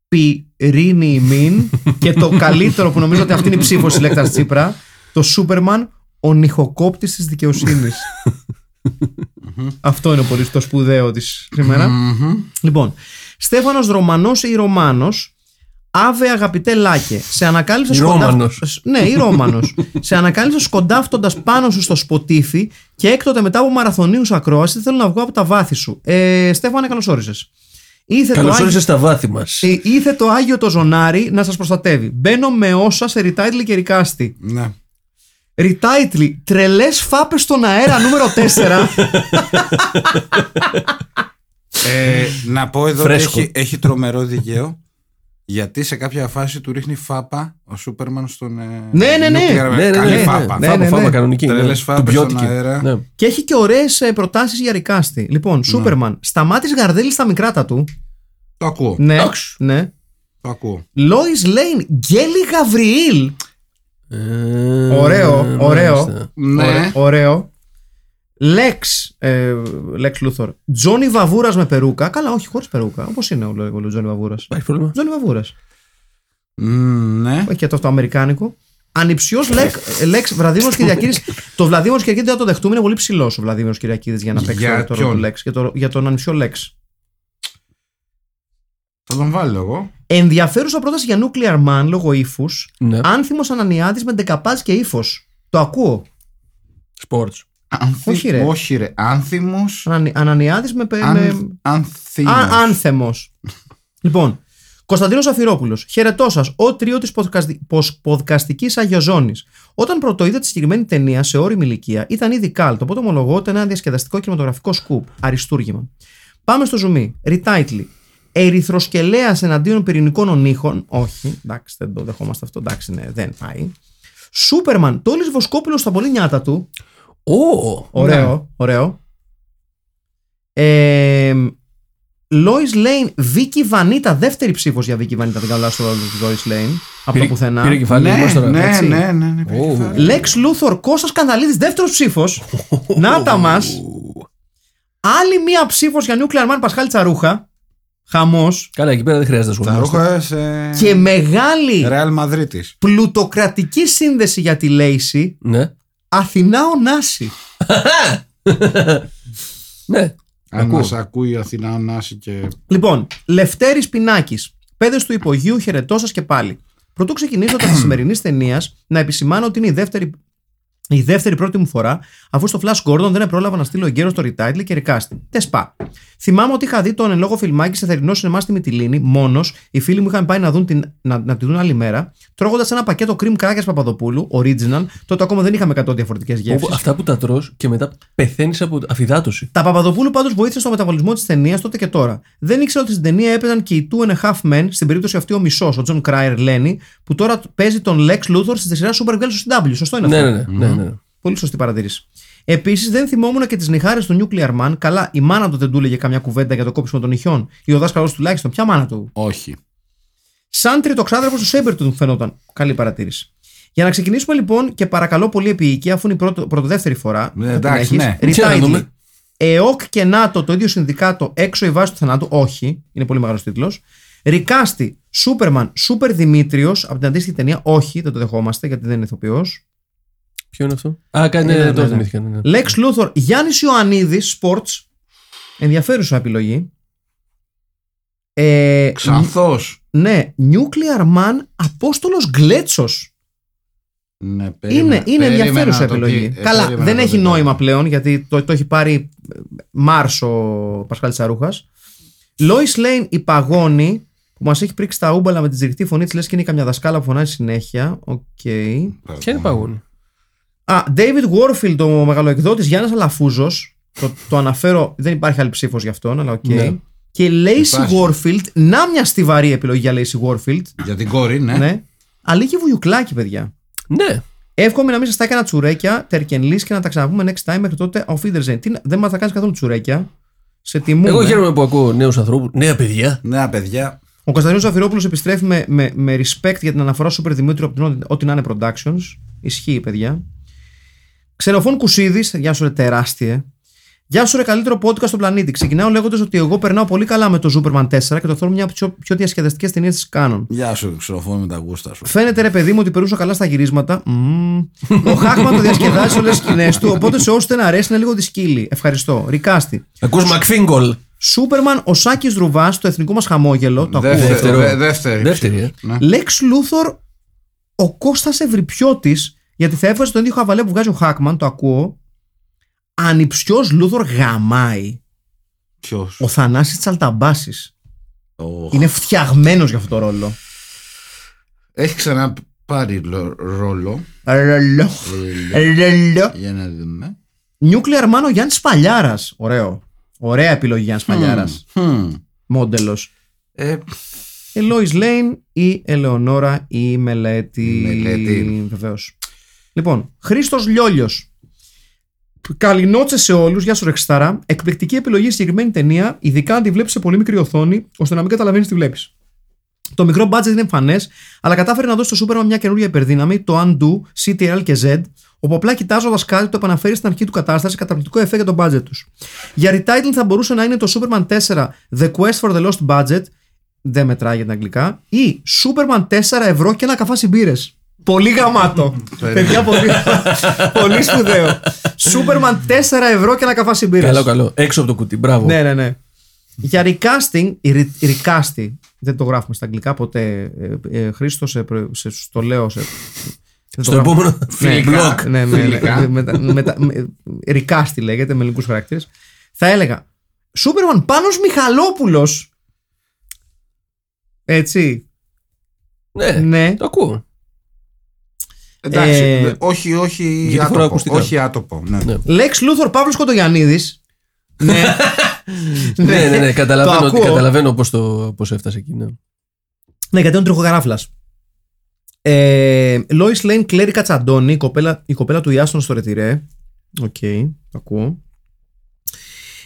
Πυρήνη Μιν και το καλύτερο που νομίζω ότι αυτή είναι η ψήφος της Λέκτας Τσίπρα, το Superman, ο νυχοκόπτης της δικαιοσύνης. Αυτό είναι πολύ το σπουδαίο της σήμερα. Λοιπόν, Στέφανος Ρωμανός ή Ρωμάνος, Άβε αγαπητέ Λάκε, σε ανακάλυψα Ή σκοντάφ- Ρώμανος. Ναι, ή Ρώμανος. (laughs) σε ανακάλυψα σκοντάφτοντας πάνω σου στο σποτίφι και έκτοτε μετά από μαραθωνίους ακρόαση θέλω να βγω από τα βάθη σου. Ε, Στέφανε, καλώς όρισες. Ήθε το, Καλώς Άγιο, όρισες στα βάθη μας. ε, ήθε το Άγιο το Ζωνάρι να σας προστατεύει. Μπαίνω με όσα σε ριτάιτλι και ρικάστη. Ναι. Ριτάιτλι, τρελές φάπες στον αέρα νούμερο 4. (laughs) Ε, να πω εδώ ότι Φρέσκο. έχει, έχει τρομερό δικαίω. Γιατί σε κάποια φάση του ρίχνει φάπα ο Σούπερμαν στον. ε, Ναι, ναι, ναι. nuclear- Ναι, ναι, Καλή ναι, ναι, φάπα. ναι, Φάπα, ναι, φάπα ναι. κανονική. Τρελές ναι. φάπες Του στον Μπιώτικη. αέρα. Ναι. Και έχει και ωραίες προτάσεις για recasting. Λοιπόν, Σούπερμαν, Σταμάτης Γαρδέλη στα μικράτα του. Το ακούω. Ναι, Εντάξει. ναι. Το ακούω. Λόις Λέιν, Γκέλι Γαβριήλ. Ε, Ωραίο, ωραίο. μάλιστα. Ναι. Ωραίο. Λέξ, ε, Λέξ Λούθορ. Τζόνι Βαβούρας με περούκα. Καλά, όχι, χωρίς περούκα. Όπως είναι ο, ο Τζόνι Βαβούρας. Υπάρχει πρόβλημα. Τζόνι Βαβούρας. Μμ, Ναι. Όχι και το, το αμερικάνικο. Ανυψιός Λέξ Βλαδίμιος Κυριακίδης. (laughs) το Βλαδίμιος Κυριακίδη δεν θα το δεχτούμε, είναι πολύ ψηλός ο Βλαδίμιος Κυριακίδης για να παίξει Για το ρόλο του ποιον; Λέξ. Για, το, για τον ανυψιό Λέξ. Θα τον βάλω εγώ. Ενδιαφέρουσα πρόταση για Nuclear Man λόγω ύφους. Ναι. Άνθιμος Ανανιάδης με ντεκαπάζ και ύφος. Το ακούω. Sports. Άνθι... Όχι, ρε. Όχι, ρε. Άνθιμος. Ανανιάδης με. με... Αν... Άνθιμος. Α, άνθεμος. λοιπόν, Κωνσταντίνος Αφυρόπουλο. Χαιρετώ σας, ο τρίο της ποδκαστικής Αγιοζώνης. Όταν πρωτοείδα τη συγκεκριμένη ταινία σε όρημη ηλικία, ήταν ήδη κάλτ, οπότε ομολογώ ότι ένα διασκεδαστικό κινηματογραφικό σκουπ. Αριστούργημα. Πάμε στο ζουμί. Ριτάιτλι. Ερυθροσκελέας εναντίον πυρηνικών ονείχων. Όχι, εντάξει, δεν το δεχόμαστε αυτό. Εντάξει, ναι, δεν πάει. Σούπερμαν, Τόλις Βοσκόπουλος στα πολύ νιάτα του. Ω! Ωραίο, ωραίο. Ε, Lois Lane, Vicky Vanita, δεύτερη ψήφος για Vicky Vanita, δεν κάνω λάθος το ρόλο της Lois Lane. Από το Πήρε- πουθενά. Πήρε κεφάλι Ναι, μας τώρα. ναι, έτσι. ναι, ναι, ναι. Ω. Lex Luthor, Κώστας Σκανδαλίδη, δεύτερος ψήφος. (laughs) Να τα μας. Άλλη μία ψήφος για Nuclear Man Πασχάλη Τσαρούχα. Χαμός. Καλά, εκεί πέρα δεν χρειάζεται να Τα ασχολούμαστε. ρούχα σε. Και μεγάλη Ρεάλ Μαδρίτη. πλουτοκρατική σύνδεση για τη Λέιση. Ναι. Αθηνά Ωνάση. (laughs) Ναι. Αν Ακούω. μας ακούει η Αθηνά Ωνάση και. Λοιπόν, Λευτέρης Πινάκης. Παίδες του υπογείου, χαιρετώ σας και πάλι. Προτού ξεκινήσω της (clears throat) σημερινής ταινίας, να επισημάνω ότι είναι η δεύτερη, η δεύτερη πρώτη μου φορά, αφού στο Flash Gordon δεν επρόλαβα να στείλω εγκαίρω το retitle και recasting. Τεσπά. Θυμάμαι ότι είχα δει τον εν λόγω φιλμάκι σε θερινό σινεμά στη Μυτιλίνη, μόνος. Οι φίλοι μου είχαν πάει να, δουν την, να, να τη δουν άλλη μέρα, τρώγοντας ένα πακέτο cream crackers Παπαδοπούλου, original. Τότε ακόμα δεν είχαμε 100 διαφορετικές γεύσεις. Όπου Αυτά που τα τρως και μετά πεθαίνεις από αφυδάτωση. Τα Παπαδοπούλου πάντως βοήθησαν στο μεταβολισμό της ταινίας τότε και τώρα. Δεν ήξερα ότι στην ταινία έπαιζαν και οι Two and a Half Men, στην περίπτωση αυτή ο μισός, ο Τζον Κράιερ Λένι, που τώρα παίζει τον Lex Luthor στη σειρά Supergirl στο CW. Σωστό είναι αυτό; Ναι, ναι, ναι. Ναι, ναι. Πολύ σωστή παρατήρηση. Επίσης, δεν θυμόμουν και τις νυχάρες του Nuclear Man. Καλά, η μάνα του δεν του έλεγε καμιά κουβέντα για το κόψιμο των νυχιών. Ή ο δάσκαλο τουλάχιστον. Ποια μάνα του. Όχι. Σαν τριτοξάδερφος του Σέμπερ του φαινόταν. Καλή παρατήρηση. Για να ξεκινήσουμε λοιπόν και παρακαλώ πολύ επί οίκη, αφού είναι η πρώτο, πρωτοδεύτερη φορά. Ναι, θα την εντάξει, έχεις. ναι. Τι να Retitle. δούμε. ΕΟΚ και ΝΑΤΟ, το ίδιο συνδικάτο, έξω η βάση του θανάτου. Όχι, είναι πολύ μεγάλος τίτλος. Ρικάστη, Σούπερμαν, Σούπερ Δημήτριος, από την αντίστοιχη ταινία. Όχι, δεν το δεχόμαστε γιατί δεν είναι ηθοποιός. Ποιο είναι αυτό; Α, κάνει. Ναι, Ναι, ναι, ναι, τώρα ναι. θυμήθηκα. ναι, ναι. Λέξ Λούθορ, Γιάννης Ιωαννίδης, Sports. Ενδιαφέρουσα επιλογή. Ε, Ξανθό. ναι, Nuclear Man, Απόστολος Γκλέτσος. Ναι, Είναι, περίμενα- είναι περίμενα ενδιαφέρουσα να το επιλογή. πει- ε, Καλά, περίμενα δεν να το έχει πει. νόημα πλέον γιατί το, το έχει πάρει ε, Μάρς ο Πασχάλης Τσαρούχας. Lois Lane η Παγώνη που μας έχει πρίξει τα ούμπαλα με τη ζυγτή φωνή της λες και είναι καμιά δασκάλα που φωνάζει συνέχεια. Οκ. Ποια είναι η Παγώνη; Α, David Warfield, ο μεγαλοεκδότης Γιάννης Αλαφούζος. Το, το αναφέρω, δεν υπάρχει άλλη ψήφος για αυτόν, αλλά οκ. Ναι. Και Lacey Υπάρχει. Warfield, να μια στιβαρή επιλογή για Lacey Warfield. Για την κόρη, ναι. Ναι. Αλίκη Βουγιουκλάκη, παιδιά. Ναι. Εύχομαι να μην σας τα έκανα τσουρέκια, τερκενλή και να τα ξαναπούμε next time. Μέχρι τότε, auf Wiedersehen. Τι, να- δεν μας τα κάνεις καθόλου τσουρέκια. Σε τιμούμε. Εγώ χαίρομαι που ακούω νέους ανθρώπου, νέα παιδιά. Νέα παιδιά. Ο Κωνσταντίνος Ζαφυρόπουλο επιστρέφει με, με, με respect για την αναφορά Super Δημήτρη από την Ό,τι να είναι Productions. Ισχύει, παιδιά. Ξενοφών Κουσίδης, γεια σου, ρε τεράστιε. Γεια σου, ρε καλύτερο podcast στον πλανήτη. Ξεκινάω λέγοντας ότι εγώ περνάω πολύ καλά με το Superman 4 και το θεωρώ μια από τι πιο, πιο διασκεδαστικέ ταινίε της Canon. Γεια σου, ξεροφώνει με τα γούστα σου. Φαίνεται ρε παιδί μου ότι περνούσα καλά στα γυρίσματα. Μμμ. Ο Χάχμαν το διασκεδάζει σε όλες τις σκηνές του. Οπότε σε όσους δεν αρέσει είναι λίγο δυσκύλι. Ευχαριστώ. Ρικάστη. Ακούς Μακφίγκολ. Σούπερμαν, ο Σάκης Ρουβά, το εθνικό μας χαμόγελο. Το ακούω. Δεύτερη. Δεύτερο. δε- δεύτερη. Δεύτερη, ε. Ναι. Λέξ Λούθορ, ο Κώστας Ευρυπιώτης, γιατί θα έβαζε τον ίδιο χαβαλέ που βγάζει ο Χάκμαν, το ακούω. Ανιψιός Λούθορ γαμάει. Ποιος; Ο Θανάσης Τσαλταμπάσης. Είναι φτιαγμένος για αυτό το ρόλο. Έχει ξανά πάρει λο- ρόλο. Ρολό. Ρολό. Για να δούμε. Nuclear Man ο Γιάννης Παλιάρας. Ωραίο. Ωραία επιλογή Γιάννης Παλιάρας. Χμ. Μόντελος. Ε, Ελόις Λέιν ή Ελεονόρα ή Μελέτη. Μελέτη. Βεβαίως. Λοιπόν, Χρήστος Λιόλιος. Καληνότσε σε όλους. Γεια σου, Ρεξτάρα. Εκπληκτική επιλογή στη συγκεκριμένη ταινία, ειδικά αν τη βλέπεις σε πολύ μικρή οθόνη, ώστε να μην καταλαβαίνεις τι βλέπεις. Το μικρό budget είναι εμφανές, αλλά κατάφερε να δώσει στο Superman μια καινούργια υπερδύναμη, το Undo, CTRL και Z, όπου απλά κοιτάζοντας κάτι το επαναφέρει στην αρχή του κατάσταση, καταπληκτικό εφέ για το budget τους. Για retitle θα μπορούσε να είναι το Superman 4 The Quest for the Lost Budget, δεν μετράει για τα αγγλικά, ή Superman 4 ευρώ και ένα καφάσι μπύρε. Πολύ γαμάτο. Παιδιά, πολύ, πολύ σπουδαίο. Superman 4 ευρώ και ένα καφάσι μπύρε. Καλό, καλό. Έξω από το κουτί. Μπράβο. Ναι, ναι, ναι. Για recasting, η re- η recasting, δεν το γράφουμε στα αγγλικά ποτέ. Ε, ε, Χρήστος, σε, προ- σε, στο λέω. Σε, δεν Στο το γράφουμε. επόμενο Ναι, blog. ναι, ναι, ναι, Φιλικά. μετα- μετα- με- Recasting λέγεται με ελληνικού χαρακτήρες. Θα έλεγα Σούπερμαν Πάνος Μιχαλόπουλος Έτσι. Ναι, Ναι. το ακούω. Εντάξει. Ε, όχι, όχι γιατί φοράω άτοπο. ακουστικά. Όχι άτοπο. Ναι. Ναι. Λέξ Λούθορ Παύλος Κοντογιαννίδης Ναι. (laughs) Ναι, ναι, ναι. Το Καταλαβαίνω, ακούω. καταλαβαίνω πώς, το, πώς έφτασε εκεί. Ναι. Ναι, γιατί είναι τριχογαράφλας. Ε, Lois Lane Κλέρι Κατσαντώνη, η κοπέλα, η κοπέλα του Ιάστον στο Ρετυρέ. Οκ, το ακούω.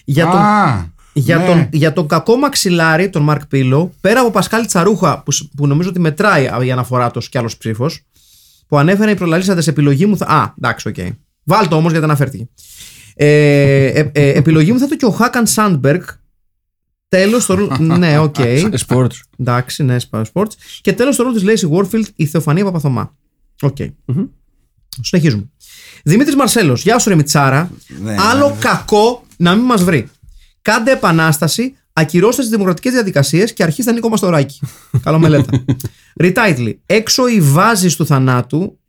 Για τον, Α, για, ναι. τον, για τον κακό μαξιλάρι, τον Μαρκ Πίλο, πέρα από Πασκάλη Τσαρούχα, που, σ- που νομίζω ότι μετράει η αναφορά τους κι άλλος ψήφος, που ανέφερε οι προλαλήσαντες επιλογή μου. Θα... Α, εντάξει, οκ. Βάλτο όμως γιατί αναφέρθηκε. Ε, ε, ε, επιλογή μου θα το και ο Χάκαν Σάντμπεργκ. Τέλος το ρόλο. (laughs) ναι, οκ. Ε, Sports. Εντάξει, ναι, Sports. Και τέλος το ρόλο της Lacey Warfield, η Θεοφανία Παπαθωμά. Οκ. Συνεχίζουμε. Δημήτρης Μαρσέλος, γεια σου, ρε Μιτσάρα. Ναι, Άλλο ναι. κακό να μην μας βρει. Κάντε επανάσταση, ακυρώστε τις δημοκρατικές διαδικασίες και αρχίστε Νίκο Μαστοράκη. (laughs) Καλό μελέτα. Retitle. Έξω οι βάζεις του θανάτου.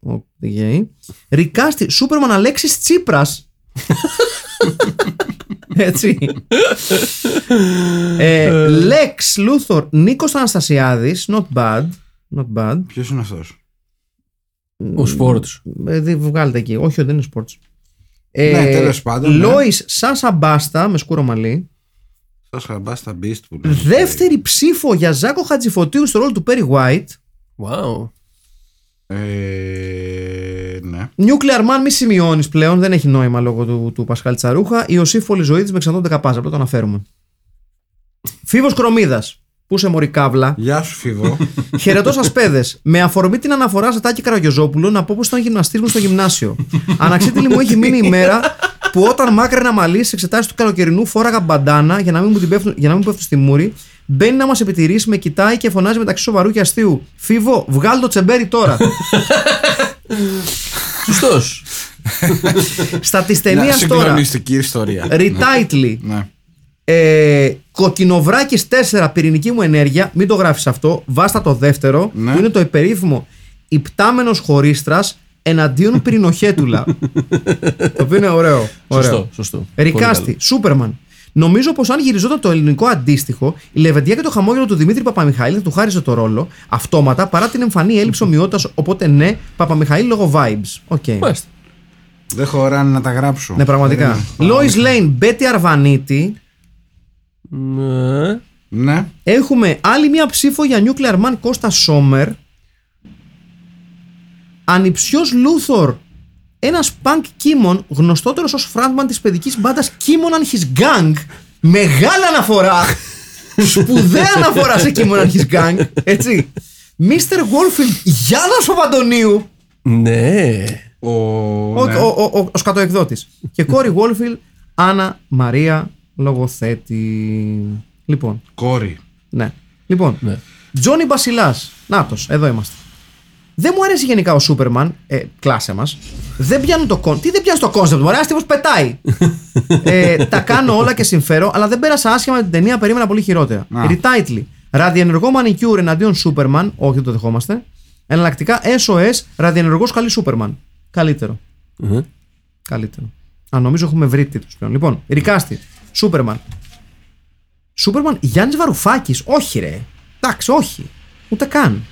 Okay. Ρικάστη. Σούπερμαν Αλέξης Τσίπρας. (laughs) Έτσι. ε, Λέξ Λούθορ Νίκος Αναστασιάδης. Not bad. Not bad. Ποιος είναι αυτός; Ο Sports. Ε, δι- βγάλτε εκεί. Όχι, δεν είναι sports. Ε, Ναι, τέλος πάντων, ναι. Λόις Σάσα Μπάστα με σκούρο μαλλί. Σα χαμπάστα Beast που λέει. Δεύτερη ψήφο για Ζάκο Χατζηφωτίου στο ρόλο του Perry White. Wow. Ε, ναι. Nuclear Man, μη σημειώνεις πλέον, δεν έχει νόημα λόγω του, του Πασχάλη Τσαρούχα. Ιωσήφ Πολυζωήτη με ξαντών Δεκαπάζα. Απλά το αναφέρουμε. Φίβος Κρομίδας. Πού σε μωρή κάβλα. Γεια σου, Φίβο. (laughs) Χαιρετώ σας, παιδες. Με αφορμή την αναφορά σε Τάκη Καραγιοζόπουλο, να πω πως ήταν γυμναστής μου στο γυμνάσιο. Αναξίτηλη μου έχει μείνει η μέρα που όταν μάκρυνα μαλλί στι εξετάσεις του καλοκαιρινού φόραγα μπαντάνα για να μην μου, την πέφτουν, για να μην μου πέφτουν στη μούρη. Μπαίνει να μας επιτηρήσει, με κοιτάει και φωνάζει μεταξύ σοβαρού και αστείου. Φίβο, βγάλ το τσεμπέρι τώρα. Σωστός. Στα της Ναι, ταινία τώρα. Συγκλονιστική ιστορία. Retitle. Ναι. Ε, Κοκκινοβράκης 4 πυρηνική μου ενέργεια. Μην το γράφεις αυτό. Βάστα το δεύτερο. Ναι. Που είναι το περίφημο Υπτάμενος χωρίστρας εναντίον πυρηνοχαίτουλα. το οποίο είναι ωραίο. ωραίο. Σωστό. σωστό. Ρικάστη, Σούπερμαν. Νομίζω πως αν γυριζόταν το ελληνικό αντίστοιχο, η λεβεντιά και το χαμόγελο του Δημήτρη Παπαμιχαήλ θα του χάριζε το ρόλο αυτόματα παρά την εμφανή έλλειψη ομοιότητας. Οπότε ναι, Παπαμιχαήλ λόγω vibes. OK. Πολύ καλό. Μάλιστα. Δεν χωράνε να τα γράψω. Ναι, πραγματικά. Lois Lane, Μπέτι Αρβανίτη. Ναι. Ναι. Έχουμε άλλη μία ψήφο για Nuclear Man Κώστα Σόμερ. Ανιψιός Luthor. Ένας πανκ Κίμων γνωστότερος ως frontman της παιδικής μπάντας Κίμων and His Gang. Μεγάλη αναφορά. (laughs) Σπουδαία αναφορά σε Κίμων and His Gang. Έτσι. Mister Warfield Γιάννος Παπαντονίου. Ναι. Ο, Ο, ναι. ο, ο, ο, ο σκατοεκδότης. Και κόρη Warfield Άννα Μαρία Λογοθέτη. Λοιπόν, Κόρη. ναι. Λοιπόν, Ναι. Τζόνι Μπασιλά. Νάτος, εδώ είμαστε. Δεν μου αρέσει γενικά ο Σούπερμαν, ε, κλάσε μας. Δεν πιάνουν το concept. Τι δεν πιάνει το concept, μου αρέσει πετάει. (laughs) ε, τα κάνω όλα και συμφέρω, αλλά δεν πέρασα άσχημα με την ταινία, περίμενα πολύ χειρότερα. Α. Retitle. Ραδιενεργό μανικιούρ εναντίον Σούπερμαν. Όχι, δεν το δεχόμαστε. Εναλλακτικά SOS, ραδιενεργός καλή Σούπερμαν. Καλύτερο. Μμμ. Καλύτερο. Α, νομίζω έχουμε βρει τίτλους πλέον. Λοιπόν, Ρικάστη. Σούπερμαν. Σούπερμαν Γιάννης Βαρουφάκης. Όχι, ρε. Εντάξει, όχι. Ούτε καν.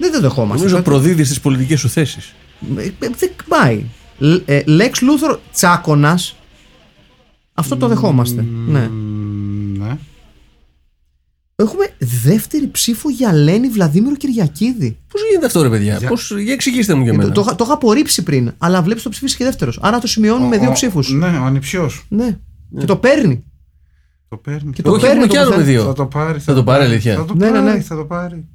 Δεν το δεχόμαστε. Νομίζω Κάτι- προδίδεις τις πολιτικές σου θέσεις. ε, ε, Δεν πάει. Λέξ Λούθορ Τσάκονα. Αυτό το δεχόμαστε. Ναι. Μ, Ναι. Έχουμε δεύτερη ψήφο για Λένη Βλαδίμηρο Κυριακίδη. Πώς γίνεται αυτό, ρε παιδιά, πώς, για εξηγήστε μου για Ε, μένα. Το, το, είχα- το είχα απορρίψει πριν, αλλά βλέπεις το ψήφισε και δεύτερος. Άρα το σημειώνει με δύο Ο- ψήφους. Ναι, ο ανιψιός. Ναι. Και το παίρνει. Το παίρνει. Και το Όχι, παίρνει έχουμε το κι άλλο με πουθενά. δύο. Θα το πάρει. Θα το πάρει, αλήθεια. Θα το Ναι, ναι, πάρει, ναι. θα το πάρει.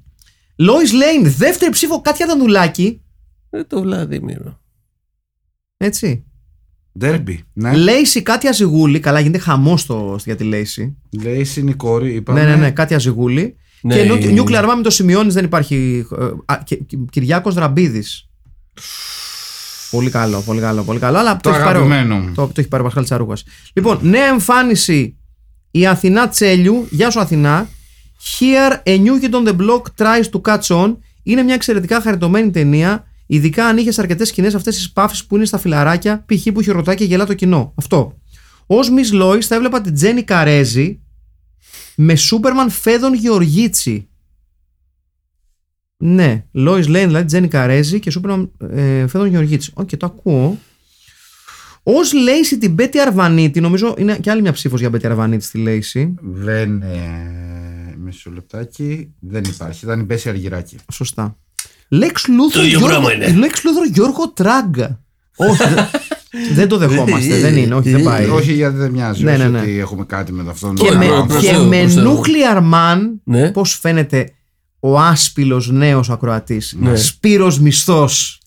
Λόις Λέιν, δεύτερη ψήφο Κάτια Δανδουλάκη. Ε, το Βλαδίμηρο. Έτσι. Ντέρμπι. Ναι. Λέισι Κάτια Ζιγούλη. Καλά, γίνεται χαμός για τη Λέισι. Λέει είναι η κόρη. Είπαμε. Ναι, ναι, ναι, Κάτια Ζιγούλη. Ναι, και ενώ η- Nuclear Mami το σημειώνει, δεν υπάρχει. ε, α, και- και- Κυριάκος Δραμπίδης Πολύ καλό, πολύ καλό, πολύ καλό. Αλλά Το έχει πάρει ο- αγαπημένο μου. Το, το έχει πάρει ο Πασχάλης Τσαρούχα. Λοιπόν, νέα εμφάνιση η Αθηνά Τσέλιου. Γεια σου Αθηνά. Here a new kid on the block tries to catch on. Είναι μια εξαιρετικά χαριτωμένη ταινία. Ειδικά αν είχες αρκετές σκηνές αυτές τις παύσει που είναι στα φιλαράκια, π.χ. που χειροκροτάει και γελά το κοινό. Αυτό. Ως Miss Lois θα έβλεπα την Τζένι Καρέζη με Σούπερμαν Φαίδων Γεωργίτση. Ναι, Lois Lane δηλαδή Τζένι Καρέζη και Σούπερμαν ε, Φέδων Γεωργίτσι. Οκ, το ακούω. Ως Lacey την Μπέτη Αρβανίτη, νομίζω είναι και άλλη μια ψήφος για Μπέτη Αρβανίτη στη Lacey. Δεν. Ε, μισό λεπτάκι. Δεν υπάρχει. Ήταν η Μπέση Αργυράκη. Σωστά. Lex Luthor ίδιο Γιώργο, πράγμα είναι. Lex Luthor Γιώργο Τράγκα. Όχι, δεν- (laughs) δεν το δεχόμαστε. δεν είναι, όχι, δεν πάει. Όχι γιατί δεν μοιάζει. Ναι, όχι ναι, ναι. ότι έχουμε κάτι με αυτόν. Και τον με, άνθρωπο. προς και Θεού, με προς Θεού. Nuclear Man, Ναι. πώς φαίνεται ο άσπυλος νέος ακροατής. Ναι. Σπύρος Μισθός.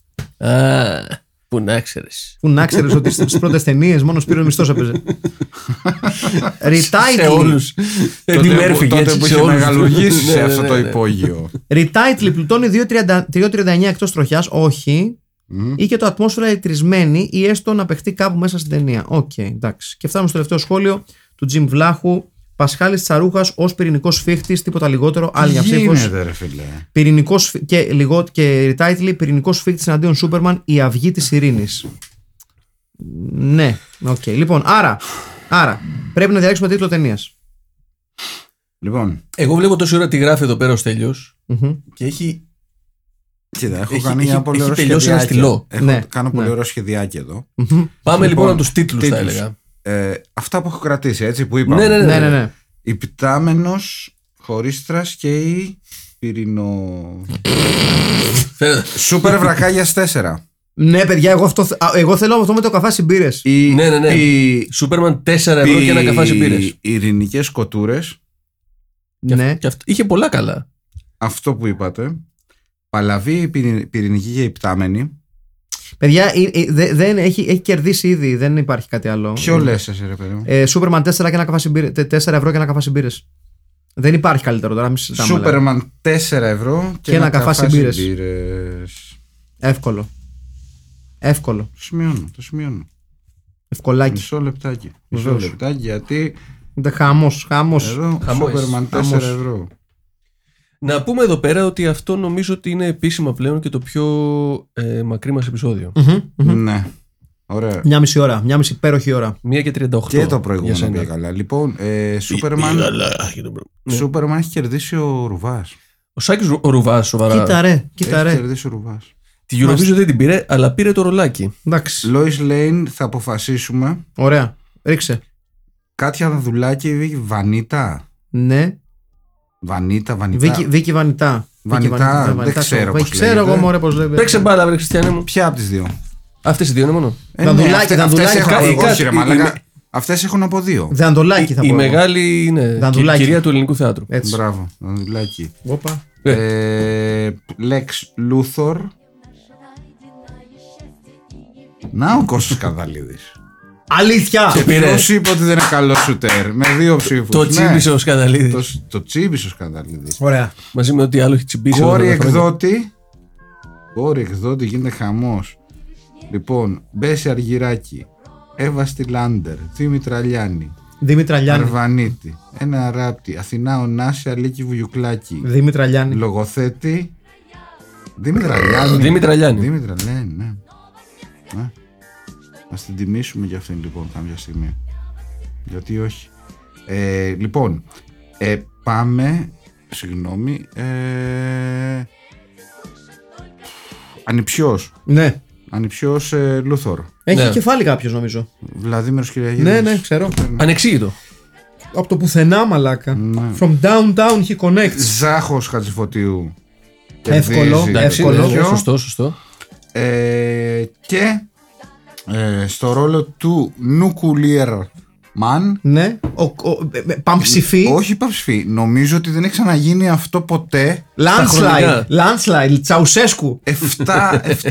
Α, που να ξέρεις. Που να ξέρεις ότι στις πρώτες ταινίες μόνος ο Σπύρος Μισθός έπαιζε. (laughs) Σε Retitle. όλους. Eddie Τότε Murphy, που- τότε έτσι, που σε είχε όλους. μεγαλουργήσει Ναι, σε ναι, αυτό ναι, το ναι. υπόγειο. Retitle πλουτώνει 2.30 2.39 εκτός τροχιάς. Όχι. Ή και το ατμόσφαιρα ηλεκτρισμένη ή έστω να παιχτεί κάπου μέσα στην ταινία. Οκ, εντάξει. Και φτάνουμε στο τελευταίο σχόλιο του Τζιμ Βλάχου. Πασχάλης Τσαρούχας ως πυρηνικός Φύχτης, τίποτα λιγότερο. Άλλη μια Τι ψήφος. γίνεται, ρε φίλε. Πυρηνικός φι- και, λιγό, και retitle πυρηνικός Φύχτης εναντίον Σούπερμαν η αυγή της ειρήνης. Ναι, οκ. Λοιπόν, άρα, άρα πρέπει να διαλέξουμε τίτλο ταινίας. Λοιπόν, Εγώ βλέπω τόση ώρα τη γράφει εδώ πέρα ο Στέλιος και έχει. κοίτα, έχω Έχει- κάνει έχει- ένα πολύ έχει ωραίο τελειώσει ένα σχεδιάκι. στυλό. Έχω Ναι, κάνω πολύ ναι. ωραίο σχεδιάκι εδώ. Πάμε λοιπόν, Λοιπόν, από τους τίτλους, θα τίτλους. έλεγα. Ε, αυτά που έχω κρατήσει, έτσι που είπαμε. Ναι, ναι, Ναι, ναι, ναι. Υπτάμενος, χωρίστρας και η πυρηνο... Φαίνεται. Σούπερ βρακάγιας 4. Ναι, παιδιά, εγώ, αυτό, α, εγώ θέλω αυτό με το καφάσι μπύρες. Η, Ναι, ναι, ναι. Οι, Σούπερμαν 4 ευρώ και ένα καφάσι μπύρες. οι ειρηνικές κοτούρες, Ναι. Και αυτό, είχε πολλά καλά. αυτό που είπατε. Παλαβή η πυρη- πυρηνική και υπτάμενη. Παιδιά, ε, ε, δε- δεν, έχει, έχει κερδίσει ήδη, δεν υπάρχει κάτι άλλο. Ποιο λες εσύ ρε παιδί μου; Ε, Σούπερμαν 4 και ένα καφάσι μπύρε, 4 ευρώ και ένα καφάσι μπύρε. Δεν υπάρχει καλύτερο τώρα, μην συζητάμε. δηλαδή. Σούπερμαν 4 ευρώ και, Και ένα καφάσι μπύρες. μπύρες. Εύκολο. Εύκολο. Το σημειώνω, το σημειώνω. Ευκολάκι. Μισό λεπτάκι. Μισό Βεβαίως. λεπτάκι γιατί Χάμο, χάμο. εδώ Χαμός. Σούπερμαν 4 Χαμός. ευρώ. Να πούμε εδώ πέρα ότι αυτό νομίζω ότι είναι επίσημα πλέον και το πιο ε, μακρύ μας επεισόδιο. Ναι. Ωραία. Μια μισή ώρα, μια μισή υπέροχη ώρα. Μία και 38. Και το για προηγούμενο σένα. πήγε καλά. Λοιπόν, ε, Σούπερμαν, Ναι. Σούπερμαν έχει κερδίσει ο Ρουβάς. Ο Σάκης ο Ρουβάς, σοβαρά. Κοίτα ρε, κοίτα Έχει ρε. κερδίσει ο Ρουβάς. Τη Eurovision δεν την πήρε, αλλά πήρε το ρολάκι. Εντάξει. Λόις Λέιν θα αποφασίσουμε. Ωραία. Ρίξε. Κάτια Δαδουλάκη, Βανίτα. Ναι. Βανίτα, Βανίτα. Βίκυ, Βίκυ Βανιτά. Βανιτά, Βίκυ Βανιτά, δεν Βανιτά, ξέρω Βίκυ, πώς Ξέρω λέγεται. εγώ μωρέ πώς λέγεται. Παίξε μπάλα, βρε Χριστιανέ μου. Ποια από τις δύο; Αυτές οι δύο είναι μόνο. Ε, Δαδουλάκη, αυτές- Δαδουλάκη, αυτές έχω- κάτι- όχι, ρε κάτι- μαλάκα. είναι- Αυτές έχουν από δύο. Δαντολάκι θα Η πω. εγώ. μεγάλη είναι Δαντουλάκη. κυρία του ελληνικού θεάτρου. Έτσι. Μπράβο, Δανδουλάκη. Όπα. Ε, Lex Luthor. Να ο Κώστας Καδαλίδης. Αλήθεια! Και πήρε. Ποιος είπε ότι δεν είναι καλό σουτέρ; Με δύο ψήφους. Το Ναι. τσίμπησε ο Σκανδαλίδης. Το, το τσίμπησε ο Σκανδαλίδης. Ωραία. Μαζί με ό,τι άλλο έχει τσιμπήσει. όλα Κόρη τα χρόνια. εκδότη. Κόρη εκδότη γίνεται χαμός. Λοιπόν, Μπέση Αργυράκη. Εύα Στυλάντερ. Δήμητρα Λιάνη. Δήμητρα Λιάννη. Αρβανίτη. Ένα ράπτη. Αθηνά Ωνάση Αλίκη Βουγιουκλάκη. Δήμητρα Λιάννη. Λογοθέτη. Δήμητρα Λιάννη. Δήμητρα Λιάννη. Δήμητρα Λιάννη, ναι. Ναι. Να την τιμήσουμε για αυτήν λοιπόν κάποια στιγμή. Γιατί όχι. Ε, λοιπόν, ε, πάμε. Συγγνώμη. Ε, Ανιψιός. Ναι. Ανιψιός ε, Λούθορ. Έχει Ναι. κεφάλι κάποιος νομίζω. Βλαδίμηρος Κυριαγίδης. Ναι, ναι, ξέρω. Ανεξήγητο. Από το πουθενά, μαλάκα. Ναι. From downtown he connects. Ζάχος Χατζηφωτίου. Εύκολο, Κερδίζει Εντάξει, Εύκολο. ναι, τέτοιο. σωστό, σωστό. Ε, και ε, στο ρόλο του Νουκουλιέρ Μαν. Ναι. Ο, ο, ε, ε, Παμψηφί. Όχι παψηφί. Νομίζω ότι δεν έχει ξαναγίνει αυτό ποτέ. Landslide. χρονικά. Landslide. Τσαουσέσκου. 7, 7,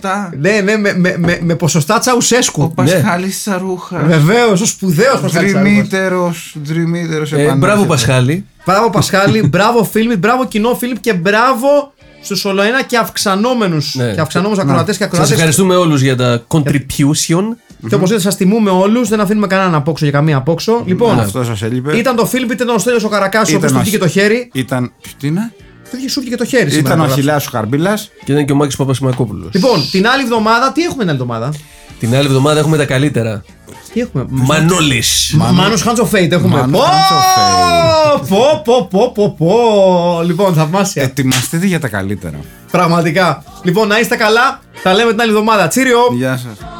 7. Ναι, ναι, με, με, με, με ποσοστά Ο Τσαουσέσκου. Πασχάλης Τσαρούχας. Βεβαίως, ο σπουδαίος Πασχάλης. Δρυμύτερος, δρυμύτερος Ε, μπράβο Πασχάλη. Μπράβο Πασχάλη, μπράβο Φίλιπ, μπράβο κοινό Φίλιπ και μπράβο στους ολοένα και αυξανόμενους Ναι. και αυξανόμενους ακροατές και Σας ακροατές. ευχαριστούμε όλους για τα contribution. Και όπως είδατε, σας τιμούμε όλους. Δεν αφήνουμε κανέναν απόξω για καμία απόξω. Λοιπόν, Αυτό σας έλειπε. ήταν το Φίλιπ, ήταν ο Στέλιος ο Καρακάσου, ο Ήταν οποίος του ο βγήκε το Αχι- χέρι. Ήταν. Τι είναι; Του βγήκε σου βγήκε το χέρι σήμερα. Ήταν να ο το γράψω. Αχιλάς ο Χαρμπίλας. Και ήταν και ο Μάκης Παπασημακόπουλος. Λοιπόν, την άλλη εβδομάδα, τι έχουμε την άλλη εβδομάδα; Την άλλη εβδομάδα έχουμε τα καλύτερα. Τι έχουμε; Μανώλης. Μάνο Hands of Fate έχουμε. Μάνος Πω, Hands of πω, πω, πω, πω, πω. Λοιπόν, θαυμάσια. Ετοιμαστείτε για τα καλύτερα. Πραγματικά. Λοιπόν, να είστε καλά. Τα λέμε την άλλη εβδομάδα. Τσίριο. Γεια σας.